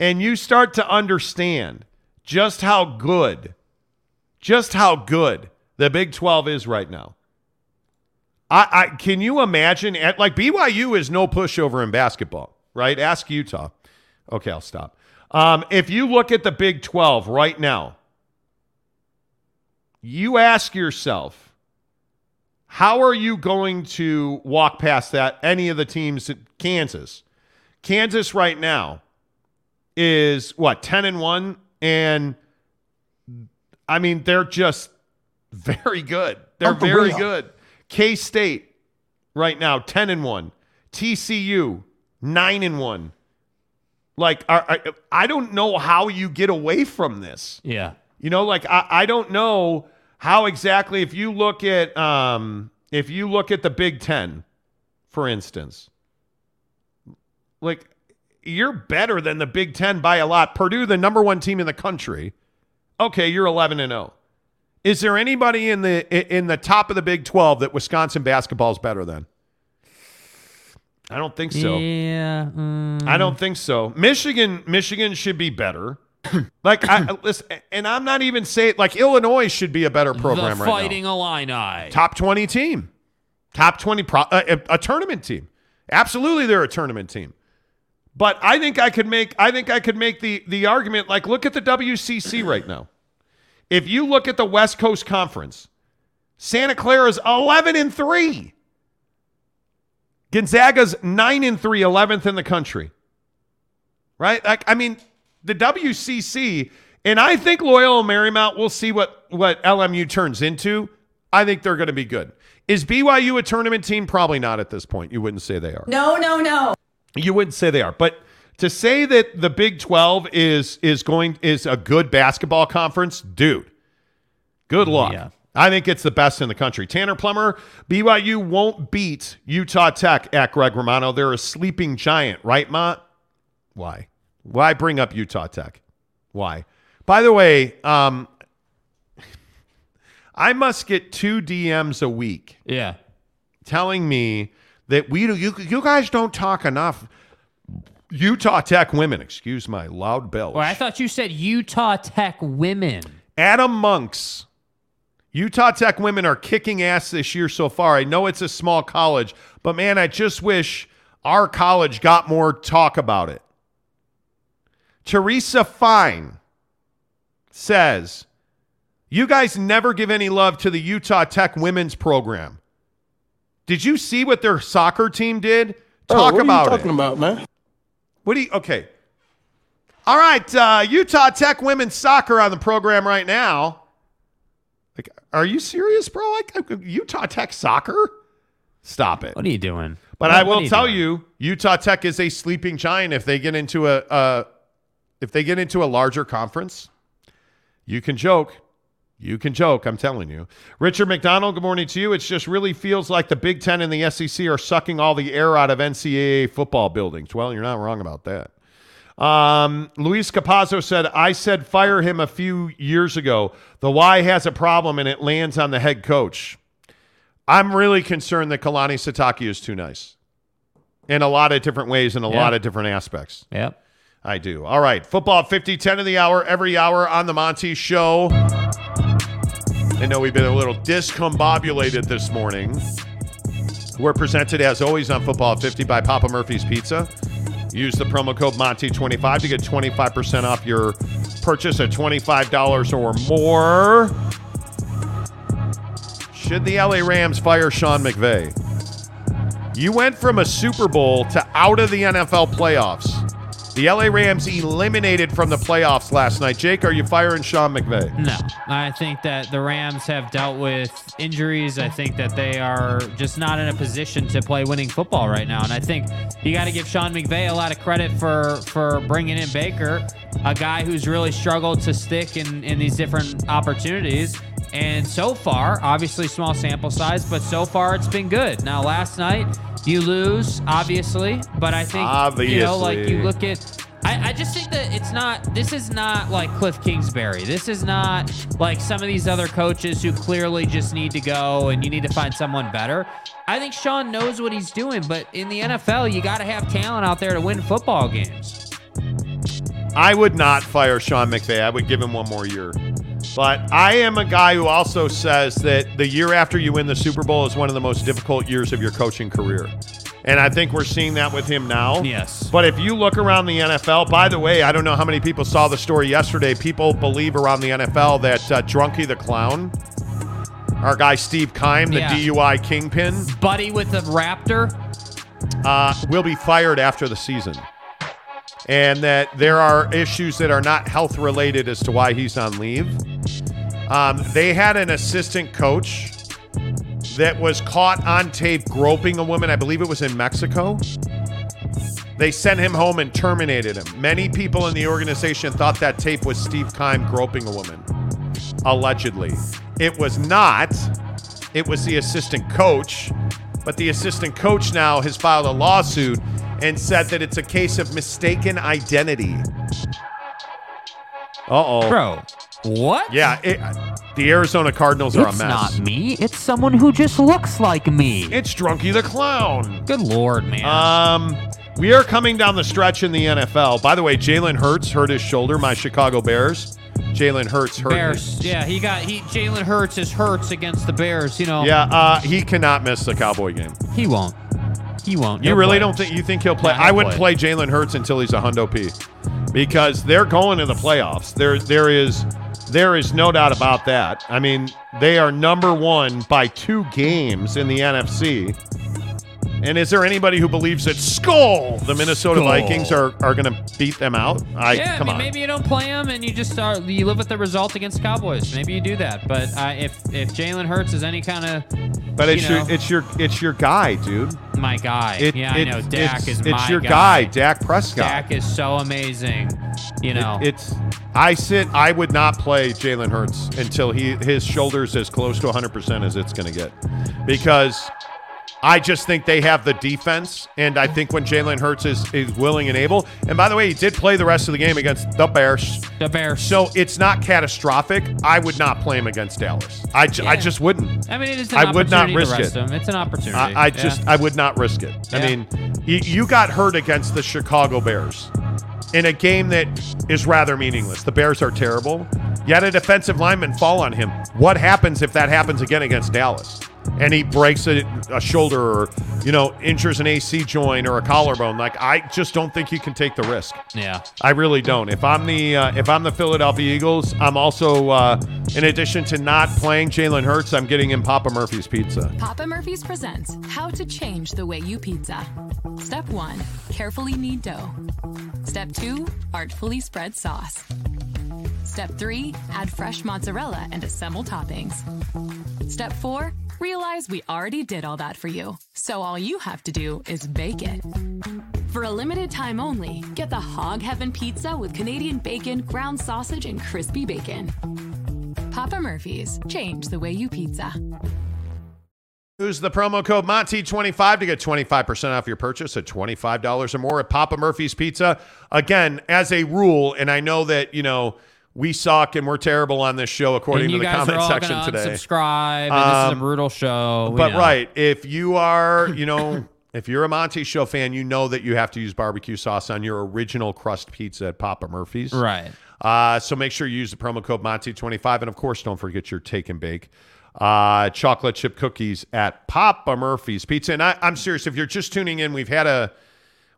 and you start to understand just how good, just how good the Big 12 is right now. I, I can you imagine at like BYU is no pushover in basketball, right? Ask Utah. Okay, I'll stop. Um, if you look at the Big 12 right now, you ask yourself, how are you going to walk past that? Any of the teams at Kansas? Kansas right now is what, 10 and 1? And I mean, they're just very good. They're very good. K State right now, 10 and 1. TCU, 9 and 1. Like, are, I, I don't know how you get away from this. Yeah. You know, like I, I don't know how exactly if you look at um if you look at the Big Ten, for instance, like you're better than the Big Ten by a lot. Purdue, the number one team in the country. Okay, you're 11 and 0. Is there anybody in the in the top of the Big 12 that Wisconsin basketball is better than? I don't think so. Yeah. mm, I don't think so. Michigan, Michigan should be better. like I listen, and I'm not even saying like Illinois should be a better program the right Fighting now. Illini. Top 20 team, top 20 pro, uh, a, a tournament team. Absolutely, they're a tournament team. But I think I could make I think I could make the the argument like look at the WCC right now. If you look at the West Coast Conference, Santa Clara's 11 and 3. Gonzaga's 9 and 3, 11th in the country. Right? Like I mean, the WCC and I think Loyola Marymount we'll see what what LMU turns into. I think they're going to be good. Is BYU a tournament team? Probably not at this point. You wouldn't say they are. No, no, no. You wouldn't say they are, but to say that the Big 12 is is going is a good basketball conference, dude. Good luck. Yeah. I think it's the best in the country. Tanner Plummer, BYU won't beat Utah Tech at Greg Romano. They're a sleeping giant, right, Mott? Why? Why bring up Utah Tech? Why? By the way, um, I must get two DMs a week Yeah. telling me that we you you guys don't talk enough. Utah Tech women, excuse my loud belch. Well, I thought you said Utah Tech women. Adam Monks. Utah Tech women are kicking ass this year so far. I know it's a small college, but man, I just wish our college got more talk about it. Teresa Fine says, You guys never give any love to the Utah Tech women's program. Did you see what their soccer team did? Talk about it. what about are you talking it. about, man? What do you okay? All right, uh, Utah Tech women's soccer on the program right now. Like, are you serious, bro? Like Utah Tech soccer? Stop it. What are you doing? But What- I will are tell doing? you, Utah Tech is a sleeping giant. If they get into a, uh, if they get into a larger conference, you can joke. You can joke, I'm telling you. Richard McDonald, good morning to you. It just really feels like the Big Ten and the SEC are sucking all the air out of NCAA football buildings. Well, you're not wrong about that. Um, Luis Capazzo said, I said fire him a few years ago. The Y has a problem and it lands on the head coach. I'm really concerned that Kalani Sitake is too nice in a lot of different ways, in a Yeah. lot of different aspects. Yep. I do. All right. Football 50, 10 of the hour, every hour on the Monty Show. I know we've been a little discombobulated this morning. We're presented, as always, on Football 50 by Papa Murphy's Pizza. Use the promo code Monty25 to get 25% off your purchase at $25 or more. Should the LA Rams fire Sean McVay? You went from a Super Bowl to out of the NFL playoffs. The LA Rams eliminated from the playoffs last night. Jake, are you firing Sean McVay? No, I think that the Rams have dealt with injuries. I think that they are just not in a position to play winning football right now. And I think you got to give Sean McVay a lot of credit for for bringing in Baker, a guy who's really struggled to stick in in these different opportunities. And so far, obviously small sample size, but so far it's been good. Now last night you lose, obviously, but I think you know, like you look at I, I just think that it's not this is not like Kliff Kingsbury. This is not like some of these other coaches who clearly just need to go and you need to find someone better. I think Sean knows what he's doing, but in the NFL, you got to have talent out there to win football games. I would not fire Sean McVay. I would give him one more year. But I am a guy who also says that the year after you win the Super Bowl is one of the most difficult years of your coaching career. And I think we're seeing that with him now. Yes. But if you look around the NFL, by the way, I don't know how many people saw the story yesterday. People believe around the NFL that uh, Drunky the Clown, our guy Steve Keim, the Yeah. DUI kingpin, Buddy with the Raptor. uh, will be fired after the season. And that there are issues that are not health related as to why he's on leave. Um, they had an assistant coach that was caught on tape groping a woman. I believe it was in Mexico. They sent him home and terminated him. Many people in the organization thought that tape was Steve Keim groping a woman, allegedly. It was not. It was the assistant coach. But the assistant coach now has filed a lawsuit and said that it's a case of mistaken identity. Uh oh. Bro, what? Yeah, it, the Arizona Cardinals are a mess. It's not me. It's someone who just looks like me. It's Drunky the Clown. Good lord, man. Um, we are coming down the stretch in the NFL. By the way, Jalen Hurts hurt his shoulder. My Chicago Bears. Jalen Hurts hurt. Bears. Yeah, he got he. Jalen Hurts is hurts against the Bears. You know. Yeah, uh, he cannot miss the Cowboy game. He won't. He won't. You He'll really play. don't think you think he'll play? Yeah, I wouldn't play. play, Jalen Hurts until he's a hundo p, because they're going to the playoffs. There, there is, there is no doubt about that. I mean, they are number one by two games in the NFC. And is there anybody who believes that Skol, the Minnesota Skol. Vikings, are, are going to beat them out? I Yeah, come I mean, on. maybe you don't play them and you just start. You live with the result against Cowboys. Maybe you do that. But uh, if if Jalen Hurts is any kind of but it's you your it's your it's your guy, dude. my guy, It- yeah, I it's- know. Dak it's, is it's my your guy. Dak Prescott. Dak is so amazing. You know. It- it's I sit I would not play Jalen Hurts until he his shoulders as close to 100% as it's going to get. Because I just think they have the defense and I think when Jalen Hurts is is willing and able. And by the way, he did play the rest of the game against the Bears. the Bears. So it's not catastrophic. I would not play him against Dallas. I, ju- I just wouldn't. I mean, it is an I would not risk it. him. It's an opportunity. I, I Yeah. just I would not risk it. I mean, you, you got hurt against the Chicago Bears in a game that is rather meaningless. The Bears are terrible. Yet a defensive lineman fall on him. What happens if that happens again against Dallas? And he breaks a, a shoulder or, you know, injures an AC joint or a collarbone. Like I just don't think you can take the risk. yeah. I really don't. If I'm the uh, if I'm the Philadelphia Eagles, I'm also uh, in addition to not playing Jalen Hurts, I'm getting him Papa Murphy's pizza. Papa Murphy's presents How to Change the Way You Pizza. Step 1 Carefully knead dough. Step 2 Artfully spread sauce. Step 3 Add fresh mozzarella and assemble toppings. Step 4 Realize we already did all that for you, so all you have to do is bake it. For a limited time only, get the Hog Heaven Pizza with Canadian bacon, ground sausage, and crispy bacon. Papa Murphy's. Change the way you pizza. Use the promo code Monty25 to get 25% off your purchase at $25 or more at Papa Murphy's Pizza. Again, as a rule, and I know that, you know, we suck and we're terrible on this show according to the comment are all section today. Unsubscribe. And this is Um, a brutal show. But know. right, if you are, you know, if you're a Monty Show fan, you know that you have to use barbecue sauce on your original crust pizza at Papa Murphy's. Right. Uh, so make sure you use the promo code Monty25. And of course, don't forget your take and bake uh, chocolate chip cookies at Papa Murphy's Pizza. And I, I'm serious, if you're just tuning in, we've had a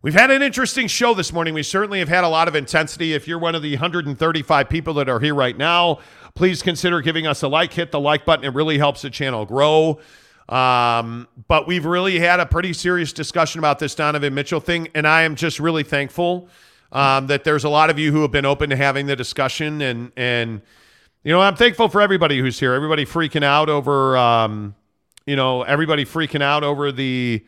We've had an interesting show this morning. We certainly have had a lot of intensity. If you're one of the 135 people that are here right now, please consider giving us a like. Hit the like button. It really helps the channel grow. Um, but we've really had a pretty serious discussion about this Donovan Mitchell thing, and I am just really thankful um, that there's a lot of you who have been open to having the discussion, and and you know I'm thankful for everybody who's here. Everybody freaking out over, um, you know, everybody freaking out over the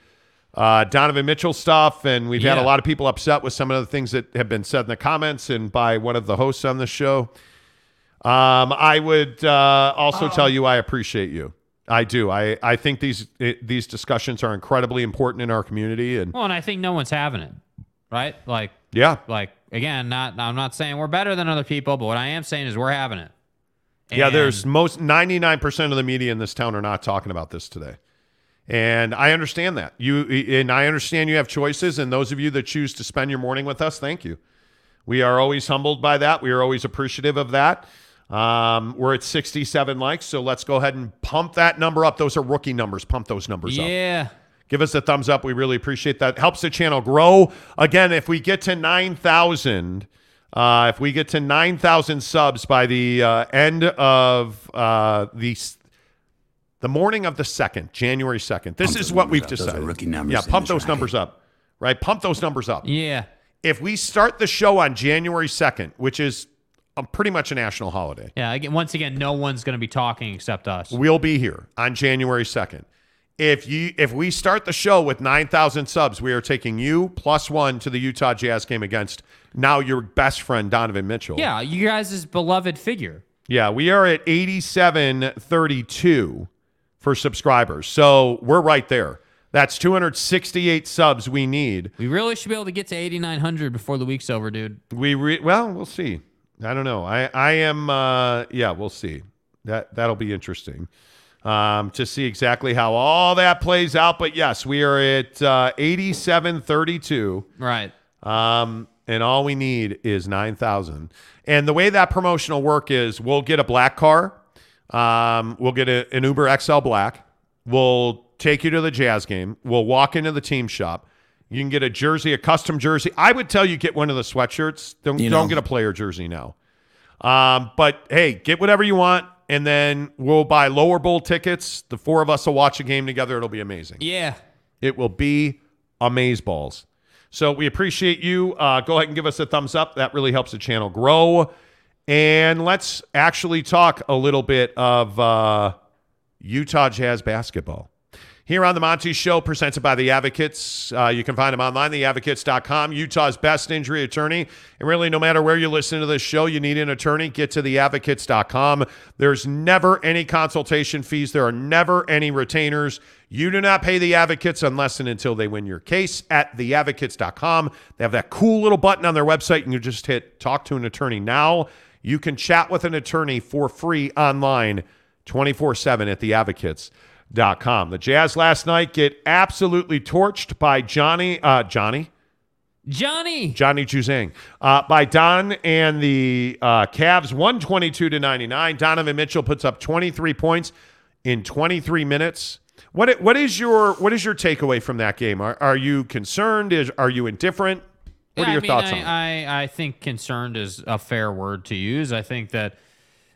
uh, Donovan Mitchell stuff, and we've had a lot of people upset with some of the things that have been said in the comments and by one of the hosts on the show. Um, I would uh, also tell you I appreciate you. I do. I, I think these it, these discussions are incredibly important in our community, and Well, and I think no one's having it. Right. Like, yeah, like again, not. I'm not saying we're better than other people, but what I am saying is we're having it. Yeah, there's most 99% of the media in this town are not talking about this today. And I understand that. You and I understand you have choices and those of you that choose to spend your morning with us, thank you. We are always humbled by that. We are always appreciative of that. Um, we're at 67 likes, so let's go ahead and pump that number up. Those are rookie numbers. Pump those numbers up. Yeah. Give us a thumbs up. We really appreciate that. Helps the channel grow. Again, if we get to 9,000, uh, if we get to 9,000 subs by the uh, end of uh, the the morning of the second, January 2nd, this Pump is what we've up. Those are decided. rookie numbers yeah, pump those tracking. numbers up. Right? Pump those numbers up. Yeah. If we start the show on January 2nd, which is um, pretty much a national holiday, Yeah. Again, once again, no one's going to be talking except us. We'll be here on January 2nd. If you if we start the show with 9,000 subs, we are taking you plus 1 to the Utah Jazz game against now your best friend Donovan Mitchell. Yeah, you guys' beloved figure. Yeah, we are at 8732 for subscribers. So, we're right there. That's 268 subs we need. We really should be able to get to 8,900 before the week's over, dude. We re- well, we'll see. I don't know. I I am uh yeah, we'll see. That that'll be interesting. Um to see exactly how all that plays out, but yes, we are at uh 8732. Right. Um and all we need is 9,000. And the way that promotional work is, we'll get a black car. Um we'll get a, an Uber XL black. We'll take you to the Jazz game. We'll walk into the team shop. You can get a jersey, a custom jersey. I would tell you get one of the sweatshirts. Don't You don't know. get a player jersey now. Um, but hey, get whatever you want, and then we'll buy lower bowl tickets. The four of us will watch a game together. It'll be amazing. Yeah. It will be amaze balls. So we appreciate you. Uh, go ahead and give us a thumbs up. That really helps the channel grow. And let's actually talk a little bit of uh, Utah Jazz basketball. Here on the Monty Show, presented by The Advocates. Uh, you can find them online, theadvocates.com, Utah's best injury attorney. And really, no matter where you listen to this show, you need an attorney, get to theadvocates.com. There's never any consultation fees, there are never any retainers. You do not pay the advocates unless and until they win your case at theadvocates.com. They have that cool little button on their website, and you just hit talk to an attorney now. You can chat with an attorney for free online 24 7 at theadvocates.com. The Jazz last night get absolutely torched by Johnny, uh, Johnny, Johnny. Johnny Juzang, uh, by Don and the uh, Cavs 122 to 99. Donovan Mitchell puts up 23 points in 23 minutes. What what is your what is your takeaway from that game? Are, are you concerned? Is are you indifferent? What Yeah, are your I mean, thoughts I, on it? I, I think concerned is a fair word to use. I think that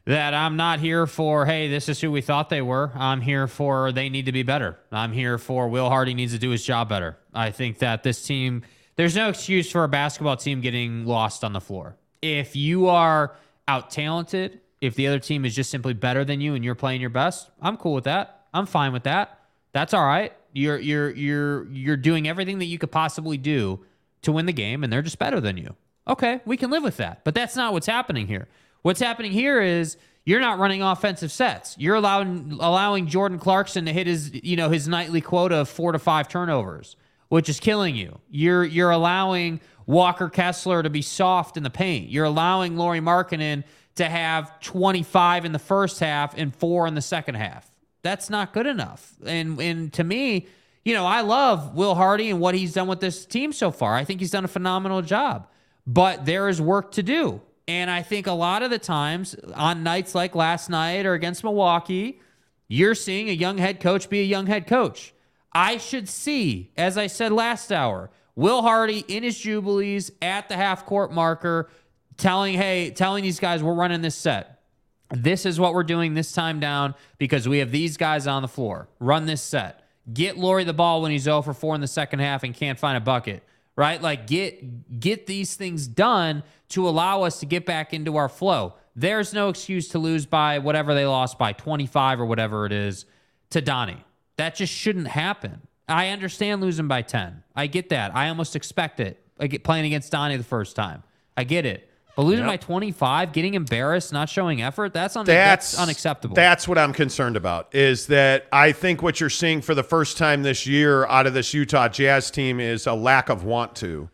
that I'm not here for, hey, this is who we thought they were. I'm here for they need to be better. I'm here for Will Hardy needs to do his job better. I think that this team, there's no excuse for a basketball team getting lost on the floor. If you are out talented, if the other team is just simply better than you and you're playing your best, I'm cool with that. I'm fine with that. That's all right. You're you're you're you're doing everything that you could possibly do to win the game and they're just better than you. Okay, we can live with that. But that's not what's happening here. What's happening here is you're not running offensive sets. You're allowing allowing Jordan Clarkson to hit his you know his nightly quota of four to five turnovers, which is killing you. You're you're allowing Walker Kessler to be soft in the paint. You're allowing Lauri Markkanen to have 25 in the first half and four in the second half. That's not good enough. And and to me, you know, I love Will Hardy and what he's done with this team so far. I think he's done a phenomenal job. But there is work to do. And I think a lot of the times on nights like last night or against Milwaukee, you're seeing a young head coach be a young head coach. I should see, as I said last hour, Will Hardy in his jubilees at the half court marker, telling, hey, telling these guys we're running this set. This is what we're doing this time down because we have these guys on the floor. Run this set. Get Lauri the ball when he's 0 for 4 in the second half and can't find a bucket. Right? Like get get these things done to allow us to get back into our flow. There's no excuse to lose by whatever they lost by 25 or whatever it is to Donnie. That just shouldn't happen. I understand losing by 10. I get that. I almost expect it. I get playing against Donnie the first time. I get it. But losing Yep. by 25, getting embarrassed, not showing effort, that's, un- that's, that's unacceptable. That's what I'm concerned about. Is that I think what you're seeing for the first time this year out of this Utah Jazz team is a lack of want to.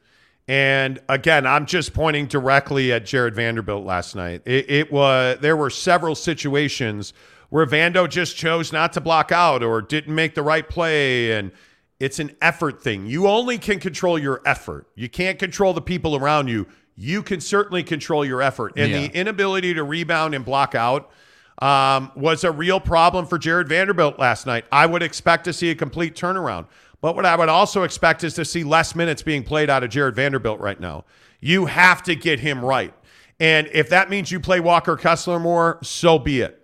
And again, I'm just pointing directly at Jarred Vanderbilt last night. It, it was there were several situations where Vando just chose not to block out or didn't make the right play, and it's an effort thing. You only can control your effort. You can't control the people around you. You can certainly control your effort, and Yeah. the inability to rebound and block out um, was a real problem for Jarred Vanderbilt last night. I would expect to see a complete turnaround. But what I would also expect is to see less minutes being played out of Jarred Vanderbilt right now. You have to get him right. And if that means you play Walker Kessler more, so be it.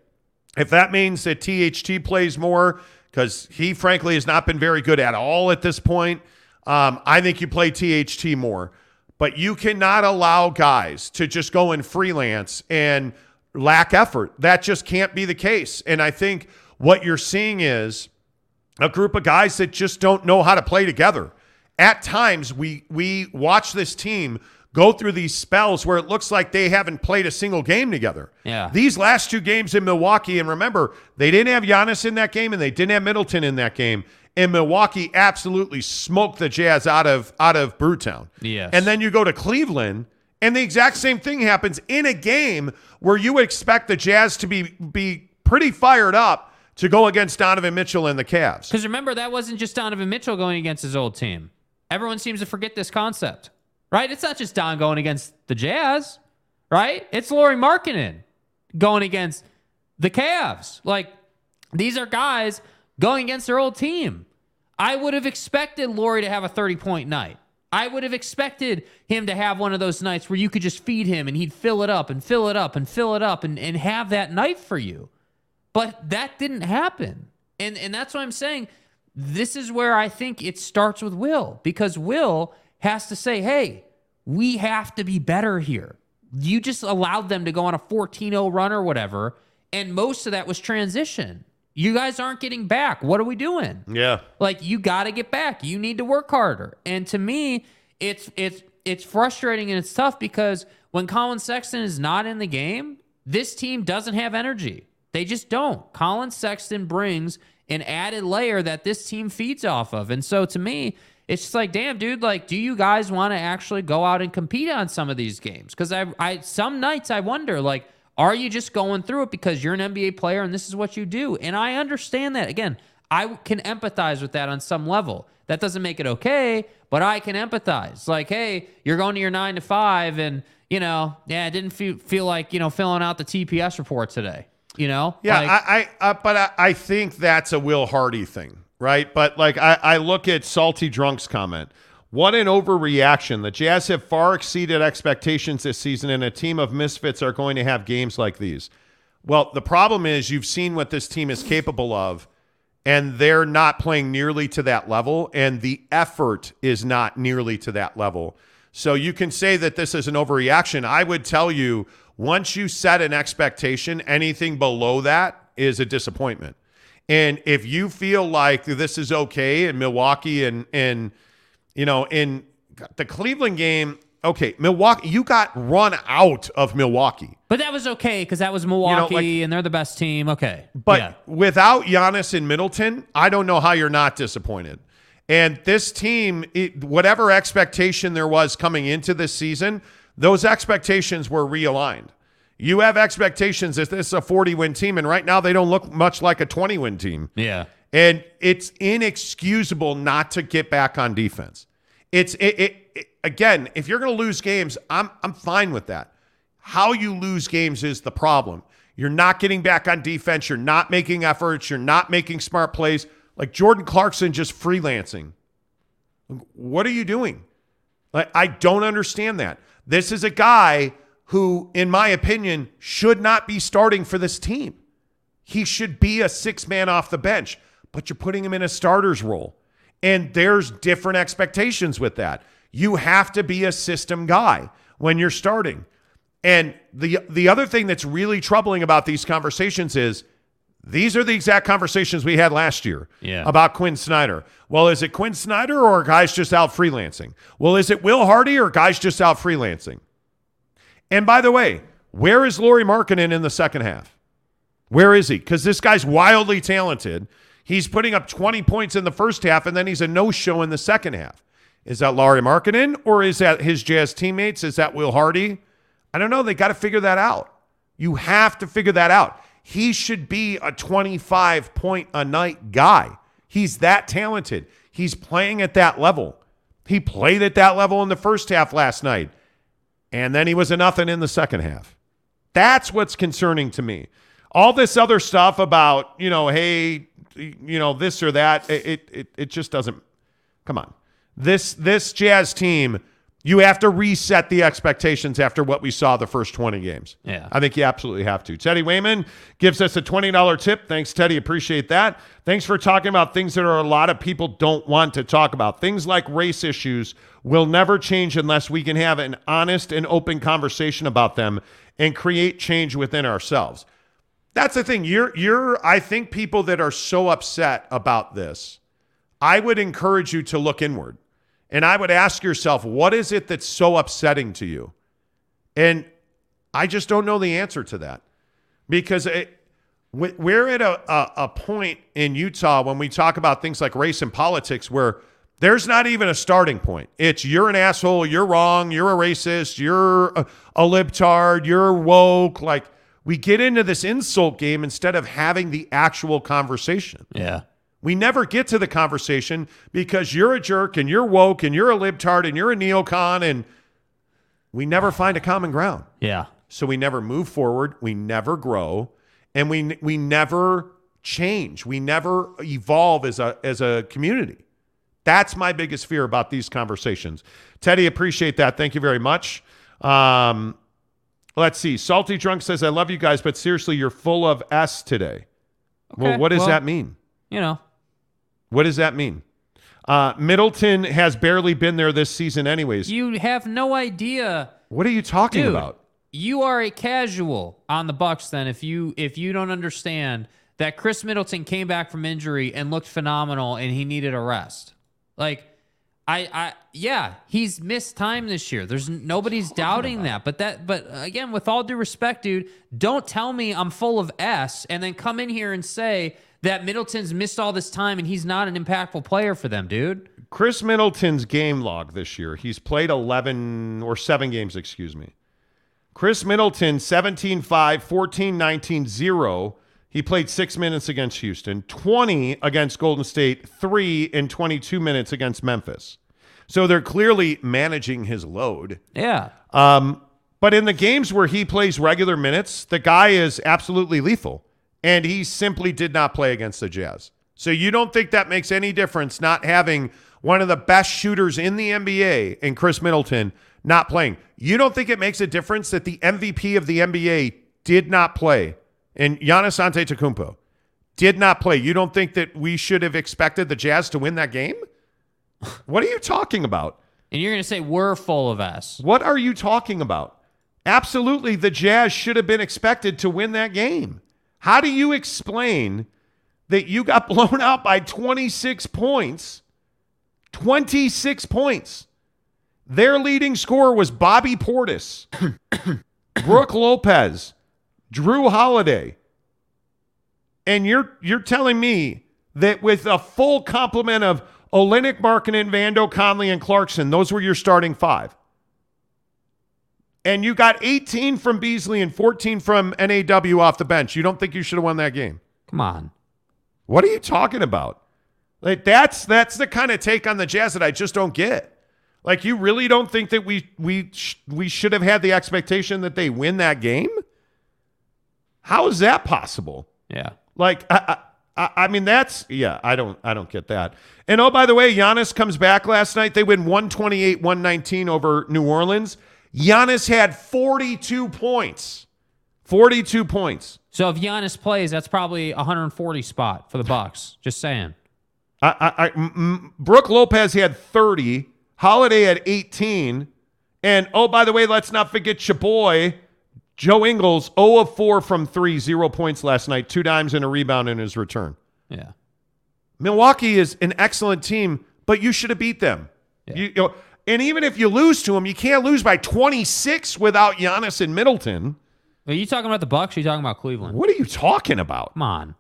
If that means that THT plays more, because he frankly has not been very good at all at this point, um, I think you play THT more. But you cannot allow guys to just go and freelance and lack effort. That just can't be the case. And I think what you're seeing is a group of guys that just don't know how to play together. At times, we we watch this team go through these spells where it looks like they haven't played a single game together. Yeah. These last two games in Milwaukee, and remember, they didn't have Giannis in that game and they didn't have Middleton in that game. And Milwaukee absolutely smoked the Jazz out of out of Brewtown. Yes. And then you go to Cleveland, and the exact same thing happens in a game where you would expect the Jazz to be be pretty fired up to go against Donovan Mitchell and the Cavs. Because remember, that wasn't just Donovan Mitchell going against his old team. Everyone seems to forget this concept, right? It's not just Don going against the Jazz, right? It's Lauri Markkanen going against the Cavs. Like, these are guys going against their old team. I would have expected Lauri to have a 30 point night. I would have expected him to have one of those nights where you could just feed him and he'd fill it up and fill it up and fill it up and, and have that night for you. But that didn't happen. And and that's what I'm saying. This is where I think it starts with Will because Will has to say, "Hey, we have to be better here." You just allowed them to go on a 14-0 run or whatever, and most of that was transition. You guys aren't getting back. What are we doing? Yeah. Like you got to get back. You need to work harder. And to me, it's it's it's frustrating and it's tough because when Colin Sexton is not in the game, this team doesn't have energy. They just don't. Colin Sexton brings an added layer that this team feeds off of. And so to me, it's just like, damn, dude, like, do you guys want to actually go out and compete on some of these games? Because I, I, some nights I wonder, like, are you just going through it because you're an NBA player and this is what you do? And I understand that. Again, I can empathize with that on some level. That doesn't make it okay, but I can empathize. Like, hey, you're going to your nine to five, and you know, yeah, I didn't feel feel like you know filling out the TPS report today. You know, Yeah, Like, I, I uh, but I, I think that's a Will Hardy thing, right? But like I, I look at Salty Drunk's comment. What an overreaction. The Jazz have far exceeded expectations this season, and a team of misfits are going to have games like these. Well, the problem is you've seen what this team is capable of, and they're not playing nearly to that level, and the effort is not nearly to that level. So you can say that this is an overreaction. I would tell you, once you set an expectation, anything below that is a disappointment. And if you feel like this is okay in Milwaukee and and you know in the Cleveland game, okay, Milwaukee, you got run out of Milwaukee. But that was okay because that was Milwaukee like- and they're the best team. Okay. But yeah. without Giannis and Middleton, I don't know how you're not disappointed. And this team, it, whatever expectation there was coming into this season, those expectations were realigned. You have expectations that this is a 40 win team, and right now they don't look much like a 20 win team. Yeah. And it's inexcusable not to get back on defense. It's it, it, it- again, if you're going to lose games, I'm I'm fine with that. How you lose games is the problem. You're not getting back on defense, you're not making efforts, you're not making smart plays. Like Jordan Clarkson just freelancing. What are you doing? Like I don't understand that. This is a guy who in my opinion should not be starting for this team. He should be a six man off the bench, but you're putting him in a starter's role. And there's different expectations with that. You have to be a system guy when you're starting. And the the other thing that's really troubling about these conversations is these are the exact conversations we had last year Yeah. about Quin Snyder. Well, is it Quin Snyder or guys just out freelancing? Well, is it Will Hardy or guys just out freelancing? And by the way, where is Lauri Markkanen in the second half? Where is he? Because this guy's wildly talented. He's putting up 20 points in the first half, and then he's a no-show in the second half. Is that Lauri Markkanen or is that his Jazz teammates? Is that Will Hardy? I don't know. They got to figure that out. You have to figure that out. He should be a 25 point a night guy. He's that talented. He's playing at that level. He played at that level in the first half last night, and then he was a nothing in the second half. That's what's concerning to me. All this other stuff about, you know, hey, you know, this or that, it it it just doesn't come on. This this Jazz team, you have to reset the expectations after what we saw the first 20 games. Yeah. I think you absolutely have to. Teddy Wayman gives us a $20 tip. Thanks, Teddy. Appreciate that. Thanks for talking about things that are a lot of people don't want to talk about. Things like race issues will never change unless we can have an honest and open conversation about them and create change within ourselves. That's the thing. You're you're I think people that are so upset about this, I would encourage you to look inward. And I would ask yourself, what is it that's so upsetting to you? And I just don't know the answer to that because it, we- we're at a, a, a point in Utah when we talk about things like race and politics where there's not even a starting point. It's you're an asshole, you're wrong, you're a racist, you're a, a libtard, you're woke. Like we get into this insult game instead of having the actual conversation. Yeah. We never get to the conversation because you're a jerk and you're woke and you're a libtard and you're a neocon and we never find a common ground. Yeah. So we never move forward, we never grow, and we we never change. We never evolve as a as a community. That's my biggest fear about these conversations. Teddy, appreciate that. Thank you very much. Um, let's see. Salty Drunk says, I love you guys, but seriously, you're full of S today. Well, what does well- that mean? You know. What does that mean? Uh, Middleton has barely been there this season, anyways. You have no idea. what are you talking Dude, about? you are a casual on the Bucks then if you if you don't understand that Khris Middleton came back from injury and looked phenomenal and he needed a rest. Like I I yeah, he's missed time this year. There's nobody's doubting that. But that but again with all due respect, dude, don't tell me I'm full of S and then come in here and say that Middleton's missed all this time and he's not an impactful player for them, dude. Khris Middleton's game log this year, he's played 11 or seven games, excuse me. Khris Middleton, 17 5, 14 19 0. He played six minutes against Houston, 20 against Golden State, three and 22 minutes against Memphis. So they're clearly managing his load. Yeah. Um, but in the games where he plays regular minutes, the guy is absolutely lethal. And he simply did not play against the Jazz. So you don't think that makes any difference not having one of the best shooters in the NBA and Khris Middleton not playing? You don't think it makes a difference that the MVP of the NBA did not play and Giannis Antetokounmpo did not play? You don't think that we should have expected the Jazz to win that game? What are you talking about? And you're going to say we're full of S. What are you talking about? Absolutely, the Jazz should have been expected to win that game. How do you explain that you got blown out by 26 points? 26 points. Their leading scorer was Bobby Portis, Brooke Lopez, Jrue Holiday. And you're you're telling me that with a full complement of Olynyk, Markkanen, Vando, Conley, and Clarkson, those were your starting five. And you got 18 from Beasley and 14 from NAW off the bench. You don't think you should have won that game? Come on. What are you talking about? Like that's that's the kind of take on the Jazz that I just don't get. Like you really don't think that we we sh- we should have had the expectation that they win that game? How is that possible? Yeah. Like I, I, I mean that's yeah, I don't I don't get that. And oh by the way, Giannis comes back last night. They win 128-119 over New Orleans. Giannis had 42 points. 42 points. So if Giannis plays, that's probably 140 spot for the Bucks. Just saying. I, I, I m- m- Brooke Lopez had 30, Holiday had 18, and oh, by the way, let's not forget your boy, Joe Ingles, 0 of 4 from 3, zero points last night, two dimes and a rebound in his return. Yeah. Milwaukee is an excellent team, but you should have beat them. You, you know, and even if you lose to them, you can't lose by 26 without Giannis and Middleton. Are you talking about the Bucks? Or are you talking about Cleveland? What are you talking about? Come on.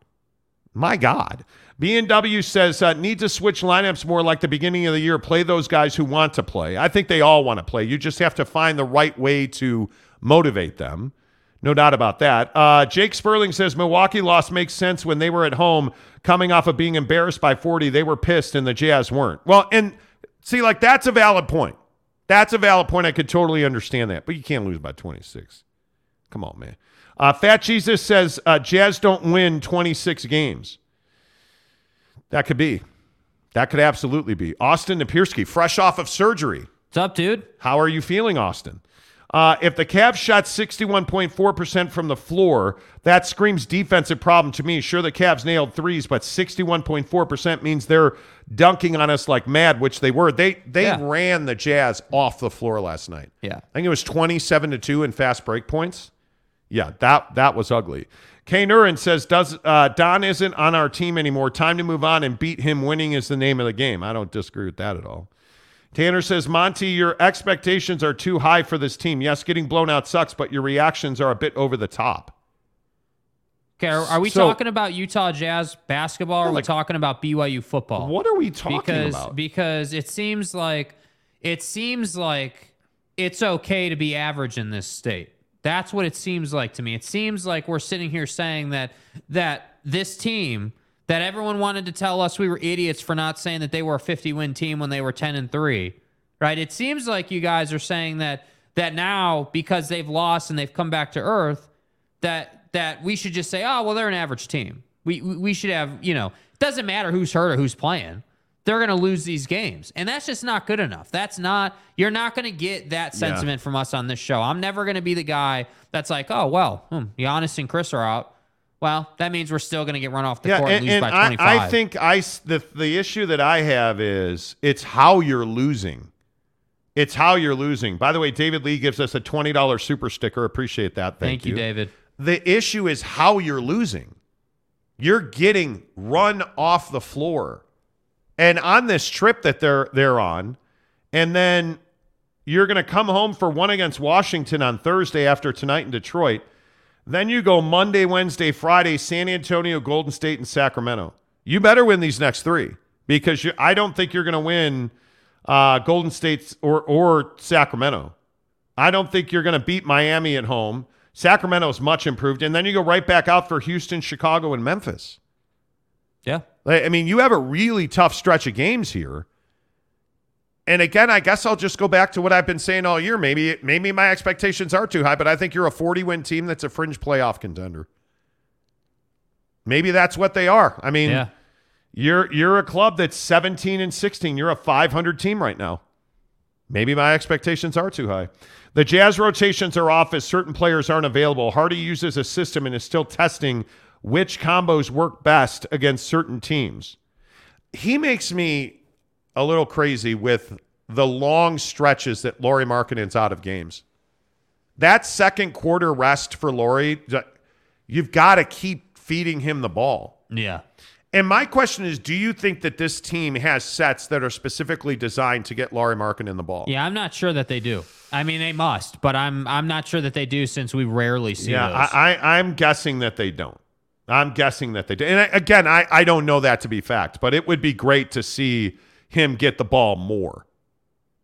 My God. B&W says uh, need to switch lineups more like the beginning of the year. Play those guys who want to play. I think they all want to play. You just have to find the right way to motivate them. No doubt about that. Uh, Jake Sperling says Milwaukee loss makes sense when they were at home coming off of being embarrassed by 40. They were pissed and the Jazz weren't. Well, and see, like that's a valid point. That's a valid point. I could totally understand that, but you can't lose by 26. Come on, man. Uh, Fat Jesus says uh, Jazz don't win 26 games. That could be. That could absolutely be. Austin Napierski, fresh off of surgery. What's up, dude? How are you feeling, Austin? Uh, if the Cavs shot 61.4% from the floor, that screams defensive problem to me. Sure, the Cavs nailed threes, but 61.4% means they're dunking on us like mad, which they were. They they Yeah. ran the Jazz off the floor last night. Yeah. I think it was 27 to 2 in fast break points. Yeah, that that was ugly. Kay Nurin says, "Does uh, Don isn't on our team anymore? Time to move on and beat him. Winning is the name of the game." I don't disagree with that at all. Tanner says, "Monty, your expectations are too high for this team. Yes, getting blown out sucks, but your reactions are a bit over the top." Okay, are, are we So- talking about Utah Jazz basketball or are we talking about BYU football? What are we talking because about? because it seems like it seems like it's okay to be average in this state. That's what it seems like to me. It seems like we're sitting here saying that that this team that everyone wanted to tell us we were idiots for not saying that they were a 50 win team when they were 10 and 3. Right? It seems like you guys are saying that that now because they've lost and they've come back to earth that that we should just say, "Oh, well they're an average team." We we should have, you know, it doesn't matter who's hurt or who's playing they're going to lose these games. And that's just not good enough. That's not, you're not going to get that sentiment from us on this show. I'm never going to be the guy that's like, oh, well, hmm, Giannis and Khris are out. Well, that means we're still going to get run off the yeah, court and, and, lose and by I, 25. I think I the the issue that I have is it's how you're losing. It's how you're losing. By the way, David Lee gives us a twenty dollars super sticker. Appreciate that. Thank, Thank you, David. The issue is how you're losing. You're getting run off the floor. And on this trip that they're they're on, and then you're going to come home for one against Washington on Thursday after tonight in Detroit. Then you go Monday, Wednesday, Friday, San Antonio, Golden State, and Sacramento. You better win these next three because you, I don't think you're going to win uh, Golden State or or Sacramento. I don't think you're going to beat Miami at home. Sacramento is much improved, and then you go right back out for Houston, Chicago, and Memphis. Yeah. I mean, you have a really tough stretch of games here. And again, I guess I'll just go back to what I've been saying all year. Maybe maybe my expectations are too high, but I think you're a 40 win team that's a fringe playoff contender. Maybe that's what they are. I mean, Yeah. you're you're a club that's 17 and 16. You're a 500 team right now. Maybe my expectations are too high. The Jazz rotations are off as certain players aren't available. Hardy uses a system and is still testing which combos work best against certain teams. He makes me a little crazy with the long stretches that Lauri Markkanen's out of games. That second quarter rest for Lauri, you've got to keep feeding him the ball. Yeah. And my question is, do you think that this team has sets that are specifically designed to get Laurie Markin in the ball? Yeah, I'm not sure that they do. I mean, they must, but I'm I'm not sure that they do since we rarely see Yeah, those. I, I, I'm guessing that they don't. I'm guessing that they do. And I, again, I, I don't know that to be fact, but it would be great to see him get the ball more.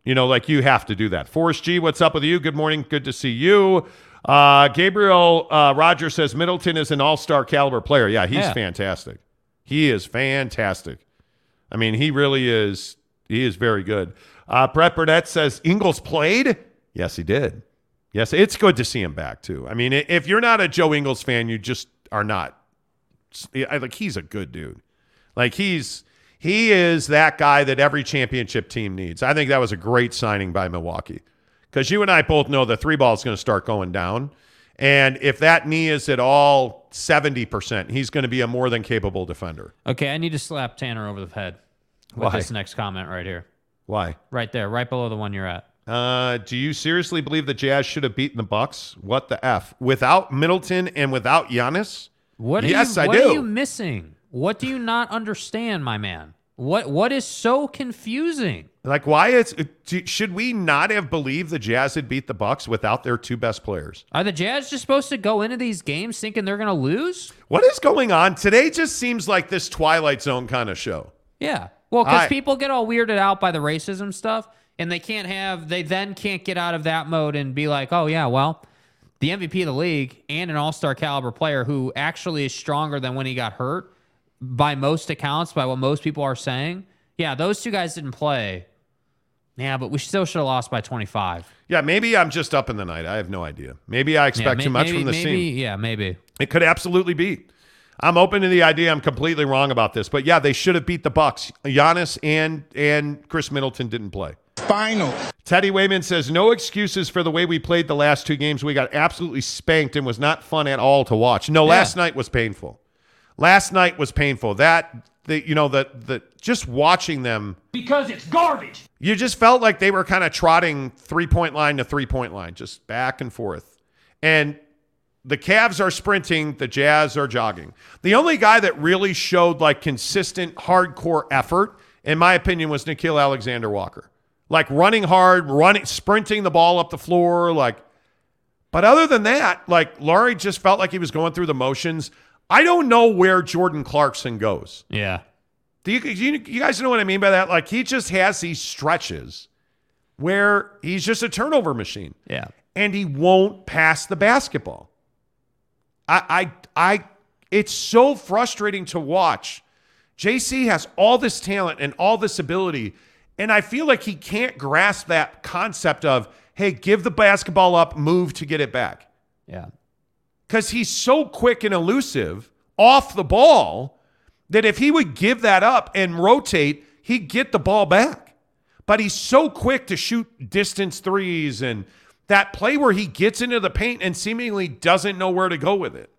You know, like you have to do that. Forrest G, what's up with you? Good morning. Good to see you. Uh, Gabriel uh, Roger says Middleton is an all star caliber player. Yeah, he's Yeah. fantastic. He is fantastic. I mean, he really is. He is very good. Uh, Brett Burnett says Ingles played. Yes, he did. Yes, it's good to see him back too. I mean, if you're not a Joe Ingles fan, you just are not. I- Like he's a good dude. Like he's he is that guy that every championship team needs. I think that was a great signing by Milwaukee because you and I both know the three ball is going to start going down, and if that knee is at all seventy percent, he's going to be a more than capable defender. okay, I need to slap Tanner over the head with Why? this next comment right here, Why? right there, right below the one you're at. Uh, do you seriously believe the Jazz should have beaten the Bucks? What the f? Without Middleton and without Giannis? What Yes, you, I what do. are you missing? What do you not understand, my man? What what is so confusing? Like, why is should we not have believed the Jazz had beat the Bucks without their two best players? Are the Jazz just supposed to go into these games thinking they're going to lose? What is going on today? Just seems like this Twilight Zone kind of show. Yeah. Well, because people get all weirded out by the racism stuff, and they can't have, they then can't get out of that mode and be like, oh, yeah, well, the MVP of the league and an all star caliber player who actually is stronger than when he got hurt by most accounts, by what most people are saying. Yeah, those two guys didn't play. Yeah, but we still should have lost by 25. Yeah, maybe I'm just up in the night. I have no idea. Maybe I Yeah, expect may- too much maybe, from the maybe, team. Yeah, maybe. It could absolutely be. I'm open to the idea. I'm completely wrong about this, but yeah, they should have beat the Bucks. Giannis and and Khris Middleton didn't play. Final. Teddy Wayman says no excuses for the way we played the last two games. We got absolutely spanked and was not fun at all to watch. No, last night was painful. Last night was painful. That the you know the the just watching them Because it's garbage. you just felt like they were kind of trotting three point line to three point line, just back and forth. And the Cavs are sprinting, the Jazz are jogging. The only guy that really showed like consistent, hardcore effort, in my opinion, was Nickeil Alexander-Walker. Like running hard, running, sprinting the ball up the floor. Like, but other than that, like Lauri just felt like he was going through the motions. I don't know where Jordan Clarkson goes. Yeah. Do you, you, you guys know what I mean by that? Like he just has these stretches where he's just a turnover machine Yeah. and he won't pass the basketball. I, I, I, it's so frustrating to watch. JC has all this talent and all this ability, and I feel like he can't grasp that concept of, hey, give the basketball up, move to get it back Yeah. Because he's so quick and elusive off the ball that if he would give that up and rotate, he'd get the ball back. But he's so quick to shoot distance threes and that play where he gets into the paint and seemingly doesn't know where to go with it.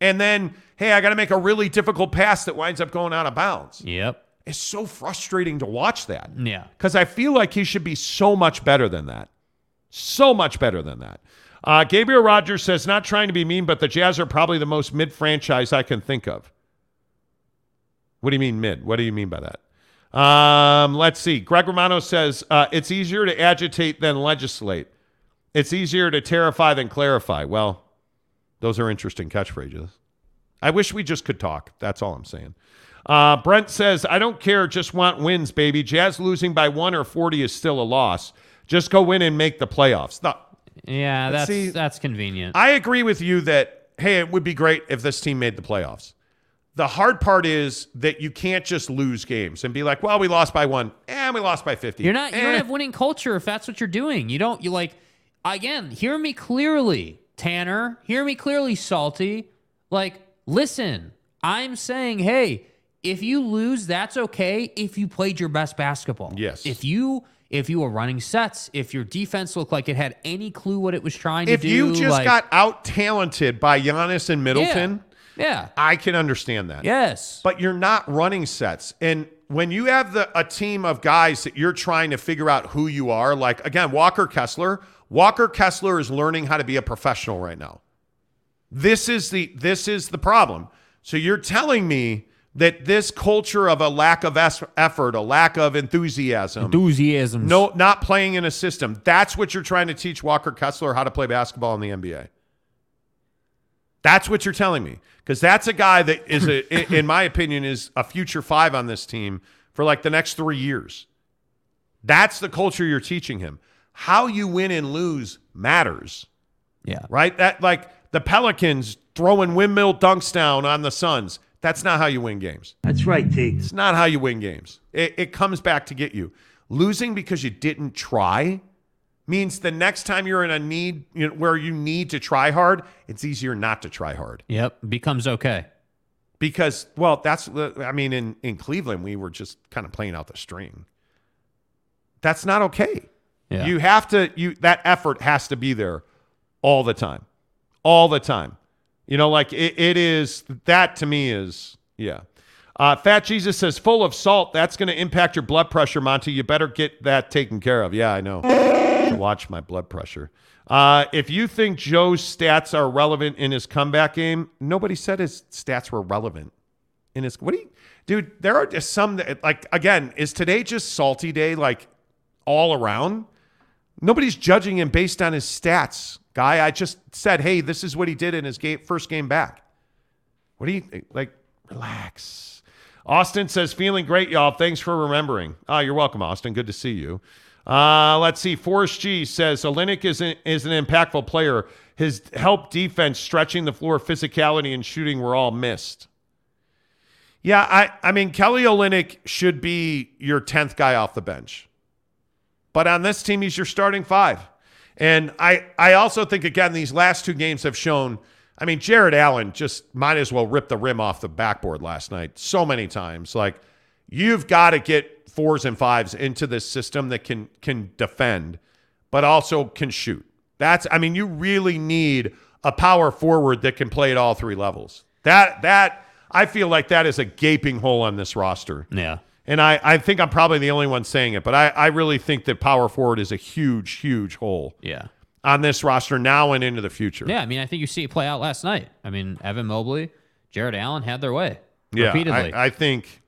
And then, hey, I got to make a really difficult pass that winds up going out of bounds. Yep. It's so frustrating to watch that Yeah. because I feel like he should be so much better than that. So much better than that. Uh, Gabriel Rogers says, not trying to be mean, but the Jazz are probably the most mid franchise I can think of. What do you mean mid? What do you mean by that? Um, let's see. Greg Romano says, uh, it's easier to agitate than legislate. It's easier to terrify than clarify. Well, those are interesting catchphrases. I wish we just could talk. That's all I'm saying. Uh, Brent says, I don't care. Just want wins, baby. Jazz losing by one or 40 is still a loss. Just go in and make the playoffs. No, Yeah, that's see- that's convenient. I agree with you that, hey, it would be great if this team made the playoffs. The hard part is that you can't just lose games and be like, well, we lost by one and we lost by 50. You're not. You Eh. don't have winning culture if that's what you're doing. You don't. You like. Again, hear me clearly, Tanner. Hear me clearly, Salty. Like, listen. I'm saying, hey, if you lose, that's okay. If you played your best basketball, Yes. If you if you were running sets, if your defense looked like it had any clue what it was trying to do. if you just like- got out talented by Giannis and Middleton, yeah, I can understand that. yes, but you're not running sets. And when you have the a team of guys that you're trying to figure out who you are, like again, Walker Kessler, Walker Kessler is learning how to be a professional right now. This is the this is the problem. So you're telling me that this culture of a lack of effort, a lack of enthusiasm, Enthusiasm. no, not playing in a system. That's what you're trying to teach Walker Kessler how to play basketball in the NBA. That's what you're telling me, because that's a guy that is, a, in my opinion, is a future five on this team for like the next three years. That's the culture you're teaching him. How you win and lose matters, Yeah. right? That like the Pelicans throwing windmill dunks down on the Suns. That's not how you win games. That's right, T. It's not how you win games. It, it comes back to get you. Losing because you didn't try means the next time you're in a need you know, where you need to try hard, it's easier not to try hard Yep. Becomes okay. because well, that's I mean in in Cleveland we were just kind of playing out the string. That's not okay. Yeah. You have to you that effort has to be there all the time. All the time. You know, like it, it is that to me is yeah. Uh, Fat Jesus says full of salt. That's going to impact your blood pressure, Monty. You better get that taken care of. Yeah, I know. Watch my blood pressure. Uh, if you think Joe's stats are relevant in his comeback game, nobody said his stats were relevant in his. What do you, dude? There are just some that like again. Is today just salty day? Like all around. Nobody's judging him based on his stats, guy. I just said, hey, this is what he did in his game, first game back. What do you like? Relax. Austin says, feeling great, y'all. Thanks for remembering. Oh, you're welcome, Austin. Good to see you. Uh, let's see. Forrest G says, Olynyk is an, is an impactful player. His help defense, stretching the floor, physicality, and shooting were all missed. Yeah, I, I mean, Kelly Olynyk should be your 10th guy off the bench. But on this team, he's your starting five. And I, I also think, again, these last two games have shown. I mean, Jarrett Allen just might as well rip the rim off the backboard last night so many times. Like, you've got to get fours and fives into this system that can can defend, but also can shoot. That's, I mean, you really need a power forward that can play at all three levels. That that I feel like that is a gaping hole on this roster. Yeah. And I, I think I'm probably the only one saying it, but I, I really think that power forward is a huge, huge hole Yeah. on this roster now and into the future. Yeah. I mean, I think you see it play out last night. I mean, Evan Mobley, Jarrett Allen had their way Yeah, repeatedly. I, I think,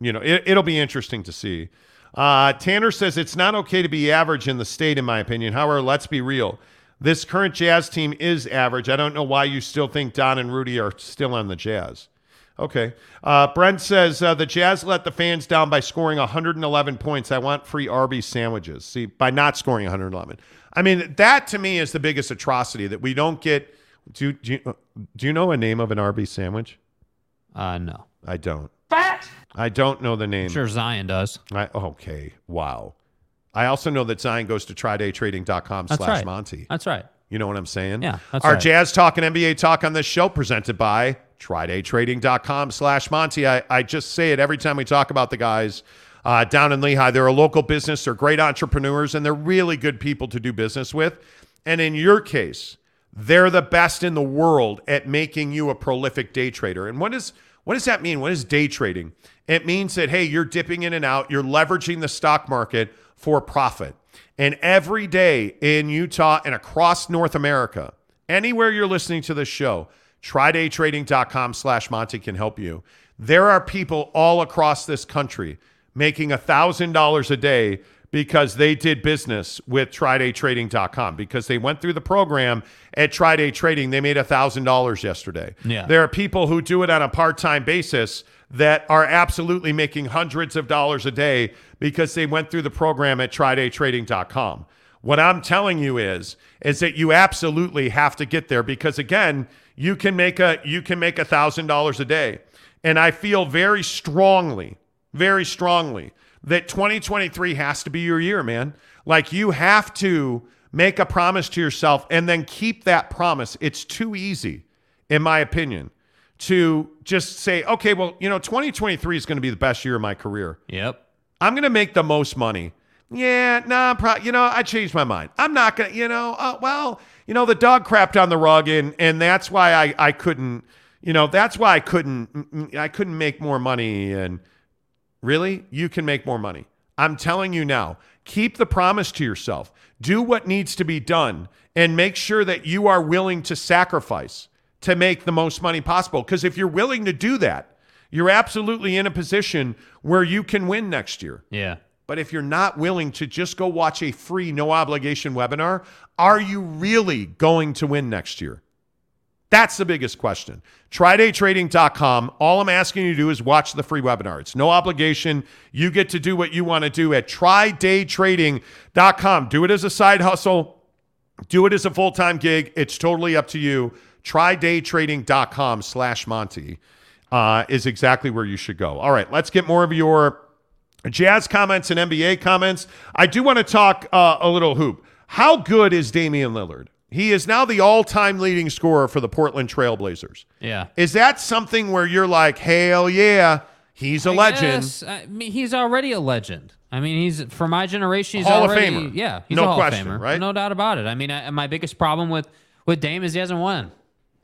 you know, it, it'll be interesting to see. Uh, Tanner says it's not okay to be average in the state, in my opinion. However, let's be real. This current Jazz team is average. I don't know why you still think Don and Rudy are still on the Jazz. Okay. Uh, Brent says uh, the Jazz let the fans down by scoring 111 points. I want free Arby's sandwiches. See, by not scoring 111. I mean, that to me is the biggest atrocity that we don't get. Do, do, you, do you know a name of an Arby's sandwich? uh, no. I don't. Fat. I don't know the name. I'm sure Zion does. I, okay. Wow. I also know that Zion goes to trydaytrading.com That's slash right. Monty. That's right. You know what I'm saying? Yeah, that's Our right. Jazz Talk and NBA Talk on this show presented by trydaytrading.com slash Monty. I, I just say it every time we talk about the guys uh, down in Lehi. They're a local business. They're great entrepreneurs, and they're really good people to do business with. And in your case, they're the best in the world at making you a prolific day trader. And what is what does that mean? What is day trading? It means that hey, you're dipping in and out, you're leveraging the stock market for profit. And every day in Utah and across North America, anywhere you're listening to this show, trydaytrading.com slash Monty can help you. There are people all across this country making a $1,000 a day because they did business with trydaytrading.com because they went through the program at Try Day Trading. They made $1,000 yesterday. Yeah. There are people who do it on a part-time basis that are absolutely making hundreds of dollars a day because they went through the program at trydaytrading.com. What I'm telling you is is that you absolutely have to get there because again, you can make a you can make a $1,000 a day. And I feel very strongly, very strongly that 2023 has to be your year, man. Like you have to make a promise to yourself and then keep that promise. It's too easy, in my opinion, to just say, okay, well, you know, 2023 is going to be the best year of my career. Yep. I'm going to make the most money. Yeah, nah, pro- you know, I changed my mind. I'm not going to, you know, uh, well, you know, the dog crapped on the rug and and that's why I I couldn't, you know, that's why I couldn't I couldn't make more money and Really? You can make more money. I'm telling you now, keep the promise to yourself. Do what needs to be done and make sure that you are willing to sacrifice to make the most money possible. Because if you're willing to do that, You're absolutely in a position where you can win next year. Yeah. But if you're not willing to just go watch a free, no obligation webinar, are you really going to win next year? That's the biggest question. TryDayTrading.com. All I'm asking you to do is watch the free webinar. It's no obligation. You get to do what you want to do at TryDayTrading.com. Do it as a side hustle, do it as a full time gig. It's totally up to you. TryDayTrading.com slash Monty uh, is exactly where you should go. All right, let's get more of your Jazz comments and NBA comments. I do want to talk uh, a little hoop. How good is Damian Lillard? He is now the all-time leading scorer for the Portland Trailblazers. Yeah. Is that something where you're like, hell yeah, he's a I legend? guess, I mean, he's already a legend. I mean, he's for my generation. He's Hall of already, Famer. Yeah, he's No a Hall question, of Famer, right? No doubt about it. I mean, I, my biggest problem with with Dame is he hasn't won.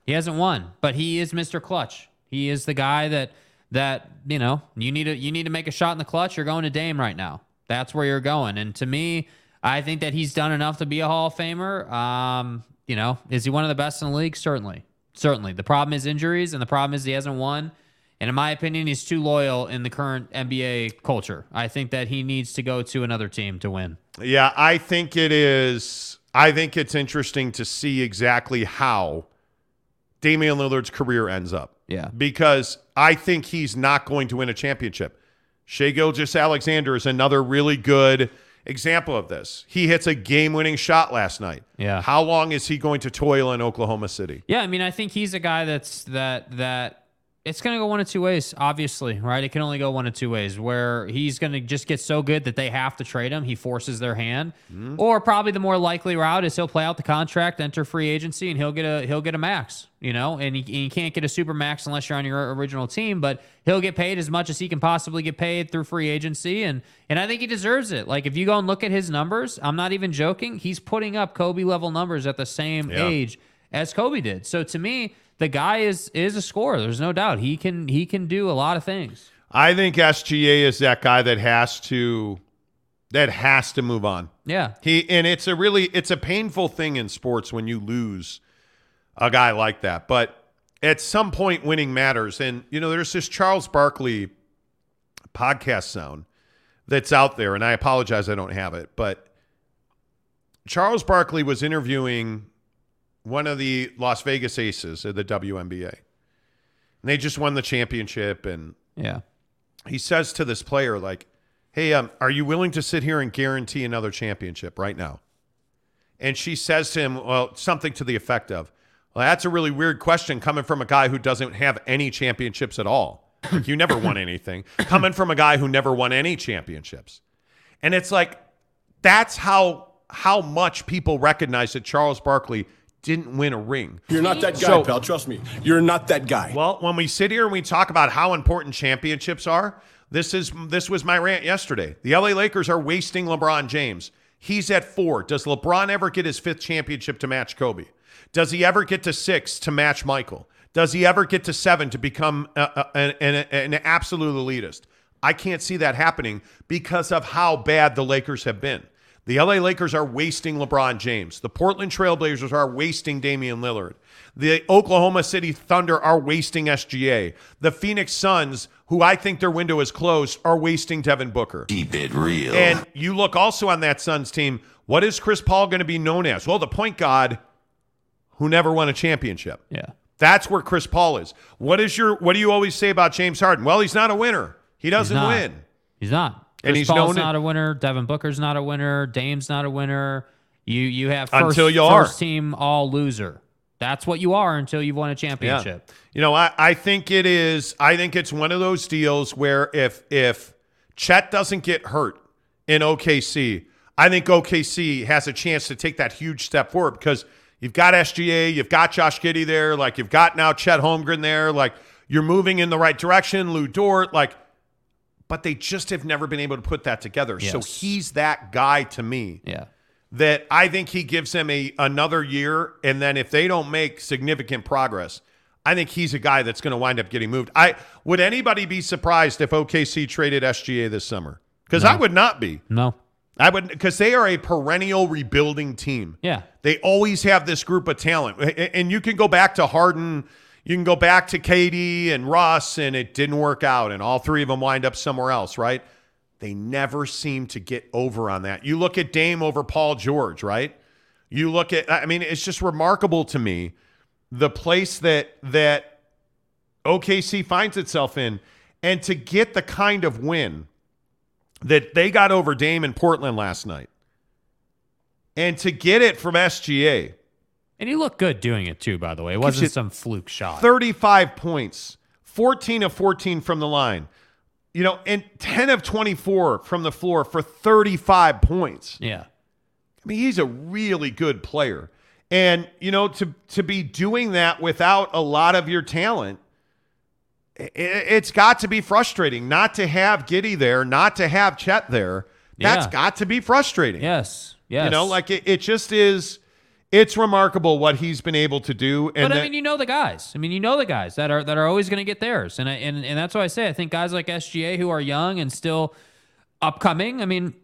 He hasn't won, but he is Mr. Clutch. He is the guy that that you know you need to you need to make a shot in the clutch. You're going to Dame right now. That's where you're going. And to me, I think that he's done enough to be a Hall of Famer. Um, you know, is he one of the best in the league? Certainly, certainly. The problem is injuries, and the problem is he hasn't won. And in my opinion, he's too loyal in the current NBA culture. I think that he needs to go to another team to win. Yeah, I think it is. I think it's interesting to see exactly how Damian Lillard's career ends up. Yeah. Because I think he's not going to win a championship. Shai Gilgeous-Alexander is another really good example of this. He hits a game winning shot last night. Yeah. How long is he going to toil in Oklahoma City? Yeah, I mean, I think he's a guy that's that that it's going to go one of two ways. Obviously, right? It can only go one of two ways. Where he's going to just get so good that they have to trade him, he forces their hand, mm-hmm. or probably the more likely route is he'll play out the contract, enter free agency, and he'll get a he'll get a max. You know, and he, you can't get a super max unless you're on your original team, but he'll get paid as much as he can possibly get paid through free agency, and and I think he deserves it. Like if you go and look at his numbers, I'm not even joking. He's putting up Kobe level numbers at the same Yeah. age as Kobe did. So to me, the guy is is a scorer. There's no doubt he can he can do a lot of things. I think SGA is that guy that has to that has to move on. Yeah, He and it's a really it's a painful thing in sports when you lose a guy like that. But at some point winning matters. And you know, there's this Charles Barkley podcast sound that's out there, and I apologize I don't have it, but Charles Barkley was interviewing one of the Las Vegas Aces of the WNBA. And they just won the championship and yeah, he says to this player like hey um, are you willing to sit here and guarantee another championship right now? And she says to him well something to the effect of well that's a really weird question coming from a guy who doesn't have any championships at all. Like you never won anything. Coming from a guy who never won any championships. And it's like that's how how much people recognize that charles barkley didn't win a ring You're not that guy, So- pal. Trust me. You're not that guy. well, when we sit here and we talk about how important championships are, this is this was my rant yesterday. The LA Lakers are wasting LeBron James. He's at four. Does LeBron ever get his fifth championship to match Kobe? Does he ever get to six to match Michael? Does he ever get to seven to become a, a- an, an, an absolute elitist? I can't see that happening because of how bad the Lakers have been. The LA Lakers are wasting LeBron James. The Portland Trailblazers are wasting Damian Lillard. The Oklahoma City Thunder are wasting SGA. The Phoenix Suns, who I think their window is closed, are wasting Devin Booker. Keep it real. And you look also on that Suns team, what is Chris Paul going to be known as? Well, the point guard who never won a championship. yeah, That's where Chris Paul is. What is your what do you always say about James Harden? Well, he's not a winner. He doesn't not. win. he's not. And Chris he's Paul's not a winner. Devin Booker's not a winner. Dame's not a winner. You you have first, Until you are. first team all loser. That's what you are until you've won a championship. You know, I, I think it is. I think it's one of those deals where if if Chet doesn't get hurt in OKC, I think OKC has a chance to take that huge step forward because you've got SGA, you've got Josh Giddey there, like you've got now Chet Holmgren there, like you're moving in the right direction. Lu Dort, like, but they just have never been able to put that together. So he's that guy to me Yeah. that I think he gives them a another year, and then if they don't make significant progress, I think he's a guy that's going to wind up getting moved. I would anybody be surprised if OKC traded SGA this summer? Because I would not be. No. I would because they are a perennial rebuilding team. Yeah. They always have this group of talent. And you can go back to Harden, you can go back to Katie and Russ, and it didn't work out, and all three of them wind up somewhere else, right? They never seem to get over on that. You look at Dame over Paul George, right? You look at, I mean, it's just remarkable to me the place that that OKC finds itself in, and to get the kind of win that they got over Dame in Portland last night, and to get it from SGA. And he looked good doing it too, by the way. It wasn't some fluke shot. 35 points, 14 of 14 from the line, you know, and 10 of 24 from the floor for 35 points. yeah. I mean, he's a really good player. And, you know, to to be doing that without a lot of your talent, i- i- it's got to be frustrating not to have Giddey there, not to have Chet there. That's Yeah. got to be frustrating. Yes. Yes. You know, like it, it just is it's remarkable what he's been able to do. And but I that- mean, you know the guys. I mean, you know the guys that are that are always going to get theirs, and I, and and that's why I say I think guys like SGA who are young and still upcoming. I mean,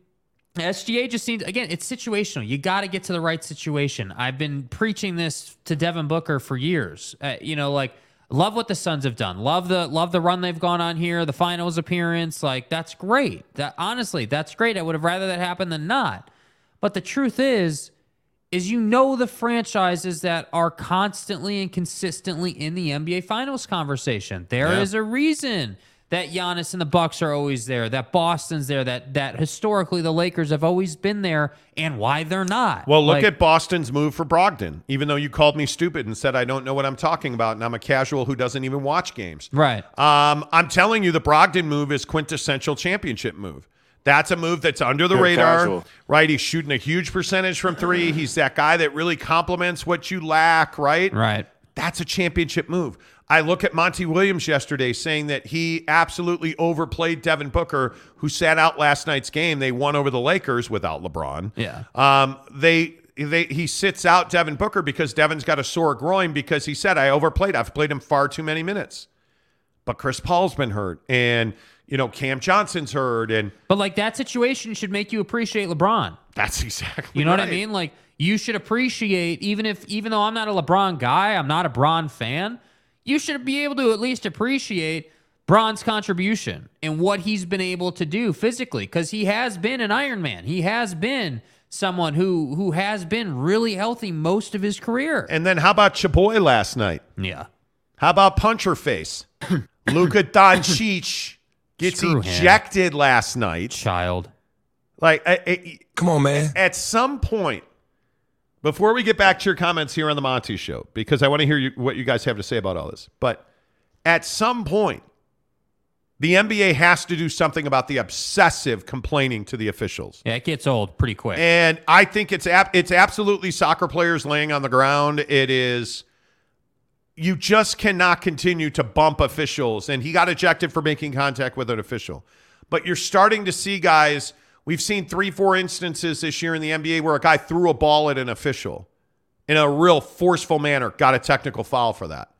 SGA just seems again it's situational. You got to get to the right situation. I've been preaching this to Devin Booker for years. Uh, you know, like love what the Suns have done. Love the love the run they've gone on here. The finals appearance, like that's great. That honestly, that's great. I would have rather that happen than not. But the truth is is you know the franchises that are constantly and consistently in the NBA Finals conversation. There is Yeah. a reason that Giannis and the Bucks are always there, that Boston's there, that that historically the Lakers have always been there, and why they're not. Well, look Like, at Boston's move for Brogdon. Even though you called me stupid and said I don't know what I'm talking about, and I'm a casual who doesn't even watch games. right. Um, I'm telling you, the Brogdon move is quintessential championship move. That's a move that's under the You're radar, casual. right? He's shooting a huge percentage from three. He's that guy that really complements what you lack, right? Right. That's a championship move. I look at Monty Williams yesterday saying that he absolutely overplayed Devin Booker, who sat out last night's game. They won over the Lakers without LeBron. Yeah. Um, they they he sits out Devin Booker because Devin's got a sore groin because he said I overplayed. I've played him far too many minutes. But Chris Paul's been hurt, and you know Cam Johnson's hurt, and But like that situation should make you appreciate LeBron. that's exactly You know what I mean? Like you should appreciate even if even though I'm not a LeBron guy, I'm not a Bron fan, you should be able to at least appreciate Bron's contribution and what he's been able to do physically cuz he has been an Iron Man. He has been someone who who has been really healthy most of his career. And then how about Chaboy last night? yeah. How about Puncher Face? Luka Doncic gets Screw him. ejected last night. Child. Like I- I- Come on, man. at some point, before we get back to your comments here on the Monty Show, because I want to hear you, what you guys have to say about all this, but at some point, the NBA has to do something about the obsessive complaining to the officials. Yeah, it gets old pretty quick. And I think it's ab- it's absolutely soccer players laying on the ground. It is you just cannot continue to bump officials and he got ejected for making contact with an official. But you're starting to see guys, we've seen 3-4 instances this year in the NBA where a guy threw a ball at an official in a real forceful manner, got a technical foul for that.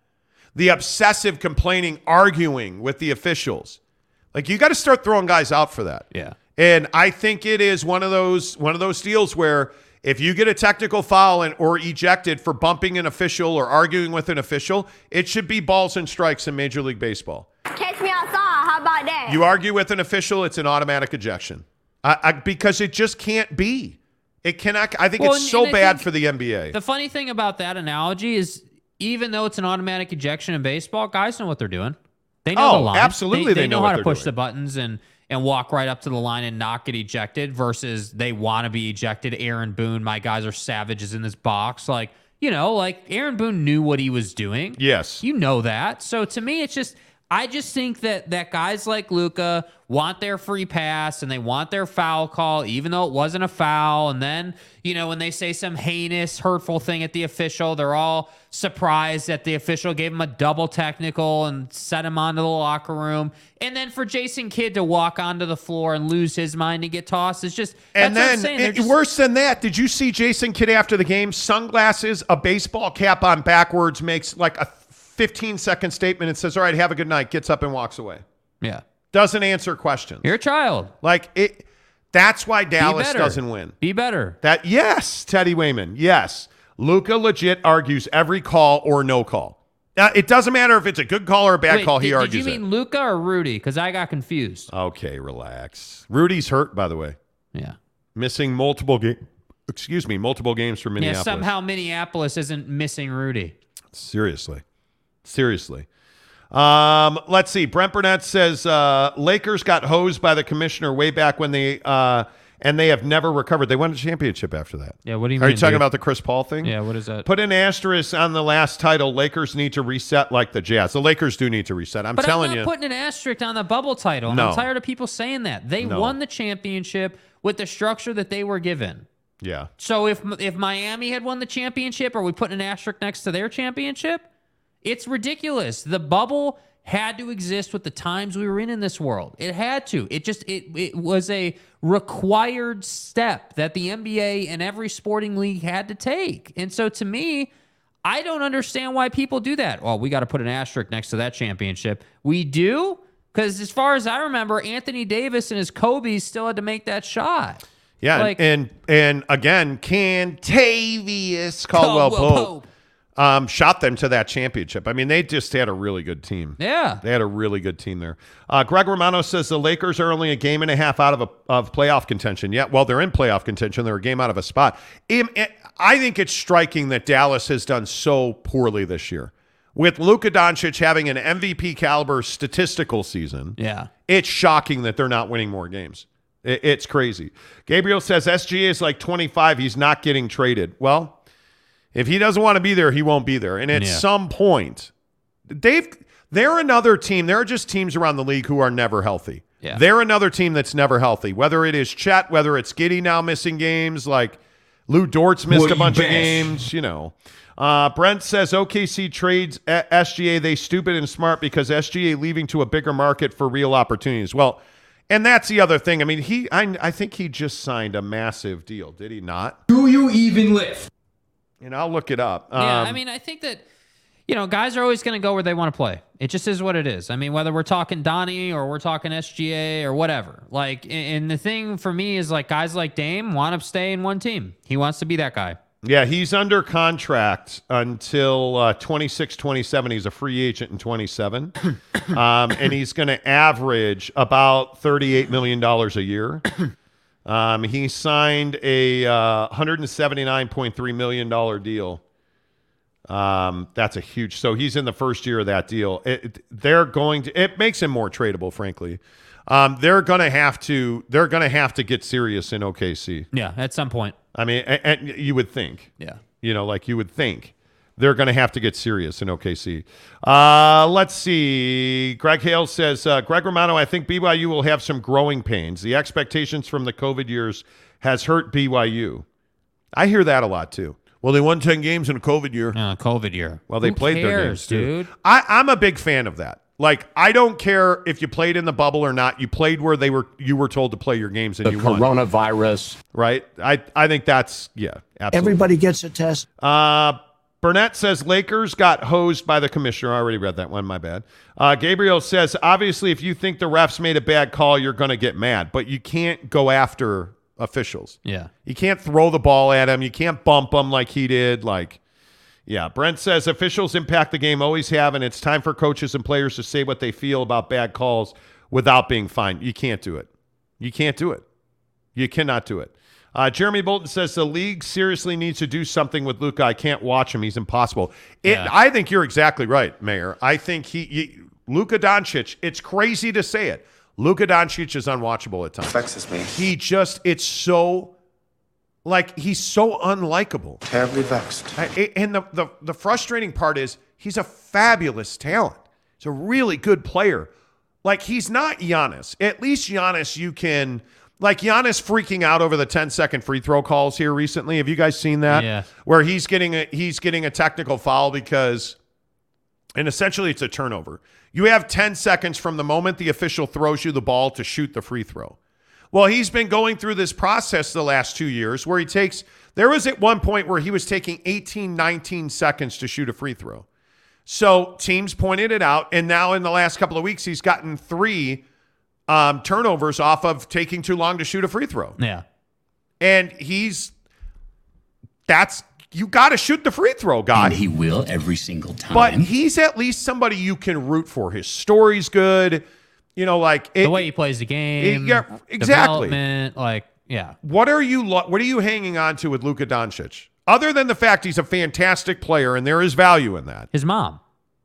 The obsessive complaining, arguing with the officials. Like you got to start throwing guys out for that. Yeah. And I think it is one of those one of those deals where if you get a technical foul and or ejected for bumping an official or arguing with an official, it should be balls and strikes in Major League Baseball. Catch me outside. How about that? You argue with an official, it's an automatic ejection. I, I, because it just can't be. It cannot. I think Well, it's and- so and bad for the NBA. The funny thing about that analogy is even though it's an automatic ejection in baseball, guys know what they're doing. They know Oh, the line. absolutely They, they know know, what how to push doing. the buttons and and walk right up to the line and not get ejected versus they want to be ejected. Aaron Boone, my guys are savages in this box. Like, you know, like Aaron Boone knew what he was doing. yes. You know that. So to me, it's just I just think that that guys like Luka want their free pass and they want their foul call, even though it wasn't a foul. And then you know when they say some heinous, hurtful thing at the official, they're all surprised that the official gave him a double technical and sent him onto the locker room. And then for Jason Kidd to walk onto the floor and lose his mind and get tossed is just And that's what I'm then. It- just- worse than that, did you see Jason Kidd after the game? Sunglasses, a baseball cap on backwards, makes like a 15 second statement and says, All right, have a good night, gets up and walks away. yeah, Doesn't answer questions. you're a child. Like it that's why Dallas better. doesn't win. Be better. That yes, Teddy Wayman. Yes. Luka legit argues every call or no call. Uh, it doesn't matter if it's a good call or a bad Wait, call. He did, did argues you it. mean Luka or Rudy? Because I got confused. Okay, relax. Rudy's hurt, by the way, Yeah. missing multiple games. Excuse me, multiple games for Yeah. Minneapolis. Somehow Minneapolis isn't missing Rudy. Seriously. Seriously. Um, let's see. Brent Burnett says uh, Lakers got hosed by the commissioner way back when they uh, and they have never recovered. They won a championship after that. Yeah. What do you mean? Are mean? you talking dude? about the Chris Paul thing? Yeah. What is that? Put an asterisk on the last title. Lakers need to reset like the Jazz. The Lakers do need to reset. I'm But telling I'm not you. putting an asterisk on the bubble title. No. I'm tired of people saying that. They No. won the championship with the structure that they were given. yeah. So if if Miami had won the championship, are we putting an asterisk next to their championship? It's ridiculous. The bubble had to exist with the times we were in in this world. It had to. It just it it was a required step that the NBA and every sporting league had to take. And so to me, I don't understand why people do that. Well, we got to put an asterisk next to that championship. We do because as far as I remember, Anthony Davis and his Kobe still had to make that shot. Yeah. Like- and and again, Kentavious Caldwell Caldwell Pope um, shot them to that championship. I mean, they just had a really good team. Yeah. They had a really good team there. Uh, Greg Romano says the Lakers are only a game and a half out of a, of playoff contention. Yeah, well, they're in playoff contention. They're a game out of a spot. Im- I think it's striking that Dallas has done so poorly this year. With Luka Doncic having an MVP caliber statistical season, Yeah. it's shocking that they're not winning more games. It- It's crazy. Gabriel says SGA is like 25. He's not getting traded. Well, if he doesn't want to be there, he won't be there. And at Yeah. some point, they've they're another team. There are just teams around the league who are never healthy. Yeah. They're another team that's never healthy. Whether it is Chet, whether it's Giddey now missing games, like Lu Dort's missed Boy, a bunch of games, you know. Uh, Brent says OKC trades a- SGA. They stupid and smart because SGA leaving to a bigger market for real opportunities. Well, and that's the other thing. I mean, he I, I think he just signed a massive deal, did he not? Do you even live? And I'll look it up. Yeah, Um, I mean, I think that you know, guys are always going to go where they want to play. It just is what it is. I mean, whether we're talking Donnie or we're talking SGA or whatever. Like, and- and the thing for me is like guys like Dame want to stay in one team. He wants to be that guy. Yeah, he's under contract until uh, 26, 27. He's a free agent in 27. um, and he's going to average about $38 million a year. Um, he signed a uh, $179.3 million deal. Um, that's a huge. So he's in the first year of that deal. It, it- they're going to. It makes him more tradable, frankly. Um, they're going to have to. They're to have to get serious in OKC. Yeah, at some point. I mean, and, and you would think. Yeah. You know, like you would think they're going to have to get serious in OKC. Uh, let's see. Greg Hale says, uh, Greg Romano, I think BYU will have some growing pains. The expectations from the COVID years has hurt BYU. I hear that a lot too. Well, they won 10 games in a COVID year. Uh, COVID year. Well, they Who played their cares, games too. dude. I, I'm a big fan of that. Like, I don't care if you played in the bubble or not. You played where they were. You were told to play your games, and The you won. coronavirus. Right? I I think that's yeah. Absolutely. Everybody gets a test. Uh, Burnett says Lakers got hosed by the commissioner. I already read that one. My bad. Uh, Gabriel says obviously, if you think the refs made a bad call, you're going to get mad, but you can't go after officials. Yeah. You can't throw the ball at him. You can't bump him like he did. Like, yeah. Brent says officials impact the game, always have, and it's time for coaches and players to say what they feel about bad calls without being fined. You can't do it. You can't do it. You cannot do it. Uh, Jeremy Bolton says the league seriously needs to do something with Luka. I can't watch him; he's impossible. It, Yeah. I think you're exactly right, Mayor. I think he, he Luka Doncic. It's crazy to say it. Luka Doncic is unwatchable at times. Vexes me. He just it's so like he's so unlikable. Terribly vexed. I- And the, the the frustrating part is he's a fabulous talent. He's a really good player. Like he's not Giannis. At least Giannis, you can like Giannis freaking out over the 10 second free throw calls here recently. Have you guys seen that? Yeah. Where he's getting a he's getting a technical foul because and essentially it's a turnover. You have 10 seconds from the moment the official throws you the ball to shoot the free throw. Well, he's been going through this process the last two years where he takes, there was at one point where he was taking 18, 19 seconds to shoot a free throw. So teams pointed it out. And now in the last couple of weeks, he's gotten three um, turnovers off of taking too long to shoot a free throw. Yeah. And he's, that's you got to shoot the free throw guy. And he will every single time. But he's at least somebody you can root for. His story's good. You know, like it, the way he plays the game, yeah, exactly. like yeah. What are you what are you hanging on to with Luka Doncic? Other than the fact he's a fantastic player and there is value in that. His mom.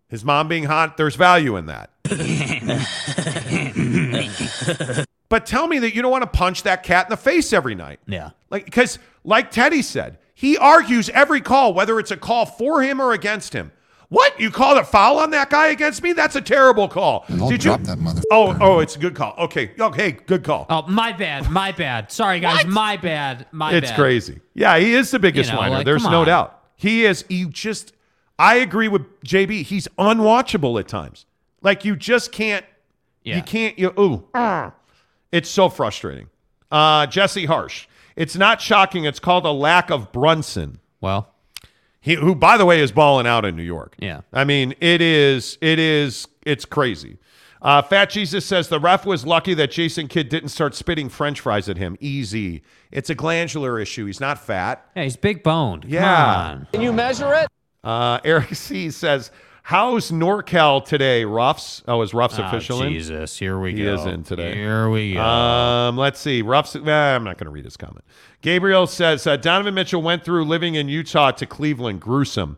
His mom being hot, there's value in that. but tell me that you don't want to punch that cat in the face every night. Yeah. Like cuz like Teddy said, he argues every call whether it's a call for him or against him. What? You called a foul on that guy against me? That's a terrible call. I'll Did drop you? that mother. Oh, oh, it's a good call. Okay. Oh, okay, good call. Oh, my bad. My bad. Sorry, guys. My bad. My it's bad. crazy. Yeah, he is the biggest You know, whiner. like, There's come no on. doubt. He is. You just. I agree with JB. He's unwatchable at times. Like you just can't. Yeah. You can't. You ooh. It's so frustrating. Uh, Jesse Harsh. It's not shocking. It's called a lack of Brunson. Well, He, who, by the way, is balling out in New York. Yeah. I mean, it is, it is, it's crazy. Uh, Fat Jesus says the ref was lucky that Jason Kidd didn't start spitting French fries at him. Easy. It's a glandular issue. He's not fat. yeah, he's big boned. Yeah. Can you measure it? Uh, Eric C says, "How's NorCal today, Ruffs? Oh, is Ruffs Oh, official in? Jesus, here we He go. He is in today. Here we go. Um, let's see. Ruffs. eh, I'm not going to read his comment. Gabriel says uh, Donovan Mitchell went through living in Utah to Cleveland. Gruesome.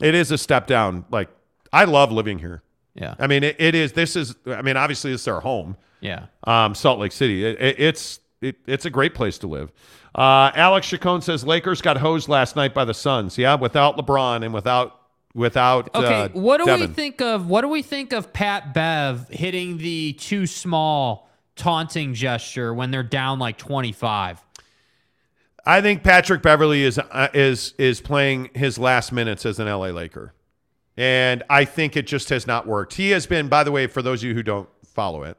It is a step down. Like I love living here. yeah. I mean, it, it is. This is. I mean, obviously, it's our home. Yeah. Um, Salt Lake City. It, it, it's it, it's a great place to live. Uh, Alex Chacon says Lakers got hosed last night by the Suns. Yeah, without LeBron and without without. Okay, uh, what do we think of what do we think of Pat Bev hitting the too small taunting gesture when they're down like 25? I think Patrick Beverley is uh, is is playing his last minutes as an LA Laker, and I think it just has not worked. He has been, by the way, for those of you who don't follow it,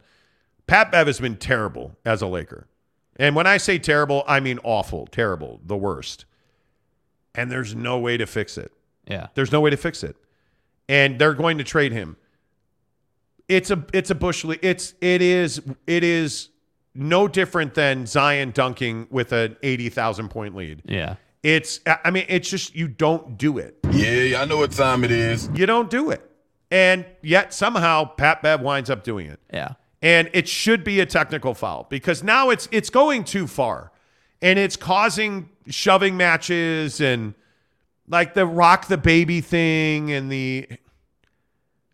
Pat Bev has been terrible as a Laker, and when I say terrible, I mean awful, terrible, the worst. And there's no way to fix it. Yeah. There's no way to fix it, and they're going to trade him. It's a it's a bush league. It's it is it is no different than Zion dunking with an eighty thousand point lead. Yeah. It's I mean it's just you don't do it. Yeah, I know what time it is. You don't do it, and yet somehow Pat Bev winds up doing it. Yeah. And it should be a technical foul because now it's it's going too far, and it's causing shoving matches and like the rock the baby thing and the.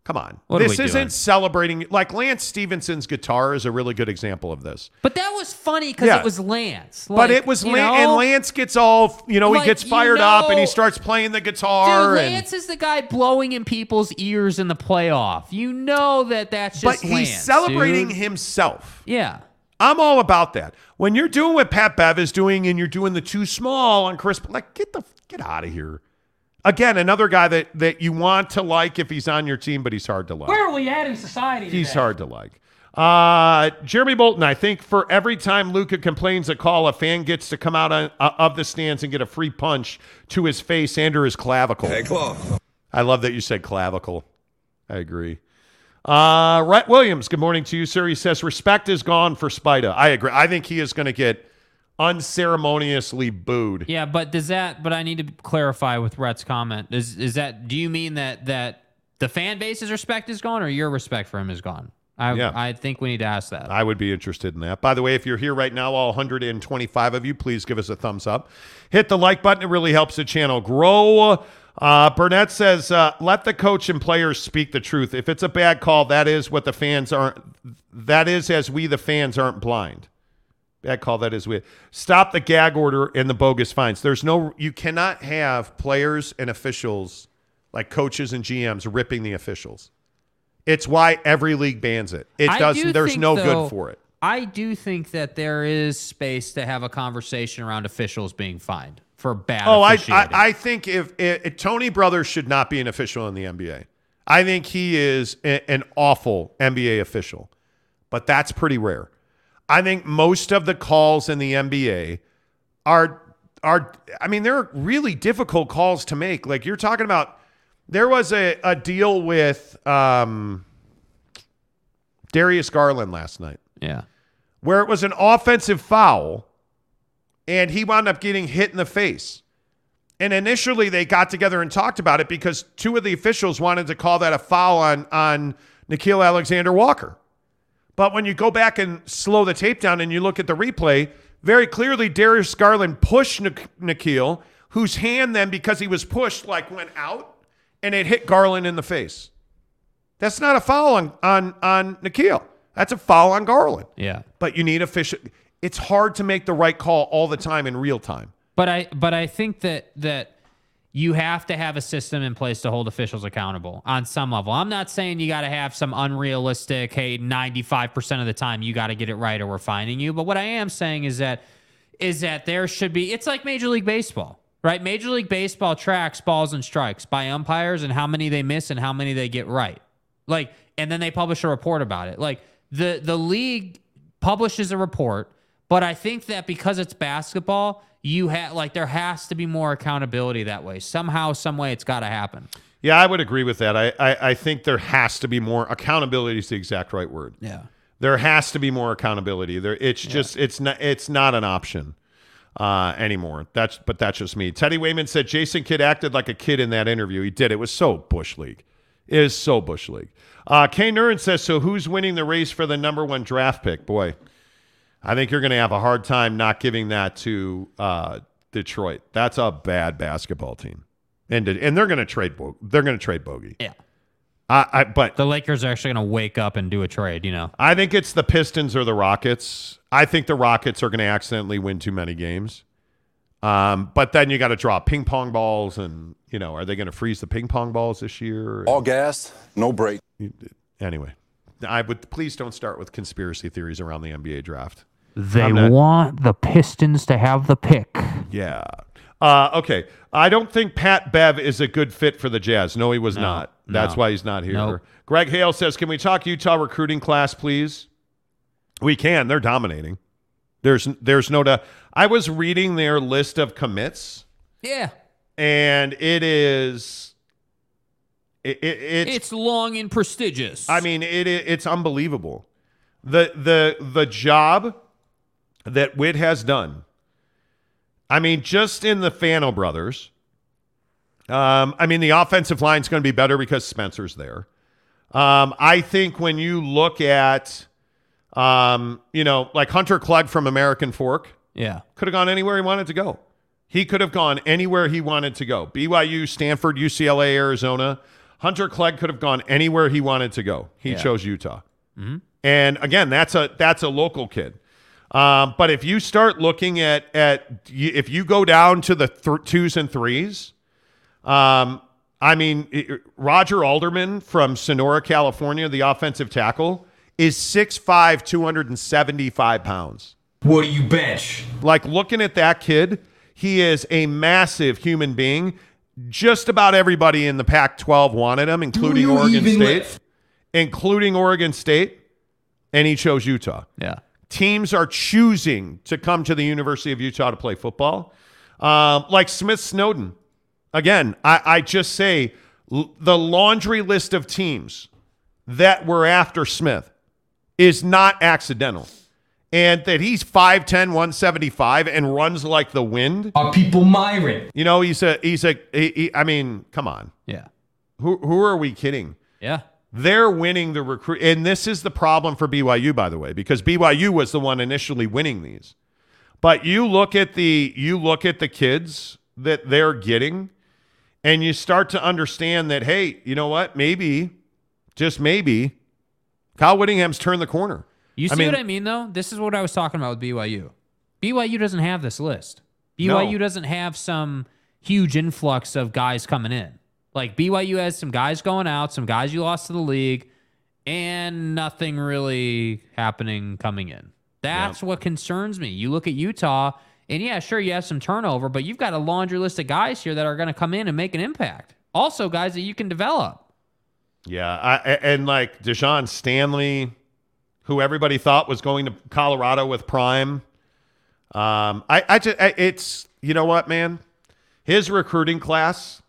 Come on, What this isn't doing? celebrating. Like Lance Stephenson's guitar is a really good example of this. But that was funny because Yeah. it was Lance. but it was Lance, and? Lance gets all you know. Like, he gets you fired up and he starts playing the guitar. Dude, and, Lance is the guy blowing in people's ears in the playoff. You know that that's just but just he's celebrating dude. himself. Yeah. I'm all about that. When you're doing what Pat Bev is doing and you're doing the too small on Chris, like get the get out of here. Again, another guy that that you want to like if he's on your team, but he's hard to like. Where are we at in society He's hard to like. Uh, Jeremy Bolton, I think for every time Luka complains a call, a fan gets to come out on, uh, of the stands and get a free punch to his face and or his clavicle. Hey, Claw. I love that you said clavicle. I agree. Uh, Rhett Williams, good morning to you, sir. He says respect is gone for Spida. I agree. I think he is going to get unceremoniously booed. Yeah, but does that? But I need to clarify with Rhett's comment. Is is that? Do you mean that that the fan base's respect is gone, or your respect for him is gone? I Yeah. I think we need to ask that. I would be interested in that. By the way, if you're here right now, all 125 of you, please give us a thumbs up. Hit the like button. It really helps the channel grow. Uh, Burnett says, uh, let the coach and players speak the truth. If it's a bad call, that is what the fans aren't. That is as we, the fans, aren't blind. Bad call. That is we. Stop the gag order and the bogus fines. There's no. You cannot have players and officials like coaches and GMs ripping the officials. It's why every league bans it. It I does. do There's think, no though, good for it. I do think that there is space to have a conversation around officials being fined for bad. Oh, I, I. I think if, if, Tony Brothers should not be an official in the NBA. I think he is a- an awful NBA official, but that's pretty rare. I think most of the calls in the NBA are are. I mean, they're really difficult calls to make. Like you're talking about. There was a, a deal with um, Darius Garland last night yeah. where it was an offensive foul and he wound up getting hit in the face. And initially they got together and talked about it because two of the officials wanted to call that a foul on on Nickeil Alexander-Walker. But when you go back and slow the tape down and you look at the replay, very clearly Darius Garland pushed Nik- Nickeil, whose hand then, because he was pushed, like went out and it hit Garland in the face. That's not a foul on on on Nickeil. That's a foul on Garland. Yeah. But you need official. It's hard to make the right call all the time in real time. But I but I think that that you have to have a system in place to hold officials accountable on some level. I'm not saying you got to have some unrealistic, hey, 95% of the time you got to get it right or we're finding you. But what I am saying is that is that there should be it's like Major League Baseball, right? Major League Baseball tracks balls and strikes by umpires and how many they miss and how many they get right. Like and then they publish a report about it. Like the the league publishes a report, but I think that because it's basketball, you have like there has to be more accountability that way. Somehow, some way, it's got to happen. Yeah, I would agree with that. I, I I think there has to be more accountability. Is the exact right word. Yeah. There has to be more accountability. There, it's just it's not it's not an option uh, anymore. That's but that's just me. Teddy Wayman said Jason Kidd acted like a kid in that interview. He did. It was so bush league. It is so bush league. Uh, Kay Nurin says so. Who's winning the race for the number one draft pick? Boy, I think you're going to have a hard time not giving that to uh, Detroit. That's a bad basketball team, and and they're going to trade. Bo- they're going to trade Bogey. Yeah. I, I but The Lakers are actually going to wake up and do a trade. You know. I think it's the Pistons or the Rockets. I think the Rockets are going to accidentally win too many games. Um, but then you got to draw ping pong balls, and you know, are they going to freeze the ping pong balls this year? All gas, no break. Anyway, I would please don't start with conspiracy theories around the NBA draft. They not- want the Pistons to have the pick. Yeah. Uh, okay. I don't think Pat Bev is a good fit for the Jazz. No, he was No, not. That's no. why he's not here. Nope. Greg Hale says, "Can we talk Utah recruiting class, please?" We can. They're dominating. There's there's no doubt. I was reading their list of commits, Yeah. and it is it, it, it's It's long and prestigious. I mean, it, it it's unbelievable. The the the job that Whit has done. I mean, just in the Fano brothers. Um, I mean, the offensive line's going to be better because Spencer's there. Um, I think when you look at, um, you know, like Hunter Clegg from American Fork, yeah. could have gone anywhere he wanted to go. He could have gone anywhere he wanted to go. BYU, Stanford, UCLA, Arizona. Hunter Clegg could have gone anywhere he wanted to go. He Yeah. chose Utah. And again, that's a that's a local kid. Um, but if you start looking at at if you go down to the th- twos and threes, um, I mean it- Roger Alderman from Sonora, California, the offensive tackle, is 6'5", 275 pounds. What do you bench? Like looking at that kid, he is a massive human being. Just about everybody in the Pac-12 wanted him, including Oregon State, lift? including Oregon State, and he chose Utah. Yeah. Teams are choosing to come to the University of Utah to play football, um, like Smith Snowden. Again, I, I just say l- the laundry list of teams that were after Smith is not accidental. And that he's 5'10, 175 and runs like the wind. Are people Myron? You know, he's a, he's a, he, he- I mean, come on. Yeah. Who, who are we kidding? Yeah. They're winning the recruit. And this is the problem for BYU, by the way, because BYU was the one initially winning these. But you look at the, you look at the kids that they're getting and you start to understand that, hey, you know what? Maybe, just maybe, Kyle Whittingham's turned the corner. You I see mean- what I mean, though? This is what I was talking about with BYU. BYU doesn't have this list. BYU No. doesn't have some huge influx of guys coming in. Like BYU has some guys going out, some guys you lost to the league, and nothing really happening coming in. That's what concerns me. You look at Utah, and yeah, sure, you have some turnover, but you've got a laundry list of guys here that are going to come in and make an impact. Also, guys that you can develop. Yeah, I, and like Deshaun Stanley, who everybody thought was going to Colorado with Prime. Um, I, I just, I, it's you know what, man, his recruiting class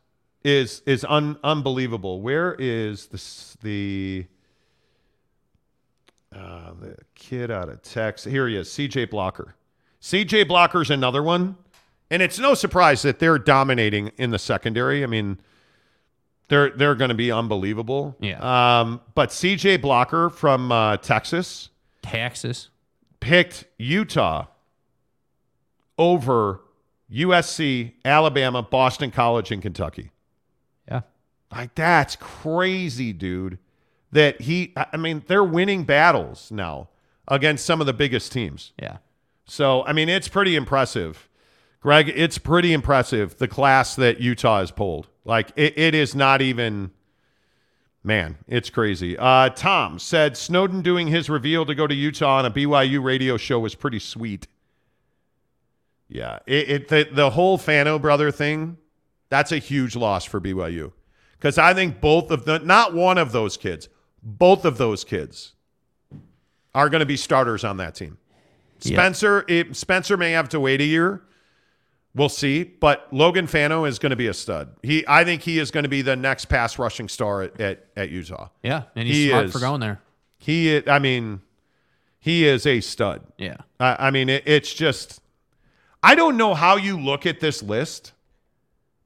is is un, unbelievable. Where is the the uh, the kid out of Texas? Here he is, C.J. Blocker. C.J. Blocker's another one. And it's no surprise that they're dominating in the secondary. I mean, they're they're going to be unbelievable. Yeah. Um, but CJ Blocker from uh, Texas Texas. picked Utah over USC, Alabama, Boston College, and Kentucky. Like that's crazy, dude. That he, I I mean, they're winning battles now against some of the biggest teams. Yeah. So, I mean, it's pretty impressive. Greg, it's pretty impressive the class that Utah has pulled. Like, it, it is not even, man, it's crazy. Uh, Tom said Snowden doing his reveal to go to Utah on a BYU radio show was pretty sweet. Yeah, it, it the, the whole Fano brother thing, that's a huge loss for BYU. Because I think both of the, not one of those kids, both of those kids are going to be starters on that team. Spencer, it, Spencer may have to wait a year. We'll see, but Logan Fano is going to be a stud. He, I think he is going to be the next pass rushing star at, at, at Utah. Yeah. And he's He smart is. for going there. He, is, I mean, he is a stud. Yeah. I, I mean, it, it's just, I don't know how you look at this list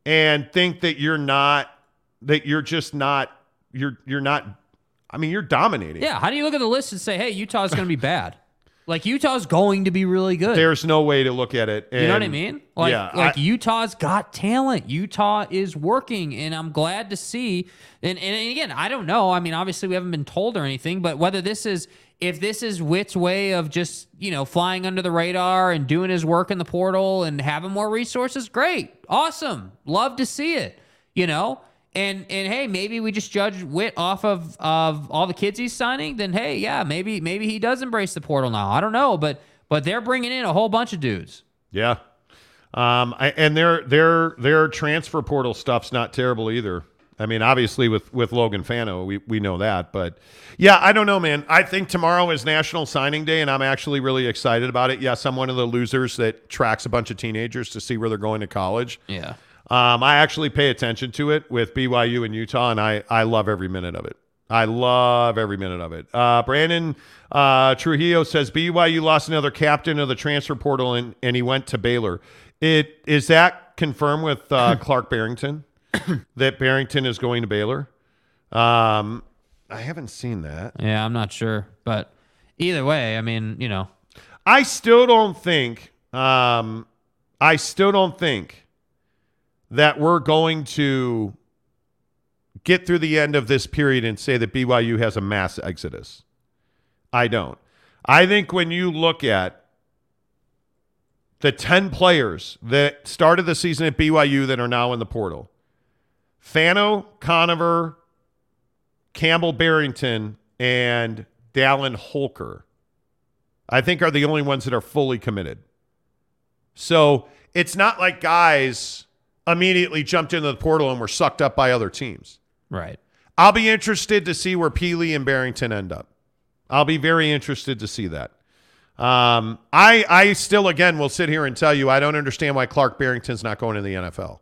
and think that you're not, that you're just not, you're, you're not, I mean, you're dominating. Yeah. How do you look at the list and say, hey, Utah's going to be bad? Like, Utah's going to be really good. There's no way to look at it. And, You know what I mean? Like, yeah, like I- Utah's got talent. Utah is working, and I'm glad to see. And, and again, I don't know. I mean, obviously, we haven't been told or anything, but whether this is if this is Whit's way of just you know flying under the radar and doing his work in the portal and having more resources, great, awesome, love to see it. You know. And and hey, maybe we just judge Whit off of of all the kids he's signing. Then hey, yeah, maybe maybe he does embrace the portal now. I don't know, but but they're bringing in a whole bunch of dudes. Yeah. Um, I, and their their their transfer portal stuff's not terrible either. I mean, obviously with with Logan Fano, we we know that, but yeah, I don't know, man. I think tomorrow is National Signing Day, and I'm actually really excited about it. Yes, I'm one of the losers that tracks a bunch of teenagers to see where they're going to college. Yeah. Um, I actually pay attention to it with BYU and Utah, and I I love every minute of it. I love every minute of it. Uh, Brandon uh, Trujillo says BYU lost another captain of the transfer portal, and, and he went to Baylor. It is that confirmed with uh, Clark Barrington that Barrington is going to Baylor. Um, I haven't seen that. Yeah, I'm not sure, but either way, I mean, you know, I still don't think. Um, I still don't think that we're going to get through the end of this period and say that BYU has a mass exodus. I don't. I think when you look at the 10 players that started the season at BYU that are now in the portal Fano, Conover, Campbell Barrington, and Dallin Holker, I think are the only ones that are fully committed. So it's not like guys immediately jumped into the portal and were sucked up by other teams. right. I'll be interested to see where Pili and Barrington end up. I'll be very interested to see that. Um, I I still again will sit here and tell you I don't understand why Clark Barrington's not going to the NFL.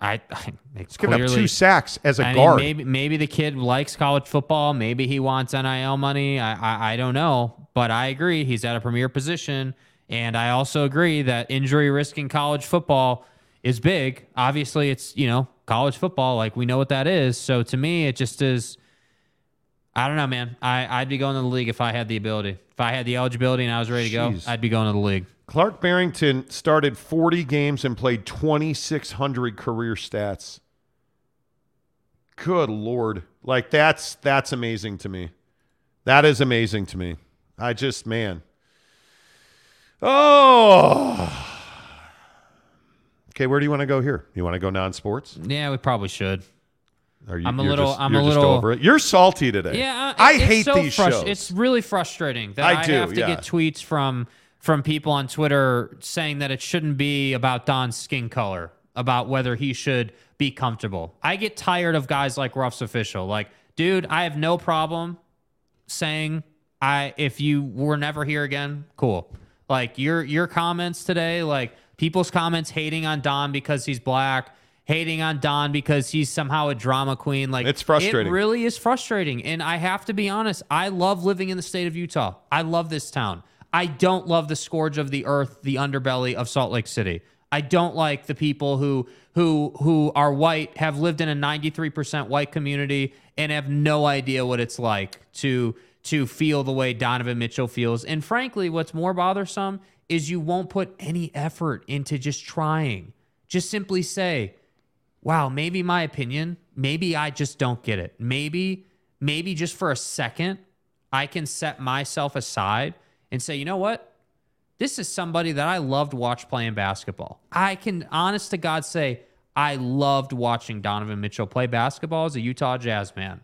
I, I He's given up two sacks as a I mean, guard. maybe maybe the kid likes college football. Maybe he wants NIL money. I, I I don't know, but I agree he's at a premier position, and I also agree that injury risk in college football is big. Obviously, it's you know college football, like we know what that is. So to me, it just is. I don't know, man. I I'd be going to the league if I had the ability. If I had the eligibility and I was ready to Jeez. go, I'd be going to the league. Clark Barrington started 40 games and played 2,600 career stats. Good lord, like that's that's amazing to me. That is amazing to me. I just man. Oh. Okay, where do you want to go here? You want to go non-sports? Yeah, we probably should. Are you, I'm a little- Just, I'm a little- over it. You're salty today. Yeah, uh, I it's hate so these shows. It's really frustrating that I I, do, have to yeah. get tweets from from people on Twitter saying that it shouldn't be about Don's skin color, about whether he should be comfortable. I get tired of guys like Ruff's official. Like, dude, I have no problem saying I if you were never here again, cool. Like your your comments today, like people's comments hating on Don because he's black, hating on Don because he's somehow a drama queen. Like It's frustrating. It really is frustrating. And I have to be honest, I love living in the state of Utah. I love this town. I don't love the scourge of the earth, the underbelly of Salt Lake City. I don't like the people who who who are white, have lived in a 93% white community and have no idea what it's like to to feel the way Donovan Mitchell feels. And frankly, what's more bothersome is you won't put any effort into just trying. Just simply say, "Wow, maybe my opinion, maybe I just don't get it. Maybe maybe just for a second I can set myself aside and say, "You know what? This is somebody that I loved watch playing basketball. I can honest to God say I loved watching Donovan Mitchell play basketball as a Utah Jazz man.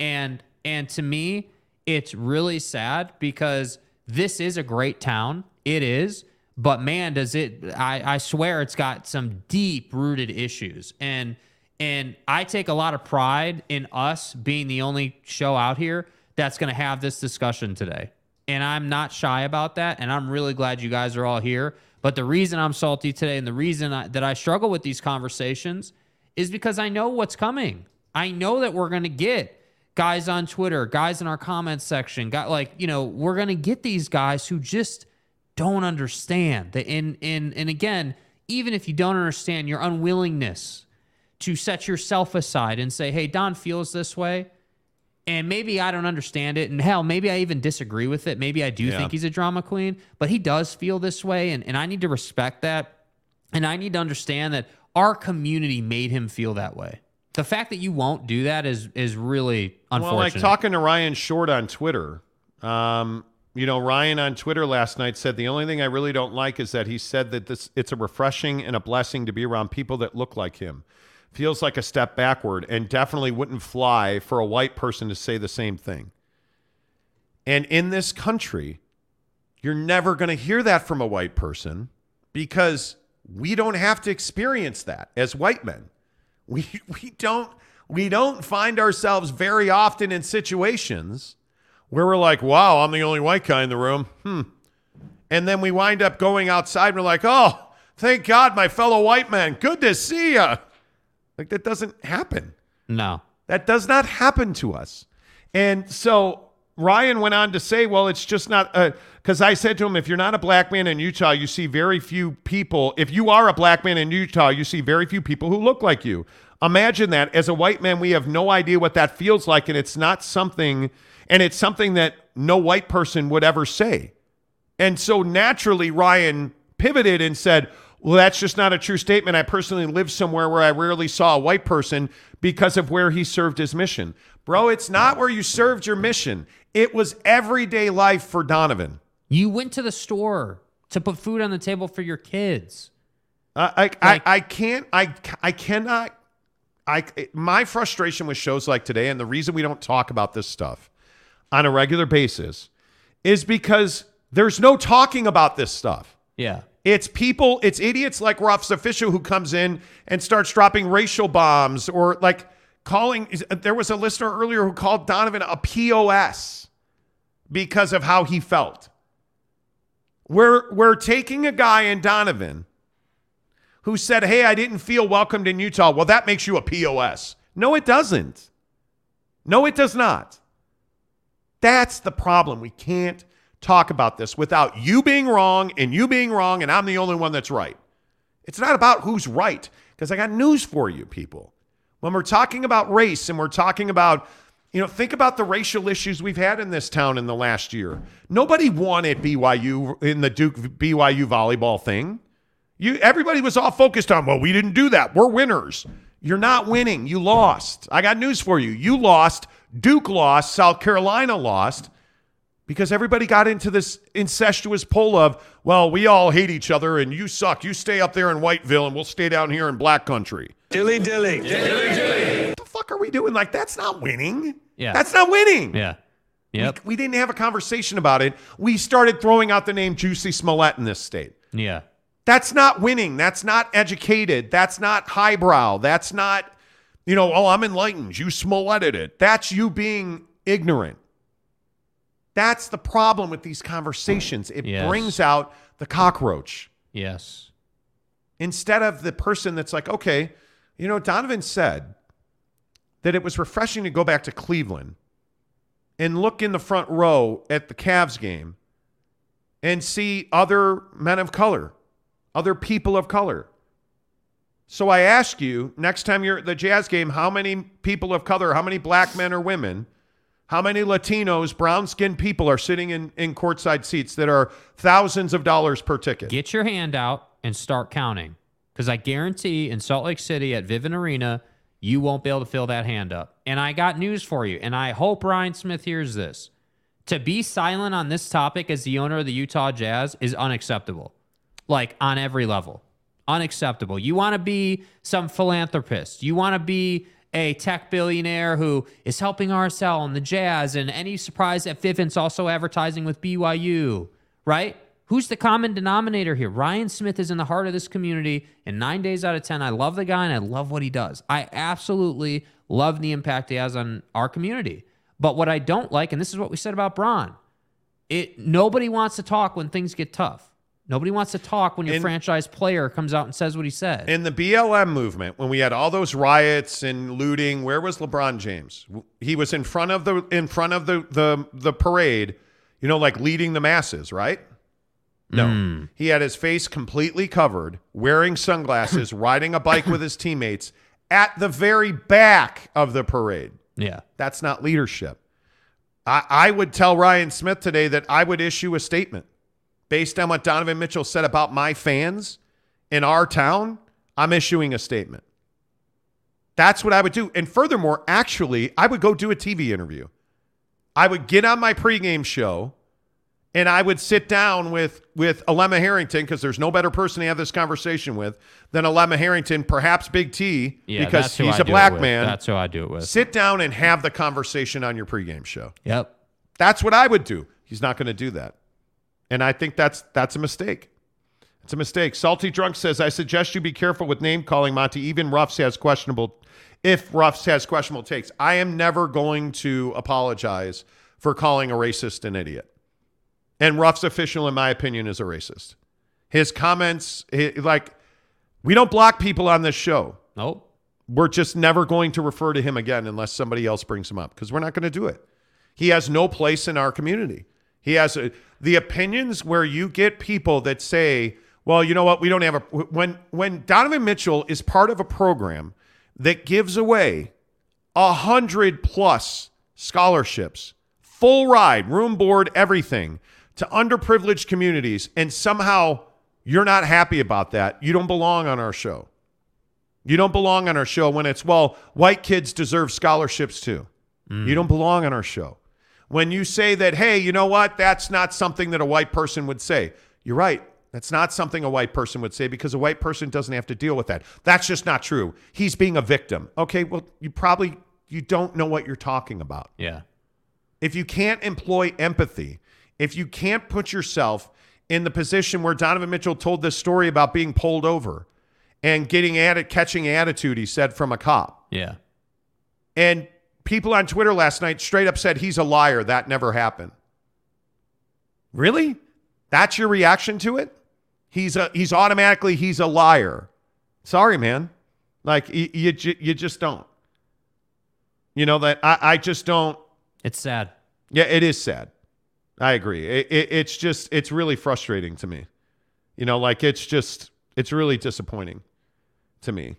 And and to me, it's really sad because this is a great town. It is. But man, does it I, I swear it's got some deep rooted issues. And and I take a lot of pride in us being the only show out here that's going to have this discussion today. And I'm not shy about that. And I'm really glad you guys are all here. But the reason I'm salty today and the reason I, that I struggle with these conversations is because I know what's coming. I know that we're going to get guys on Twitter, guys in our comments section, got like, you know, we're going to get these guys who just don't understand. The in in and again, even if you don't understand your unwillingness to set yourself aside and say, "Hey, Don feels this way." And maybe I don't understand it. And hell, maybe I even disagree with it. Maybe I do Yeah. think he's a drama queen, but he does feel this way. And, and I need to respect that. And I need to understand that our community made him feel that way. The fact that you won't do that is is really unfortunate. Well, like talking to Ryan Short on Twitter. Um, you know, Ryan on Twitter last night said the only thing I really don't like is that he said that this it's a refreshing and a blessing to be around people that look like him. Feels like a step backward and definitely wouldn't fly for a white person to say the same thing. And in this country, you're never going to hear that from a white person because we don't have to experience that as white men. We we don't we don't find ourselves very often in situations where we're like, "Wow, I'm the only white guy in the room." Hmm. And then we wind up going outside and we're like, "Oh, thank God, my fellow white man. Good to see ya." Like that doesn't happen. no. That does not happen to us. And so Ryan went on to say, well, it's just not because I said to him, if you're not a black man in Utah, you see very few people. If you are a black man in Utah, you see very few people who look like you. Imagine that. As a white man, we have no idea what that feels like. And it's not something, and it's something that no white person would ever say. And so naturally, Ryan pivoted and said, Well, that's just not a true statement. I personally lived somewhere where I rarely saw a white person because of where he served his mission. Bro, it's not where you served your mission, it was everyday life for Donovan. You went to the store to put food on the table for your kids. Uh, I, I, I can't, I, I cannot, I, my frustration with shows like today, and the reason we don't talk about this stuff on a regular basis is because there's no talking about this stuff. Yeah. It's people, it's idiots like Ruff's official who comes in and starts dropping racial bombs or like calling. Uh, there was a listener earlier who called Donovan a POS because of how he felt. We're, we're taking a guy in Donovan who said, Hey, I didn't feel welcomed in Utah. Well, that makes you a POS. No, it doesn't. No, it does not. That's the problem. We can't talk about this without you being wrong and you being wrong, and I'm the only one that's right. It's not about who's right, because I got news for you, people. When we're talking about race and we're talking about, you know, think about the racial issues we've had in this town in the last year. Nobody wanted BYU in the Duke BYU volleyball thing. You everybody was all focused on, well, we didn't do that. We're winners. You're not winning. You lost. I got news for you. You lost. Duke lost. South Carolina lost because everybody got into this incestuous pull of, well, we all hate each other and you suck. You stay up there in Whiteville and we'll stay down here in Black Country. Dilly dilly. Dilly dilly. What the fuck are we doing? Like, that's not winning. Yeah. That's not winning. Yeah. Yep. We, we didn't have a conversation about it. We started throwing out the name Jussie Smollett in this state. Yeah. That's not winning. That's not educated. That's not highbrow. That's not, you know, oh, I'm enlightened. You Smolletted it. That's you being ignorant. That's the problem with these conversations. It Yes. brings out the cockroach Yes. instead of the person that's like, okay, you know, Donovan said that it was refreshing to go back to Cleveland and look in the front row at the Cavs game and see other men of color, other people of color. So I ask you, next time you're at the Jazz game, how many people of color, how many black men or women, how many Latinos, brown skinned people are sitting in, in courtside seats that are thousands of dollars per ticket? Get your hand out and start counting. Because I guarantee in Salt Lake City at Vivint Arena, you won't be able to fill that hand up. And I got news for you, and I hope Ryan Smith hears this. To be silent on this topic as the owner of the Utah Jazz is unacceptable, like on every level. Unacceptable. You want to be some philanthropist, you want to be a tech billionaire who is helping RSL and the Jazz, and any surprise that Vivint's also advertising with BYU, right? Who's the common denominator here? Ryan Smith is in the heart of this community, and nine days out of 10, I love the guy and I love what he does. I absolutely love the impact he has on our community. But what I don't like, and this is what we said about Braun, it nobody wants to talk when things get tough. Nobody wants to talk when your In- franchise player comes out and says what he said. In the BLM movement, when we had all those riots and looting, where was LeBron James? He was in front of the in front of the the the parade, you know, like leading the masses, right? No. Hmm. He had his face completely covered, wearing sunglasses, riding a bike with his teammates at the very back of the parade. yeah. That's not leadership. I, I would tell Ryan Smith today that I would issue a statement based on what Donovan Mitchell said about my fans in our town. I'm issuing a statement. That's what I would do. And furthermore, actually, I would go do a TV interview. I would get on my pregame show and I would sit down with with Alema Harrington because there's no better person to have this conversation with than Alema Harrington, perhaps Big T, Yeah, because he's I a black man. That's who I do it with. Sit down and have the conversation on your pregame show. Yep. That's what I would do. He's not going to do that. And I think that's that's a mistake. It's a mistake. Salty Drunk says, I suggest you be careful with name calling, Monty. Even Ruffs has questionable if Ruffs has questionable takes. I am never going to apologize for calling a racist an idiot. And Ruff's official, in my opinion, is a racist. His comments, he- like, we don't block people on this show. Nope. We're just never going to refer to him again unless somebody else brings him up because we're not going to do it. He has no place in our community. He has a, the opinions where you get people that say, "Well, you know what? We don't have a." When when Donovan Mitchell is part of a program that gives away a hundred plus scholarships, full ride, room board, everything to underprivileged communities, and somehow you're not happy about that, you don't belong on our show. You don't belong on our show when it's, well, white kids deserve scholarships too. You mm. don't belong on our show. When you say that, hey, you know what? That's not something that a white person would say. You're right. That's not something a white person would say because a white person doesn't have to deal with that. That's just not true. He's being a victim. Okay, well, you probably you don't know what you're talking about. Yeah. If you can't employ empathy, if you can't put yourself in the position where Donovan Mitchell told this story about being pulled over and getting at it, catching attitude, he said from a cop. Yeah. And people on Twitter last night straight up said he's a liar. That never happened. Really? That's your reaction to it? He's a he's automatically he's a liar. Sorry, man. Like you you, you just don't. You know that I, I just don't. It's sad. Yeah, it is sad. I agree. It, it, it's just it's really frustrating to me. You know, like it's just it's really disappointing to me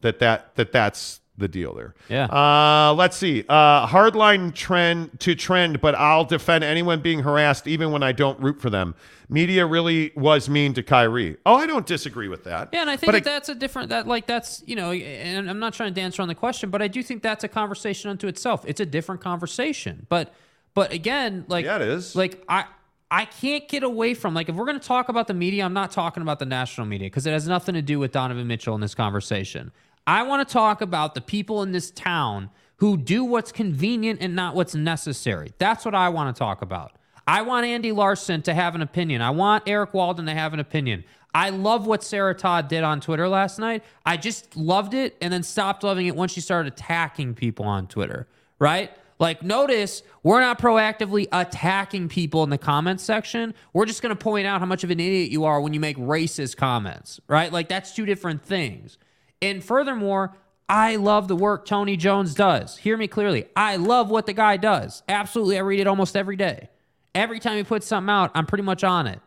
that that that that's the deal there. Yeah. Uh, let's see. Uh, hardline trend to trend, but I'll defend anyone being harassed even when I don't root for them. Media really was mean to Kyrie. Oh, I don't disagree with that. Yeah, and I think that that's a different that like that's you know, and I'm not trying to dance around the question, but I do think that's a conversation unto itself. It's a different conversation, but but again, like Yeah, it is. Like I I can't get away from like if we're going to talk about the media, I'm not talking about the national media because it has nothing to do with Donovan Mitchell in this conversation. I want to talk about the people in this town who do what's convenient and not what's necessary. That's what I want to talk about. I want Andy Larsen to have an opinion. I want Eric Walden to have an opinion. I love what Sarah Todd did on Twitter last night. I just loved it and then stopped loving it once she started attacking people on Twitter, right? Like, notice we're not proactively attacking people in the comments section. We're just going to point out how much of an idiot you are when you make racist comments, right? Like, that's two different things. And furthermore, I love the work Tony Jones does. Hear me clearly. I love what the guy does. Absolutely. I read it almost every day. Every time he puts something out, I'm pretty much on it.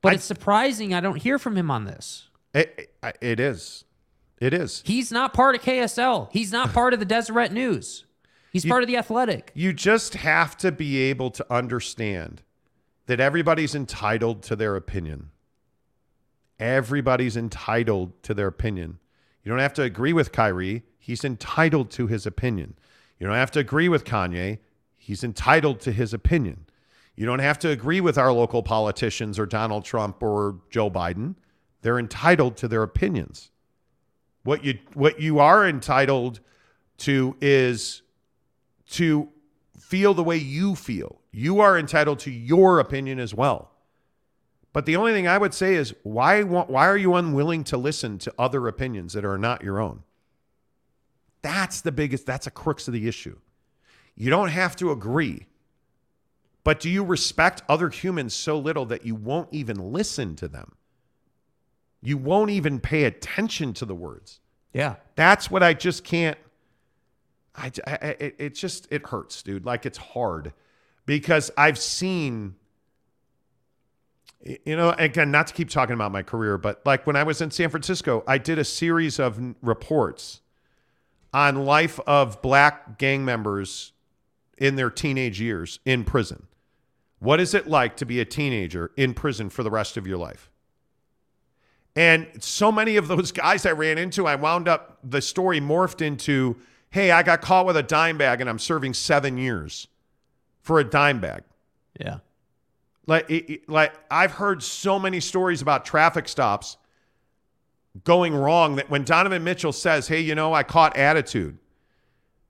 But I- it's surprising I don't hear from him on this. It, it, it is. It is. He's not part of KSL. He's not part of the Deseret News. He's part of the Athletic. You just have to be able to understand that everybody's entitled to their opinion. Everybody's entitled to their opinion. You don't have to agree with Kyrie. He's entitled to his opinion. You don't have to agree with Kanye. He's entitled to his opinion. You don't have to agree with our local politicians or Donald Trump or Joe Biden. They're entitled to their opinions. What you what you are entitled to is to feel the way you feel. You are entitled to your opinion as well. But the only thing I would say is why why are you unwilling to listen to other opinions that are not your own? That's the biggest that's a crux of the issue. You don't have to agree. But do you respect other humans so little that you won't even listen to them? You won't even pay attention to the words. Yeah. That's what I just can't. I, I it, it just it hurts, dude. Like it's hard because I've seen. You know, again, not to keep talking about my career, but like when I was in San Francisco, I did a series of reports on life of black gang members in their teenage years in prison. What is it like to be a teenager in prison for the rest of your life? And so many of those guys I ran into, I wound up, the story morphed into, hey, I got caught with a dime bag and I'm serving seven years for a dime bag. Yeah. Like, it, it- like I've heard so many stories about traffic stops going wrong that when Donovan Mitchell says, hey, you know, I caught attitude,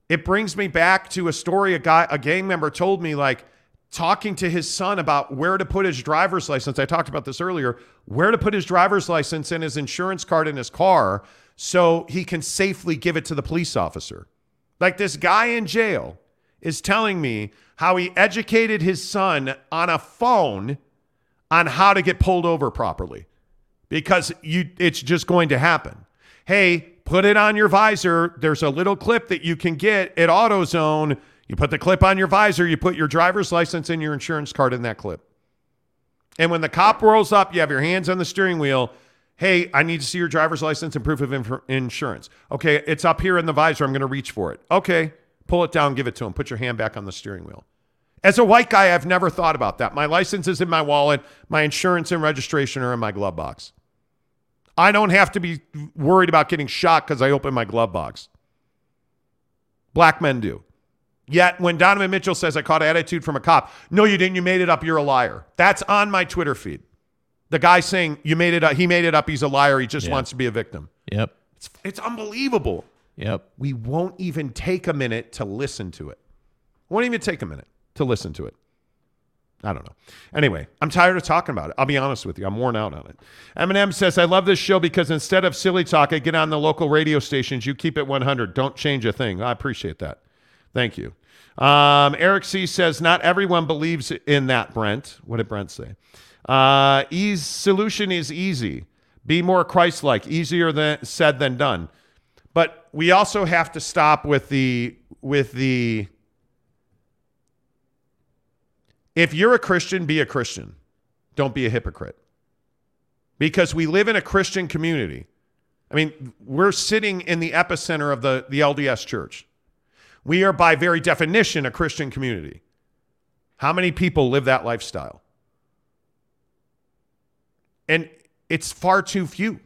it brings me back to a story a guy, a gang member told me, like, talking to his son about where to put his driver's license. I talked about this earlier, where to put his driver's license and his insurance card in his car so he can safely give it to the police officer. Like this guy in jail is telling me how he educated his son on a phone on how to get pulled over properly because you it's just going to happen. Hey, put it on your visor. There's a little clip that you can get at AutoZone. You put the clip on your visor, you put your driver's license and your insurance card in that clip. And when the cop rolls up, you have your hands on the steering wheel. Hey, I need to see your driver's license and proof of inf- insurance. Okay, it's up here in the visor. I'm going to reach for it. Okay, pull it down, give it to him. Put your hand back on the steering wheel. As a white guy, I've never thought about that. My license is in my wallet, my insurance and registration are in my glove box. I don't have to be worried about getting shot because I open my glove box. Black men do. Yet when Donovan Mitchell says I caught attitude from a cop, no, you didn't. You made it up. You're a liar. That's on my Twitter feed. The guy saying you made it up. He made it up. He's a liar. He just wants to be a victim. Yep. It's, it's unbelievable. Yep. We won't even take a minute to listen to it. Won't even take a minute to listen to it. I don't know. Anyway, I'm tired of talking about it. I'll be honest with you. I'm worn out on it. Eminem says, I love this show because instead of silly talk, I get on the local radio stations. You keep it 100. Don't change a thing. I appreciate that. Thank you. Um, Eric C says, Not everyone believes in that, Brent. What did Brent say? Uh, ease solution is easy. Be more Christ like. Easier than said than done. But we also have to stop with the with the if you're a Christian, be a Christian. Don't be a hypocrite. Because we live in a Christian community. I mean, we're sitting in the epicenter of the, the LDS church. We are, by very definition, a Christian community. How many people live that lifestyle? And it's far too few.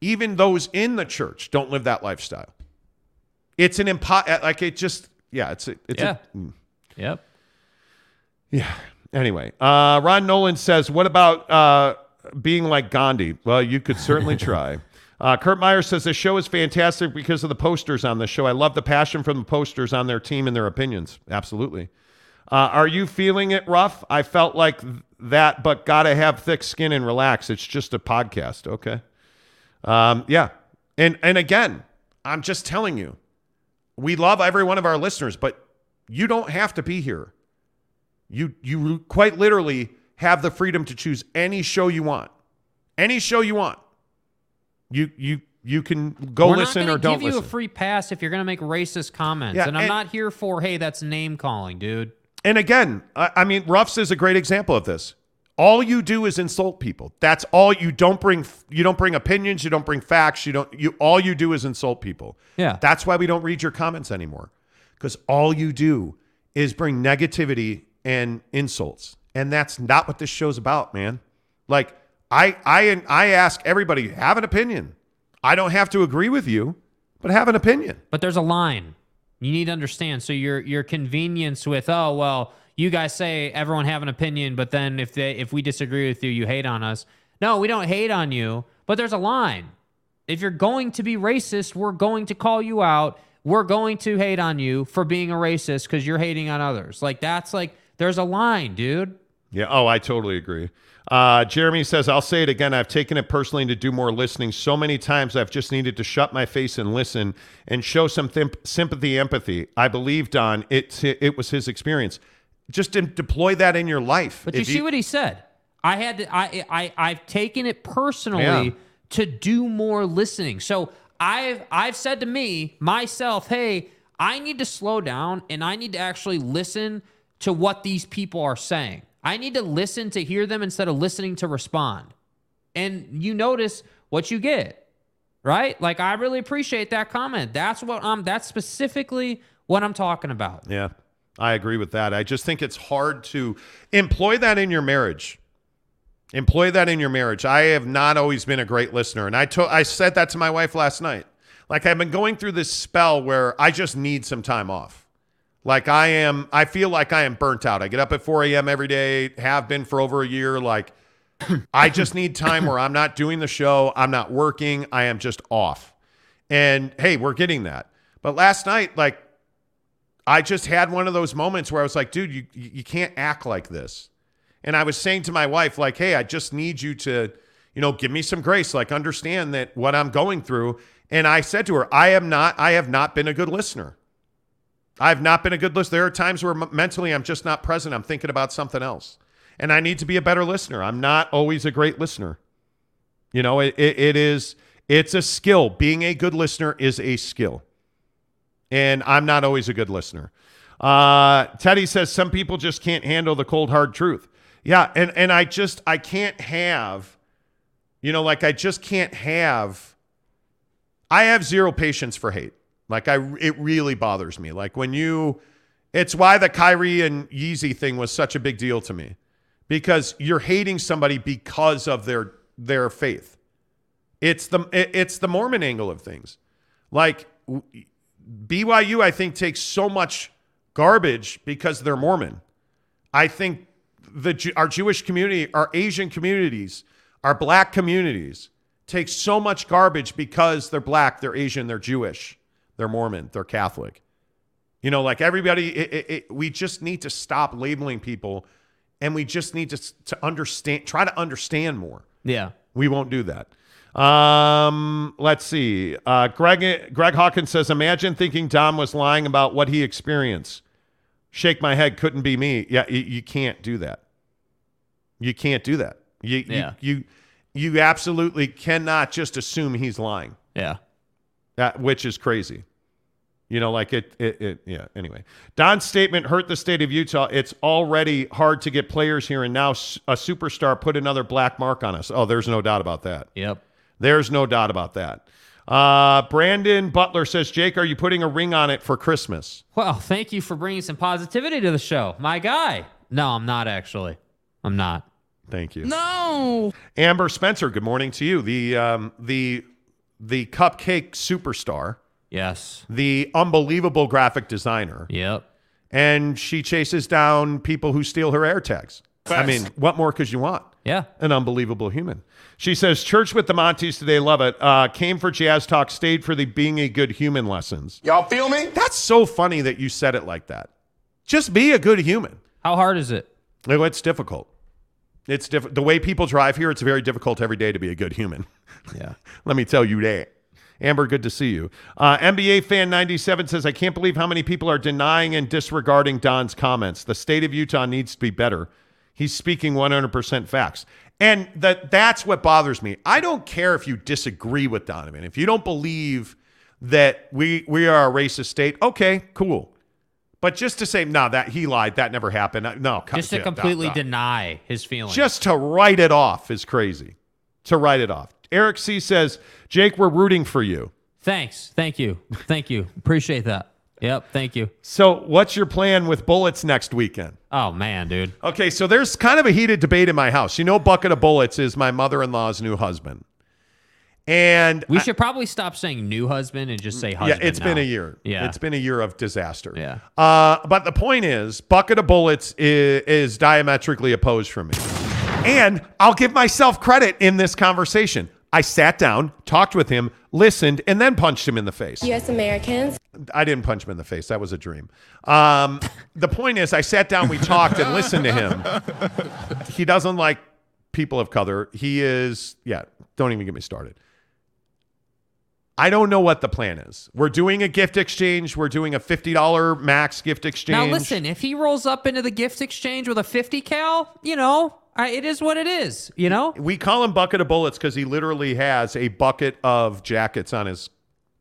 Even those in the church don't live that lifestyle. It's an impo like it just yeah, it's a, it's Yeah. a, mm. Yep. Yeah. Anyway, uh, Ron Nolan says, "What about uh, being like Gandhi?" Well, you could certainly try. Uh, Kurt Meyer says the show is fantastic because of the posters on the show. I love the passion from the posters on their team and their opinions. Absolutely. Uh, are you feeling it rough? I felt like th- that, but gotta have thick skin and relax. It's just a podcast. Okay. Um, yeah. And and again, I'm just telling you, we love every one of our listeners, but you don't have to be here. You you quite literally have the freedom to choose any show you want, any show you want. You you you can go We're listen not or don't give you listen. a free pass if you're going to make racist comments. Yeah, and I'm and- not here for, hey, that's name calling, dude. and again, I, I mean, Ruffs is a great example of this. All you do is insult people. That's all you don't bring you don't bring opinions, you don't bring facts, you don't you all you do is insult people. Yeah. That's why we don't read your comments anymore. Cuz all you do is bring negativity and insults. And that's not what this show's about, man. Like I I I ask everybody have an opinion. I don't have to agree with you, but have an opinion. But there's a line. You need to understand. So your your convenience with oh well, you guys say everyone have an opinion, but then if they if we disagree with you, you hate on us. No, we don't hate on you, but there's a line. If you're going to be racist, we're going to call you out. We're going to hate on you for being a racist because you're hating on others. Like that's like there's a line, dude. Yeah. Oh, I totally agree. Uh, Jeremy says, I'll say it again. I've taken it personally to do more listening. So many times I've just needed to shut my face and listen and show some thimp- sympathy, empathy. I believe, Don, it, it was his experience. Just de- deploy that in your life. But you see what he said. I had to, I, I, I've taken it personally Yeah. to do more listening. So I've, I've said to me, myself, hey, I need to slow down and I need to actually listen to what these people are saying. I need to listen to hear them instead of listening to respond. And you notice what you get, right? Like I really appreciate that comment. That's what I'm that's specifically what I'm talking about. Yeah, I agree with that. I just think it's hard to employ that in your marriage. Employ that in your marriage. I have not always been a great listener, and I to- I said that to my wife last night. Like I've been going through this spell where I just need some time off. Like I am, I feel like I am burnt out. I get up at 4 a.m. every day, have been for over a year. Like I just need time where I'm not doing the show, I'm not working, I am just off. And hey, we're getting that. But last night, like I just had one of those moments where I was like, dude, you you can't act like this. And I was saying to my wife, like, hey, I just need you to, you know, give me some grace, like understand that what I'm going through. And I said to her, I am not, I have not been a good listener. I've not been a good listener. There are times where mentally I'm just not present. I'm thinking about something else. And I need to be a better listener. I'm not always a great listener. You know, it, it, it is, it's a skill. Being a good listener is a skill and I'm not always a good listener. Uh, Teddy says some people just can't handle the cold hard truth. Yeah, and and I just I can't have, you know, like I just can't have. I have zero patience for hate. Like I, it really bothers me. Like when you, it's why the Kyrie and Yeezy thing was such a big deal to me, because you're hating somebody because of their their faith. It's the it's the Mormon angle of things. Like BYU, I think, takes so much garbage because they're Mormon. I think the our Jewish community, our Asian communities, our black communities take so much garbage because they're black, they're Asian, they're Jewish, they're Mormon, they're Catholic. You know, like everybody, it, it, it, we just need to stop labeling people, and we just need to to understand, try to understand more. Yeah. We won't do that. Um, let's see. Uh, Greg Greg Hawkins says, "Imagine thinking Dom was lying about what he experienced." Shake my head. Couldn't be me. Yeah, you, you can't do that. You can't do that. You, Yeah. you you you absolutely cannot just assume he's lying. Yeah. That which is crazy. You know, like it, it, it, yeah. Anyway, Don's statement hurt the state of Utah. It's already hard to get players here, and now a superstar put another black mark on us. Oh, there's no doubt about that. Yep. There's no doubt about that. Uh, Brandon Butler says, Jake, are you putting a ring on it for Christmas? Well, thank you for bringing some positivity to the show. My guy. No, I'm not actually. I'm not. Thank you. No. Amber Spencer, good morning to you. The um, the the cupcake superstar. Yes. The unbelievable graphic designer. Yep. And she chases down people who steal her air tags. I mean, what more could you want? Yeah. An unbelievable human. She says, Church with the Montes today, love it. Uh, came for Jazz Talk, stayed for the being a good human lessons. Y'all feel me? That's so funny that you said it like that. Just be a good human. How hard is it? No, it's difficult. It's diff- the way people drive here. It's very difficult every day to be a good human. Yeah. Let me tell you that. Amber, good to see you. Uh, NBA fan 97 says, I can't believe how many people are denying and disregarding Don's comments. The state of Utah needs to be better. He's speaking 100% facts. And that that's what bothers me. I don't care if you disagree with Donovan. If you don't believe that we we are a racist state, okay, cool. But just to say, no, that he lied, that never happened. No, Just to yeah, completely no, no. deny his feelings. Just to write it off is crazy. To write it off. Eric C says, Jake, we're rooting for you. Thanks. Thank you. Thank you. Appreciate that. Yep. Thank you. So, what's your plan with bullets next weekend? Oh man, dude. Okay, so there's kind of a heated debate in my house. You know, Bucket of Bullets is my mother in law's new husband. And We I- should probably stop saying new husband and just say husband. yeah, it's been a year. Yeah. It's been a year of disaster. Yeah. Uh, but the point is, Bucket of Bullets is, is diametrically opposed from me. And I'll give myself credit in this conversation. I sat down, talked with him, listened, and then punched him in the face. U.S. Americans. I didn't punch him in the face. That was a dream. Um, the point is, I sat down, we talked, and listened to him. He doesn't like people of color. He is, yeah, don't even get me started. I don't know what the plan is. We're doing a gift exchange. We're doing a $50 max gift exchange. Now listen, if he rolls up into the gift exchange with a 50 cal, you know, I, it is what it is. You know, We call him Bucket of Bullets because he literally has a bucket of jackets on his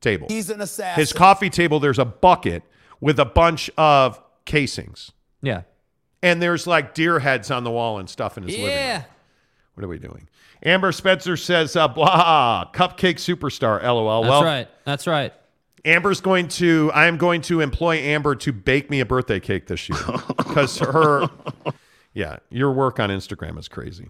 table. He's an assassin. His coffee table, there's a bucket with a bunch of casings. yeah, And there's like deer heads on the wall and stuff in his living room. yeah. What are we doing? Amber Spencer says, uh, blah, cupcake superstar, lol. That's well, right. That's right. Amber's going to, I am going to employ Amber to bake me a birthday cake this year because her, yeah, your work on Instagram is crazy.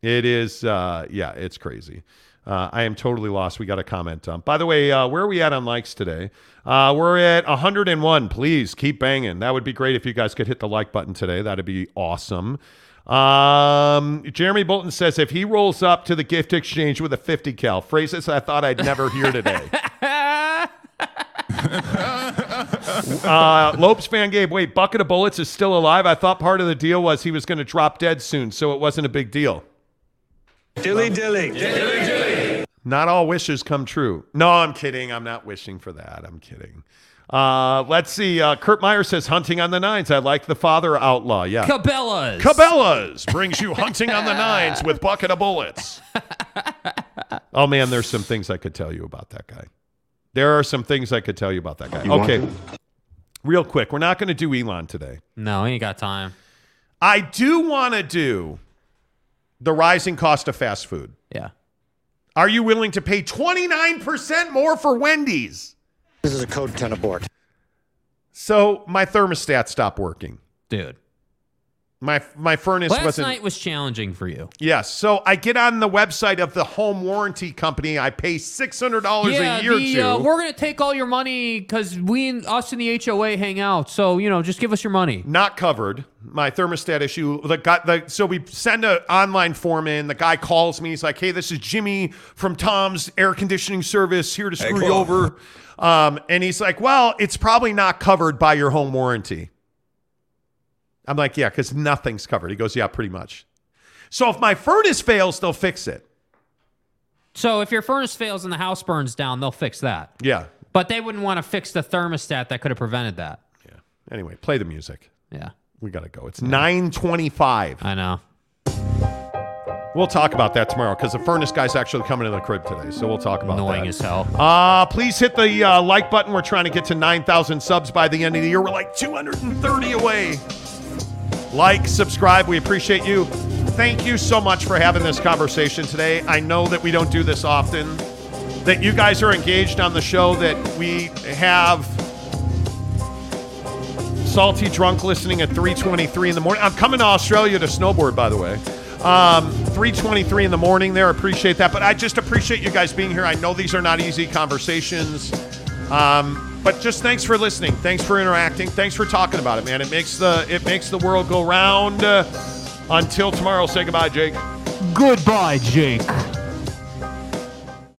It is, uh, yeah, it's crazy. Uh, I am totally lost. We got a comment. Um, by the way, uh, where are we at on likes today? Uh, we're at 101. Please keep banging. That would be great if you guys could hit the like button today. That'd be awesome. Um, Jeremy Bolton says if he rolls up to the gift exchange with a 50 cal, phrases I thought I'd never hear today. uh, Lopes fan gave, wait, Bucket of Bullets is still alive? I thought part of the deal was he was going to drop dead soon, so it wasn't a big deal. Dilly dilly. Not all wishes come true. No, I'm kidding. I'm not wishing for that. I'm kidding. Uh, let's see. Uh, Kurt Meyer says hunting on the nines. I like the father outlaw. Yeah. Cabela's. Cabela's brings you hunting on the nines with bucket of bullets. oh man, there's some things I could tell you about that guy. There are some things I could tell you about that guy. Okay. Real quick, we're not going to do Elon today. No, he ain't got time. I do want to do the rising cost of fast food. Yeah. Are you willing to pay 29% more for Wendy's? This is a code 10 abort. So my thermostat stopped working. Dude. My my furnace Last wasn't night was challenging for you. Yes. So I get on the website of the home warranty company. I pay six hundred dollars yeah, a year the, to. uh, we're gonna take all your money because we and us in the HOA hang out. So you know, just give us your money. not covered. My thermostat issue. The guy, the, so we send an online form in. The guy calls me. He's like, "Hey, this is Jimmy from Tom's Air Conditioning Service here to screw you cool. over." Um, and he's like, "Well, it's probably not covered by your home warranty." I'm like, "Yeah, because nothing's covered." He goes, "Yeah, pretty much." So if my furnace fails, they'll fix it. So if your furnace fails and the house burns down, they'll fix that. Yeah. But they wouldn't want to fix the thermostat that could have prevented that. Yeah. Anyway, play the music. Yeah. We gotta go. It's 9:25. I know. We'll talk about that tomorrow because the furnace guy's actually coming to the crib today. So we'll talk about that. Annoying that. as hell. Uh, please hit the uh, like button. We're trying to get to 9,000 subs by the end of the year. We're like 230 away. Like, subscribe. We appreciate you. Thank you so much for having this conversation today. I know that we don't do this often, that you guys are engaged on the show, that we have salty drunk listening at 3.23 in the morning. I'm coming to Australia to snowboard, by the way. Um, 3.23 in the morning there. Appreciate that. But I just appreciate you guys being here. I know these are not easy conversations. Um, but just thanks for listening. Thanks for interacting. Thanks for talking about it, man. It makes the it makes the world go round. Uh, until tomorrow, say goodbye, Jake. Goodbye, Jake.